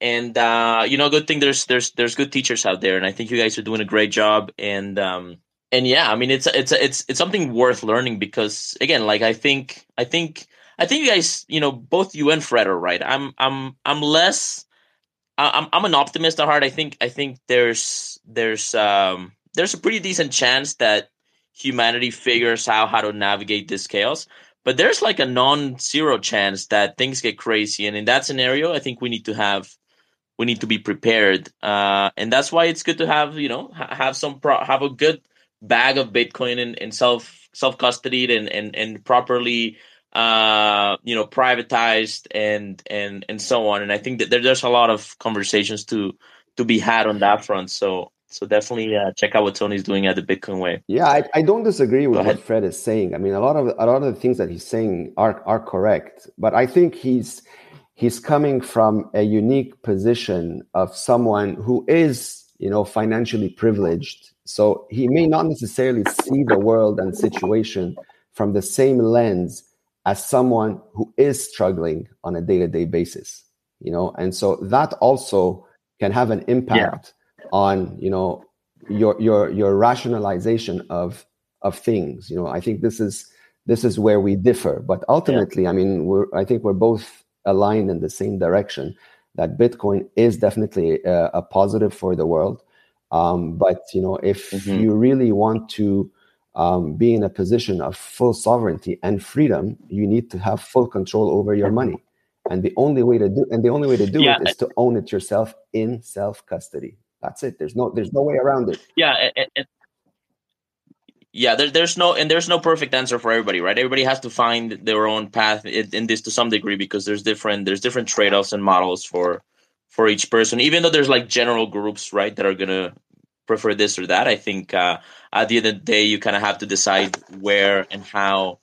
And uh, you know, good thing there's there's there's good teachers out there, and I think you guys are doing a great job. And um, and yeah, I mean it's it's it's it's something worth learning because again, like I think I think I think you guys, you know, both you and Fred are right. I'm I'm I'm less I'm I'm an optimist at heart. I think I think there's there's um there's a pretty decent chance that humanity figures out how to navigate this chaos. But there's like a non-zero chance that things get crazy, and in that scenario, I think we need to have we need to be prepared, uh, and that's why it's good to have you know have some pro- have a good bag of Bitcoin and, and self self custodied and, and and properly uh you know privatized and and and so on. And i think that there, there's a lot of conversations to to be had on that front. So so definitely uh, check out what tony's doing at the bitcoin way. Yeah i, I don't disagree with what fred is saying. I mean a lot of a lot of the things that he's saying are are correct. But i think he's he's coming from a unique position of someone who is you know financially privileged so he may not necessarily see the world and situation from the same lens as someone who is struggling on a day-to-day basis, you know, and so that also can have an impact yeah. on, you know, your your your rationalization of of things. You know, I think this is this is where we differ. But ultimately, yeah. I mean, we're I think we're both aligned in the same direction that Bitcoin is definitely a, a positive for the world. Um, but you know, if mm-hmm. you really want to um, be in a position of full sovereignty and freedom, you need to have full control over your money. And the only way to do and the only way to do yeah. it is to own it yourself in self custody. That's it. There's no there's no way around it. Yeah. It, it, yeah, there, there's no and there's no perfect answer for everybody, right? Everybody has to find their own path in, in this to some degree because there's different there's different trade offs and models for for each person. Even though there's like general groups right that are gonna prefer this or that i think uh, at the end of the day you kind of have to decide where and how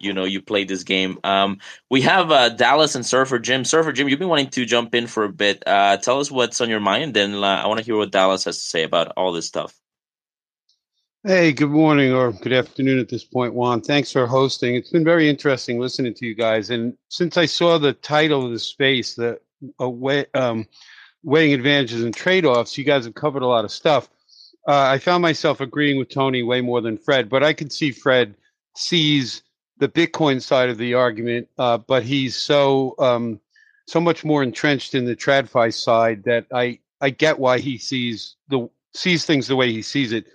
you know you play this game. Um, we have uh, dallas and surfer jim. Surfer jim you've been wanting to jump in for a bit. Uh, tell us what's on your mind and uh, i want to hear what dallas has to say about all this stuff Hey, good morning or good afternoon at this point, Juan. Thanks for hosting. It's been very interesting listening to you guys. And since I saw the title of the space, the way, um, weighing advantages and trade-offs. You guys have covered a lot of stuff. Uh, I found myself agreeing with Tony way more than Fred, but I could see Fred sees the Bitcoin side of the argument, uh, but he's so um, so much more entrenched in the TradFi side that I I get why he sees the sees things the way he sees it.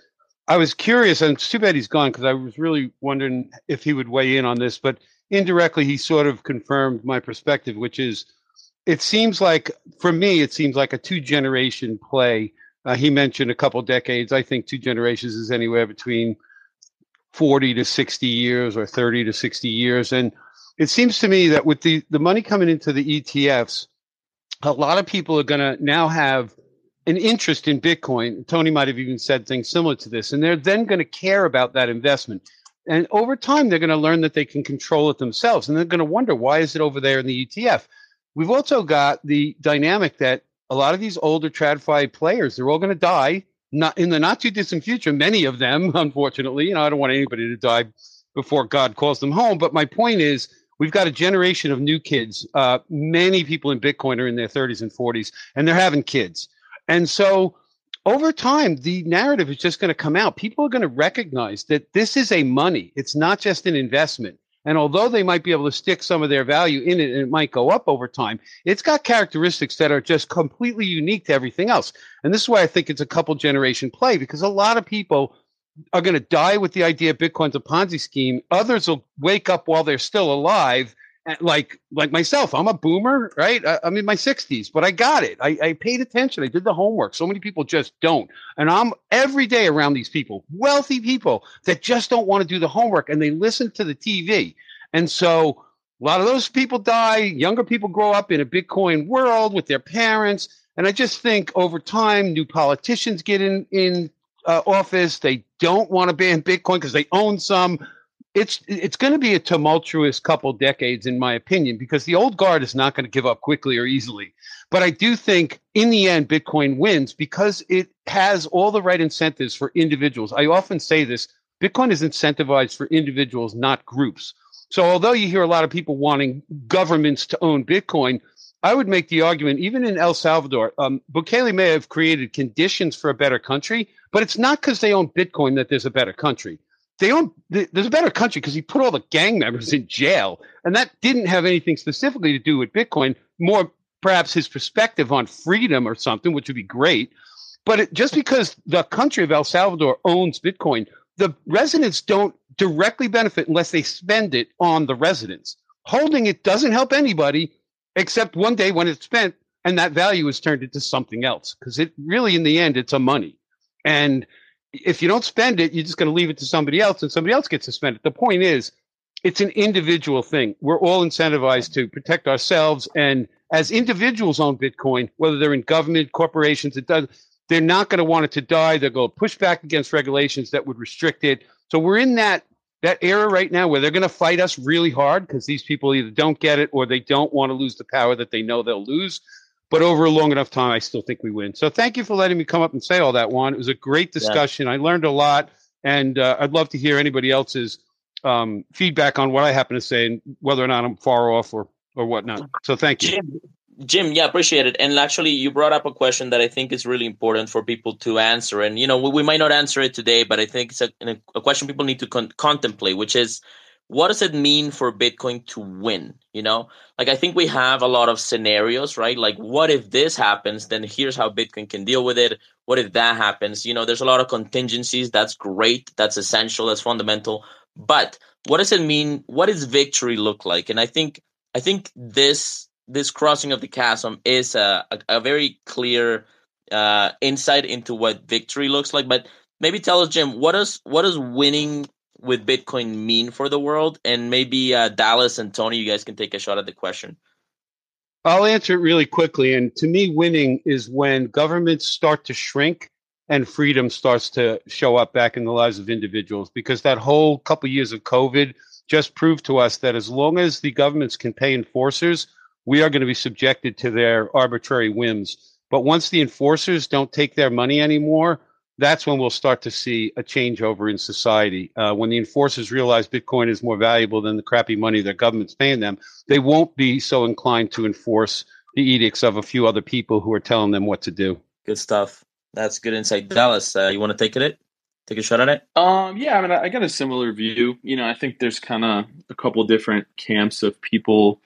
I was curious, and it's too bad he's gone because I was really wondering if he would weigh in on this, but indirectly he sort of confirmed my perspective, which is it seems like for me it seems like a two generation play. Uh, he mentioned a couple decades. I think two generations is anywhere between 40 to 60 years or 30 to 60 years and it seems to me that with the, the money coming into the etfs a lot of people are going to now have an interest in bitcoin tony might have even said things similar to this and they're then going to care about that investment and over time they're going to learn that they can control it themselves and they're going to wonder why is it over there in the etf We've also got the dynamic that a lot of these older TradFi players, they're all going to die. not in the not too distant future, many of them, unfortunately, you know, I don't want anybody to die before God calls them home. But my point is, we've got a generation of new kids. Uh, many people in Bitcoin are in their 30s and 40s, and they're having kids. And so over time, the narrative is just going to come out. People are going to recognize that this is a money, it's not just an investment. And although they might be able to stick some of their value in it and it might go up over time, it's got characteristics that are just completely unique to everything else. And this is why I think it's a couple generation play because a lot of people are going to die with the idea Bitcoin's a Ponzi scheme. Others will wake up while they're still alive like like myself i'm a boomer right? I, am in my 60s but i got it. I, I paid attention. I did the homework. So many people just don't. And i'm every day around these people wealthy people that just don't want to do the homework and they listen to the tv and so a lot of those people die. Younger people grow up in a bitcoin world with their parents. And i just think over time new politicians get in in uh, office. They don't want to ban bitcoin because they own some it's it's going to be a tumultuous couple decades in my opinion because the old guard is not going to give up quickly or easily. But i do think in the end bitcoin wins because it has all the right incentives for individuals. I often say this bitcoin is incentivized for individuals not groups. So although you hear a lot of people wanting governments to own bitcoin i would make the argument even in el salvador um, bukele may have created conditions for a better country but it's not because they own bitcoin that there's a better country they own there's a better country because he put all the gang members in jail and that didn't have anything specifically to do with bitcoin more perhaps his perspective on freedom or something which would be great. But it, just because the country of el salvador owns bitcoin the residents don't directly benefit unless they spend it on the residents. Holding it doesn't help anybody except one day when it's spent and that value is turned into something else because it really in the end it's a money. And if you don't spend it, you're just going to leave it to somebody else and somebody else gets to spend it. The point is, it's an individual thing. We're all incentivized to protect ourselves. And as individuals own Bitcoin, whether they're in government, corporations, it does, they're not going to want it to die. They're going to push back against regulations that would restrict it. So we're in that that era right now where they're going to fight us really hard because these people either don't get it or they don't want to lose the power that they know they'll lose. But over a long enough time, I still think we win. So thank you for letting me come up and say all that, Juan. It was a great discussion. Yeah. I learned a lot, and uh, I'd love to hear anybody else's um, feedback on what I happen to say and whether or not I'm far off or or whatnot. So thank you. Jim, Jim, yeah, appreciate it. And actually, you brought up a question that I think is really important for people to answer. And you know, we, we might not answer it today, but I think it's a, a question people need to con- contemplate, which is what does it mean for Bitcoin to win? You know, like I think we have a lot of scenarios, right? Like, what if this happens? Then here's how Bitcoin can deal with it. What if that happens? You know, there's a lot of contingencies. That's great. That's essential. That's fundamental. But what does it mean? What does victory look like? And I think, I think this this crossing of the chasm is a, a, a very clear uh, insight into what victory looks like. But maybe tell us, Jim, what does what does winning with Bitcoin mean for the world? And maybe uh, Dallas and Tony, you guys can take a shot at the question. I'll answer it really quickly. And to me, winning is when governments start to shrink and freedom starts to show up back in the lives of individuals. Because that whole couple years of COVID just proved to us that as long as the governments can pay enforcers, we are going to be subjected to their arbitrary whims. But once the enforcers don't take their money anymore, that's when we'll start to see a changeover in society. Uh, when the enforcers realize Bitcoin is more valuable than the crappy money their government's paying them, they won't be so inclined to enforce the edicts of a few other people who are telling them what to do. Good stuff. That's good insight. Dallas, uh, you want to take it? Take a shot at it? Um, yeah, I mean, I got a similar view. You know, I think there's kind of a couple different camps of people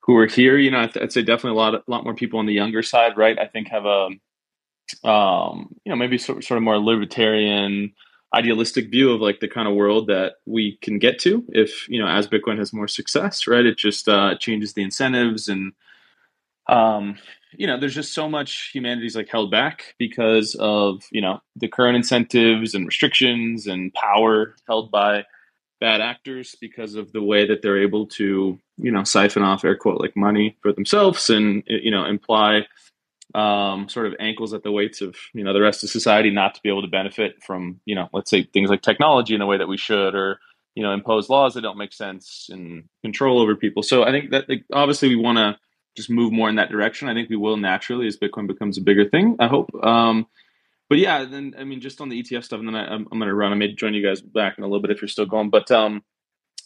who are here. You know, I'd, I'd say definitely a lot, a lot more people on the younger side, right? I think have a um, you know, maybe sort, sort of more libertarian, idealistic view of like the kind of world that we can get to if you know as Bitcoin has more success, right? It just uh, changes the incentives and um, you know, there's just so much humanity's like held back because of you know the current incentives and restrictions and power held by bad actors because of the way that they're able to you know siphon off air quote like money for themselves and you know imply um, sort of ankles at the weights of you know the rest of society not to be able to benefit from you know let's say things like technology in the way that we should or you know impose laws that don't make sense and control over people so i think that like, obviously we want to just move more in that direction i think we will naturally as bitcoin becomes a bigger thing i hope um, but yeah, then I mean, just on the ETF stuff, and then I, am I'm going to run. I may join you guys back in a little bit if you're still going. But um,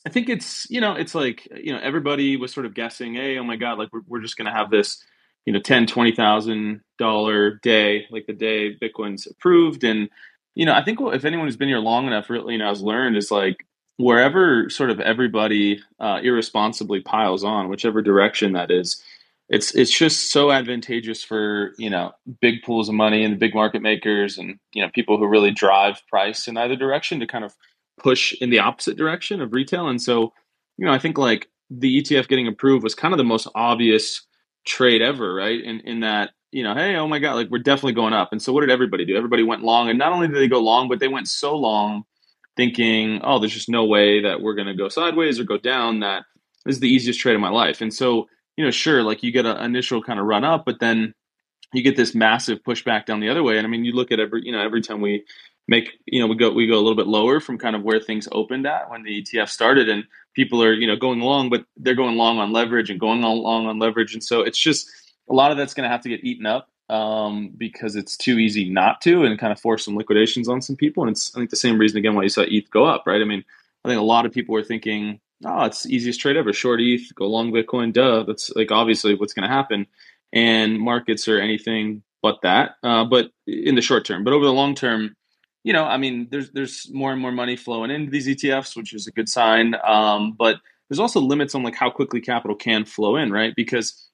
I think it's you know it's like you know everybody was sort of guessing, hey, oh my god, like we're we're just going to have this you know ten twenty thousand dollar day, like the day Bitcoin's approved, and you know I think if anyone who's been here long enough, really you know has learned is like wherever sort of everybody uh, irresponsibly piles on, whichever direction that is it's it's just so advantageous for you know big pools of money and the big market makers and you know people who really drive price in either direction to kind of push in the opposite direction of retail. And so you know i think like the etf getting approved was kind of the most obvious trade ever right? In in that you know hey oh my god like we're definitely going up. And so what did everybody do? Everybody went long and not only did they go long but they went so long thinking oh there's just no way that we're going to go sideways or go down that this is the easiest trade of my life. And so you know, sure, like you get an initial kind of run up, but then you get this massive pushback down the other way. And I mean, you look at every, you know, every time we make, you know, we go we go a little bit lower from kind of where things opened at when the ETF started, and people are, you know, going long, but they're going long on leverage and going long on leverage, and so it's just a lot of that's going to have to get eaten up um, because it's too easy not to, and kind of force some liquidations on some people. And it's I think the same reason again why you saw ETH go up, right? I mean, I think a lot of people were thinking oh, it's the easiest trade ever. Short ETH, go long Bitcoin. Duh. That's like obviously what's going to happen. And markets are anything but that. Uh, but in the short term, but over the long term, you know, I mean, there's there's more and more money flowing into these ETFs, which is a good sign. Um, but there's also limits on like how quickly capital can flow in, right? Because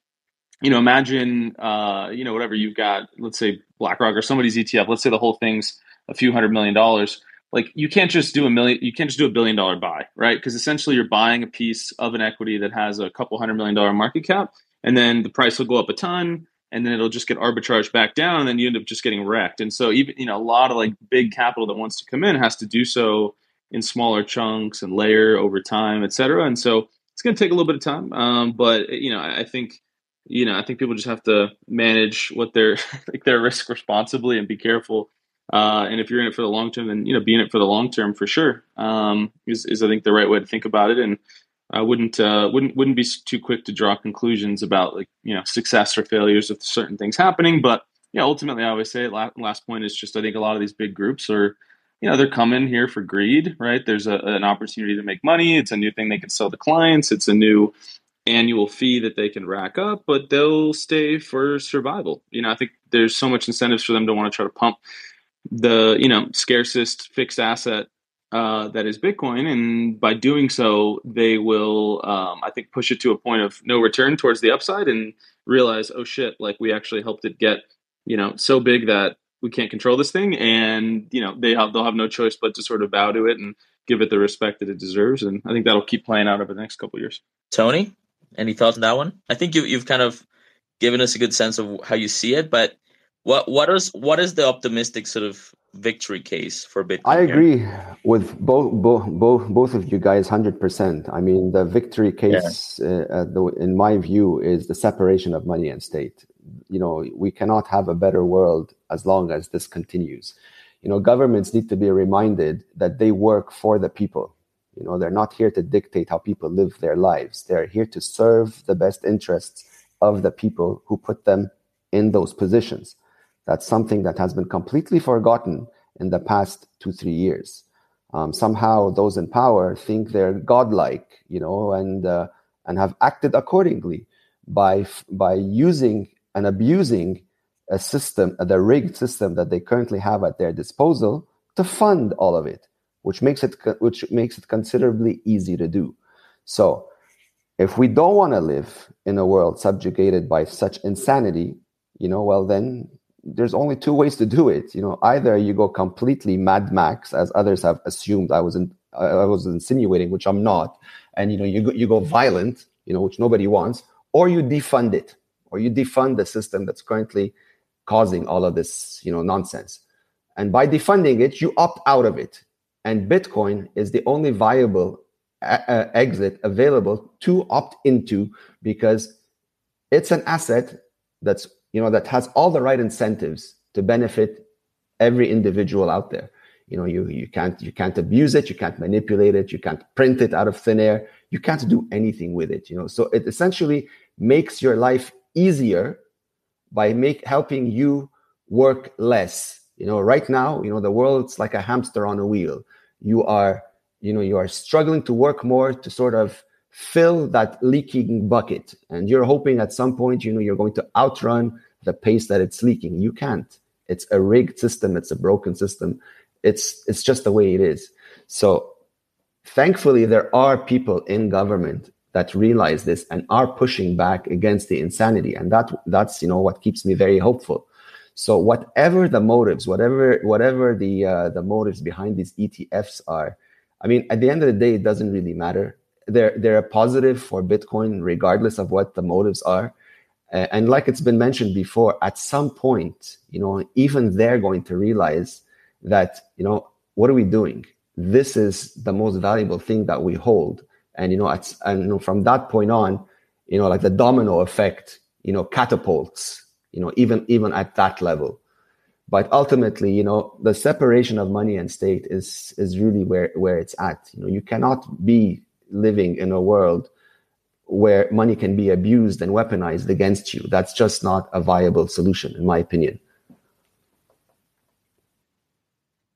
you know, imagine uh, you know whatever you've got, let's say BlackRock or somebody's ETF. Let's say the whole thing's a few hundred million dollars like you can't just do a million you can't just do a billion dollar buy right because essentially you're buying a piece of an equity that has a couple hundred million dollar market cap and then the price will go up a ton and then it'll just get arbitraged back down and then you end up just getting wrecked. And so even you know a lot of like big capital that wants to come in has to do so in smaller chunks and layer over time et cetera. And so it's going to take a little bit of time um, but you know i think you know i think people just have to manage what their like their risk responsibly and be careful. Uh, and if you're in it for the long term, then you know, be in it for the long term for sure um, is, is I think the right way to think about it. And I wouldn't uh, wouldn't wouldn't be too quick to draw conclusions about like you know success or failures of certain things happening. But yeah, ultimately, I always say last point is just I think a lot of these big groups are you know they're coming here for greed, right? There's a, an opportunity to make money. It's a new thing they can sell to clients. It's a new annual fee that they can rack up, but they'll stay for survival. You know, I think there's so much incentives for them to want to try to pump the you know scarcest fixed asset uh, that is Bitcoin, and by doing so, they will um, I think push it to a point of no return towards the upside, and realize oh shit, like we actually helped it get you know so big that we can't control this thing, and you know they have they'll have no choice but to sort of bow to it and give it the respect that it deserves, and I think that'll keep playing out over the next couple years. Tony, any thoughts on that one? I think you, you've kind of given us a good sense of how you see it, but what what is what is the optimistic sort of victory case for Bitcoin? I agree here? with both both both both of you guys, hundred percent. I mean, the victory case, yeah. uh, the, in my view, is the separation of money and state. You know, we cannot have a better world as long as this continues. You know, governments need to be reminded that they work for the people. You know, they're not here to dictate how people live their lives. They're here to serve the best interests of the people who put them in those positions that's something that has been completely forgotten in the past two, three years. Um, somehow those in power think they're godlike, you know, and uh, and have acted accordingly by by using and abusing a system, the rigged system that they currently have at their disposal to fund all of it, which makes it which makes it considerably easy to do. So, if we don't want to live in a world subjugated by such insanity, you know, well then there's only two ways to do it. You know, either you go completely Mad Max, as others have assumed I was in, I was insinuating, which I'm not, and you know, you go, you go violent, you know, which nobody wants, or you defund it, or you defund the system that's currently causing all of this, you know, nonsense. And by defunding it, you opt out of it. And Bitcoin is the only viable a- exit available to opt into because it's an asset that's you know that has all the right incentives to benefit every individual out there. You know you you can't you can't abuse it you can't manipulate it you can't print it out of thin air you can't do anything with it you know. So it essentially makes your life easier by make helping you work less. You know, right now, you know, the world's like a hamster on a wheel. You are, you know, you are struggling to work more to sort of fill that leaking bucket. And you're hoping at some point, you know, you're going to outrun the pace that it's leaking. You can't. It's a rigged system, it's a broken system. It's it's just the way it is. So thankfully there are people in government that realize this and are pushing back against the insanity and that that's you know what keeps me very hopeful so whatever the motives whatever whatever the uh, the motives behind these etfs are i mean at the end of the day it doesn't really matter they're they're a positive for bitcoin regardless of what the motives are. And like it's been mentioned before at some point you know even they're going to realize that you know what are we doing? This is the most valuable thing that we hold. And you know it's, and you know, from that point on you know like the domino effect you know catapults you know even even at that level. But ultimately you know the separation of money and state is is really where where it's at. You know you cannot be living in a world where money can be abused and weaponized against you that's just not a viable solution in my opinion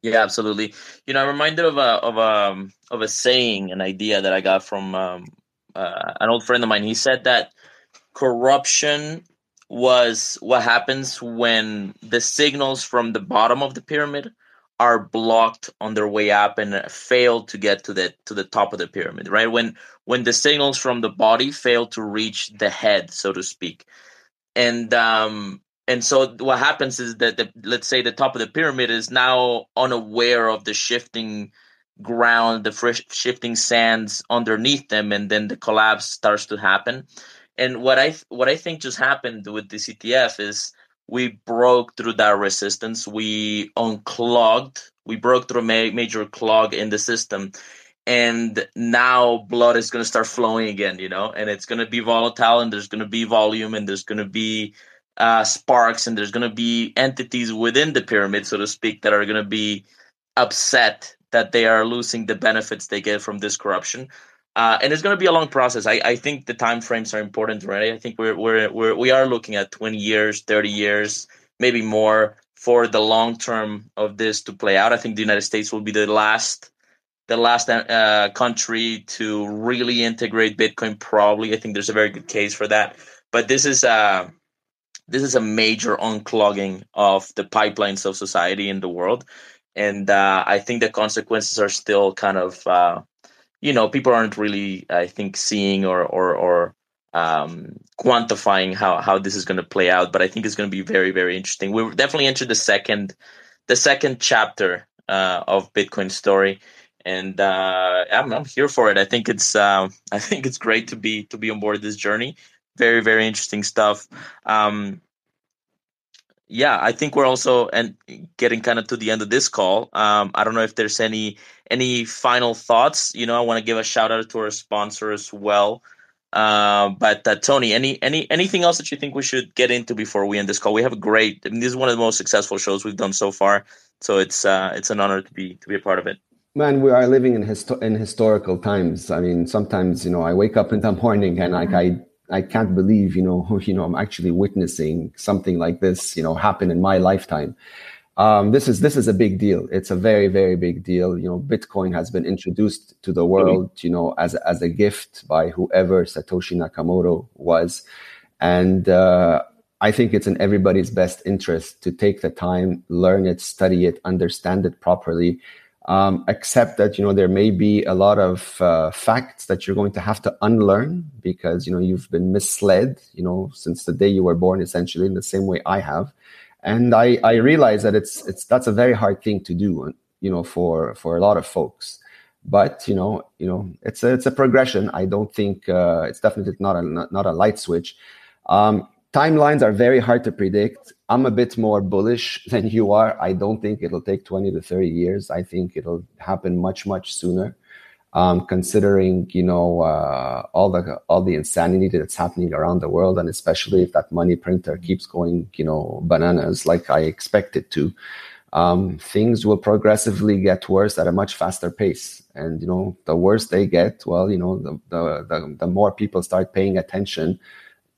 Yeah, absolutely. You know, I'm reminded of a of a um, of a saying, an idea that I got from um, uh, an old friend of mine. He said that corruption was what happens when the signals from the bottom of the pyramid are blocked on their way up and fail to get to the to the top of the pyramid right? When when the signals from the body fail to reach the head so to speak. And um and so what happens is that the, let's say the top of the pyramid is now unaware of the shifting ground the fresh shifting sands underneath them and then the collapse starts to happen. And what i what i think just happened with the ETF is we broke through that resistance. We unclogged we broke through a ma- major clog in the system. And now blood is going to start flowing again you know? And it's going to be volatile and there's going to be volume and there's going to be uh, sparks, and there's going to be entities within the pyramid, so to speak, that are going to be upset that they are losing the benefits they get from this corruption. Uh, and it's going to be a long process. I, I think the time frames are important, right? I think we're we're, we're we are looking at 20 years, 30 years, maybe more for the long term of this to play out. I think the United States will be the last the last uh, country to really integrate Bitcoin. Probably, I think there's a very good case for that. But this is uh, this is a major unclogging of the pipelines of society in the world and uh, i think the consequences are still kind of uh, you know people aren't really i think seeing or or, or um, quantifying how, how this is going to play out but i think it's going to be very very interesting. We're definitely entered the second the second chapter uh, of bitcoin story and uh, I'm, I'm here for it. I think it's uh, i think it's great to be to be on board this journey. Very very interesting stuff. Um, yeah i think we're also and getting kind of to the end of this call um, i don't know if there's any any final thoughts you know i want to give a shout out to our sponsor as well. Uh, but uh, tony any any anything else that you think we should get into before we end this call? We have a great I mean, this is one of the most successful shows we've done so far so it's uh, it's an honor to be to be a part of it. Man we are living in histo- in historical times. I mean sometimes you know i wake up in the morning and like i I can't believe, you know, you know, I'm actually witnessing something like this, you know, happen in my lifetime. Um, this is this is a big deal. It's a very very big deal. You know, Bitcoin has been introduced to the world, you know, as as a gift by whoever Satoshi Nakamoto was, and uh, I think it's in everybody's best interest to take the time, learn it, study it, understand it properly, um, except that you know there may be a lot of uh, facts that you're going to have to unlearn because you know you've been misled you know since the day you were born essentially in the same way i have. And i i realize that it's it's that's a very hard thing to do you know for for a lot of folks. But you know you know it's a, it's a progression. I don't think uh, it's definitely not a not a light switch. Um, timelines are very hard to predict. I'm a bit more bullish than you are. I don't think it'll take 20 to 30 years. I think it'll happen much, much sooner. Um, considering you know uh, all the all the insanity that's happening around the world, and especially if that money printer keeps going, you know, bananas like I expect it to, um, things will progressively get worse at a much faster pace. And you know, the worse they get, well, you know, the the, the, the more people start paying attention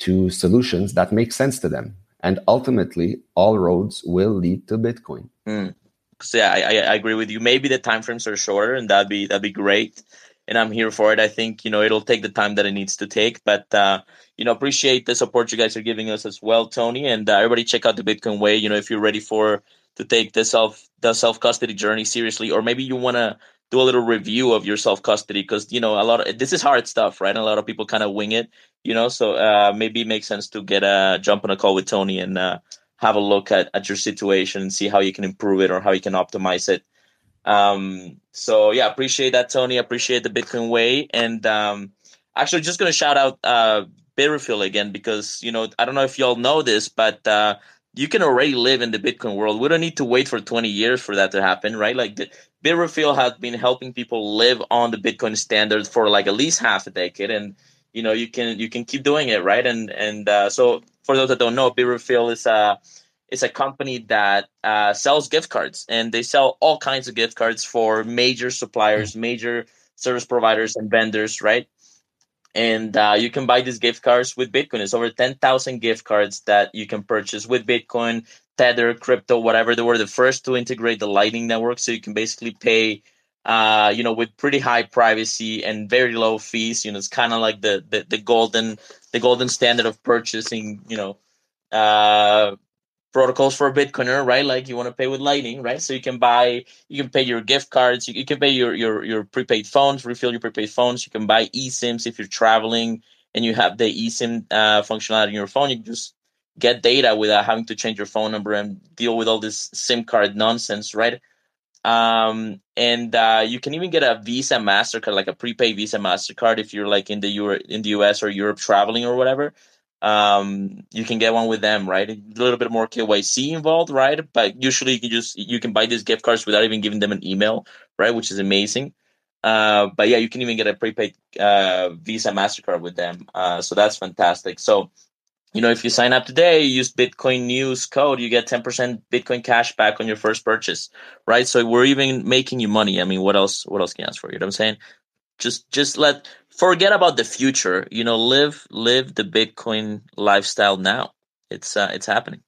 to solutions that make sense to them. and ultimately all roads will lead to bitcoin. Mm. so yeah I, I agree with you. Maybe the timeframes are shorter and that'd be that'd be great. And i'm here for it. I think you know it'll take the time that it needs to take. But uh you know appreciate the support you guys are giving us as well tony. And uh, everybody check out the bitcoin way you know if you're ready for to take the self the self custody journey seriously or maybe you want to do a little review of your self custody because you know a lot of this is hard stuff right? A lot of people kind of wing it you know? So uh, maybe it makes sense to get a jump on a call with tony and uh, have a look at, at your situation and see how you can improve it or how you can optimize it. Um, so yeah appreciate that tony. Appreciate the bitcoin way. And um, actually just gonna shout out uh Bitrefill again because you know i don't know if y'all know this but uh you can already live in the Bitcoin world. We don't need to wait for 20 years for that to happen, right? Like Bitrefill has been helping people live on the Bitcoin standard for like at least half a decade, and you know you can you can keep doing it, right? And and uh, so for those that don't know, Bitrefill is a is a company that uh, sells gift cards, and they sell all kinds of gift cards for major suppliers, major service providers, and vendors, right? and uh, you can buy these gift cards with Bitcoin. It's over 10,000 gift cards that you can purchase with Bitcoin, Tether, crypto, whatever. They were the first to integrate the Lightning Network, so you can basically pay, uh, you know, with pretty high privacy and very low fees. You know, it's kind of like the, the the golden the golden standard of purchasing. You know, uh, protocols for a Bitcoiner, right? Like you want to pay with Lightning, right? So you can buy, you can pay your gift cards, you, you can pay your, your your prepaid phones, refill your prepaid phones. You can buy eSIMs if you're traveling and you have the eSIM uh, functionality in your phone. You just get data without having to change your phone number and deal with all this SIM card nonsense, right? Um, and uh, you can even get a Visa Mastercard, like a prepaid Visa Mastercard, if you're like in the Euro- in the US or Europe traveling or whatever um, you can get one with them, right? A little bit more KYC involved, right? But usually you can just you can buy these gift cards without even giving them an email, right? Which is amazing. Uh, but yeah, you can even get a prepaid uh, Visa Mastercard with them, uh, so that's fantastic. So, you know, if you sign up today, use Bitcoin News code, you get ten percent Bitcoin cash back on your first purchase, right? So we're even making you money. I mean, what else? What else can you ask for? You know what I'm saying? Just just let forget about the future. You know, live live the Bitcoin lifestyle now. It's uh, it's happening.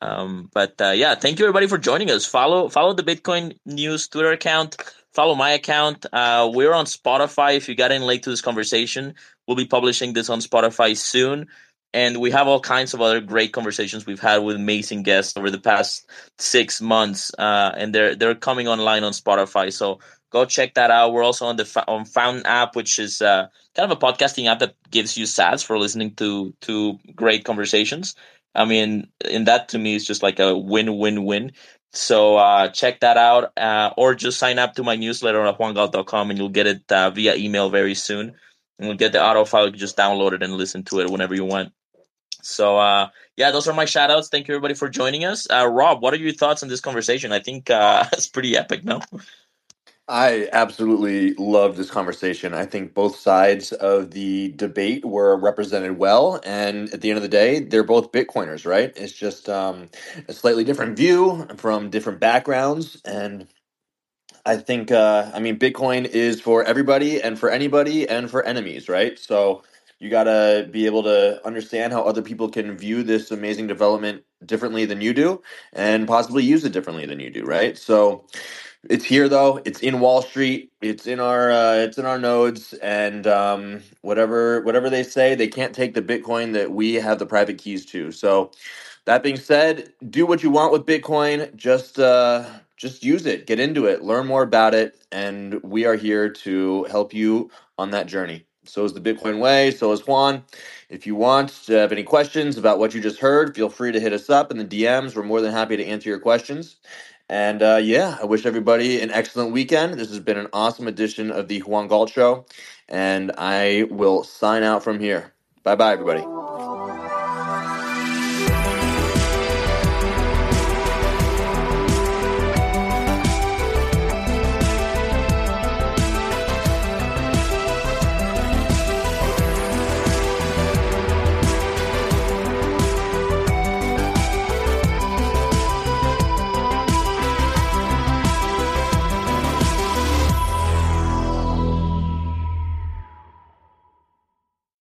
Um, but uh, yeah, thank you everybody for joining us. Follow follow the Bitcoin News Twitter account. Follow my account. Uh, we're on Spotify. If you got in late to this conversation, we'll be publishing this on Spotify soon. And we have all kinds of other great conversations we've had with amazing guests over the past six months, uh, and they're they're coming online on Spotify. So Go check that out. We're also on the on Fountain app, which is uh, kind of a podcasting app that gives you sats for listening to to great conversations. I mean, in that to me is just like a win win win. So uh, check that out, uh, or just sign up to my newsletter at juangalt.com, and you'll get it uh, via email very soon. And you'll get the auto file. You can just download it and listen to it whenever you want. So uh, yeah, those are my shout outs. Thank you everybody for joining us. Uh, Rob, what are your thoughts on this conversation? I think uh, it's pretty epic, no? I absolutely love this conversation. I think both sides of the debate were represented well. And at the end of the day, they're both Bitcoiners, right? It's just um, a slightly different view from different backgrounds. And I think, uh, I mean, Bitcoin is for everybody and for anybody and for enemies, right? So you got to be able to understand how other people can view this amazing development differently than you do and possibly use it differently than you do, right? So, it's here though. It's in Wall Street. It's in our uh, it's in our nodes, and um, whatever whatever they say, they can't take the Bitcoin that we have the private keys to. So, that being said, do what you want with Bitcoin. Just uh, just use it, get into it, learn more about it, and we are here to help you on that journey. So is the Bitcoin way. So is Juan. If you want to have any questions about what you just heard, feel free to hit us up in the DMs. We're more than happy to answer your questions. And uh, yeah, I wish everybody an excellent weekend. This has been an awesome edition of the Juan Galt Show, and I will sign out from here. Bye bye, everybody.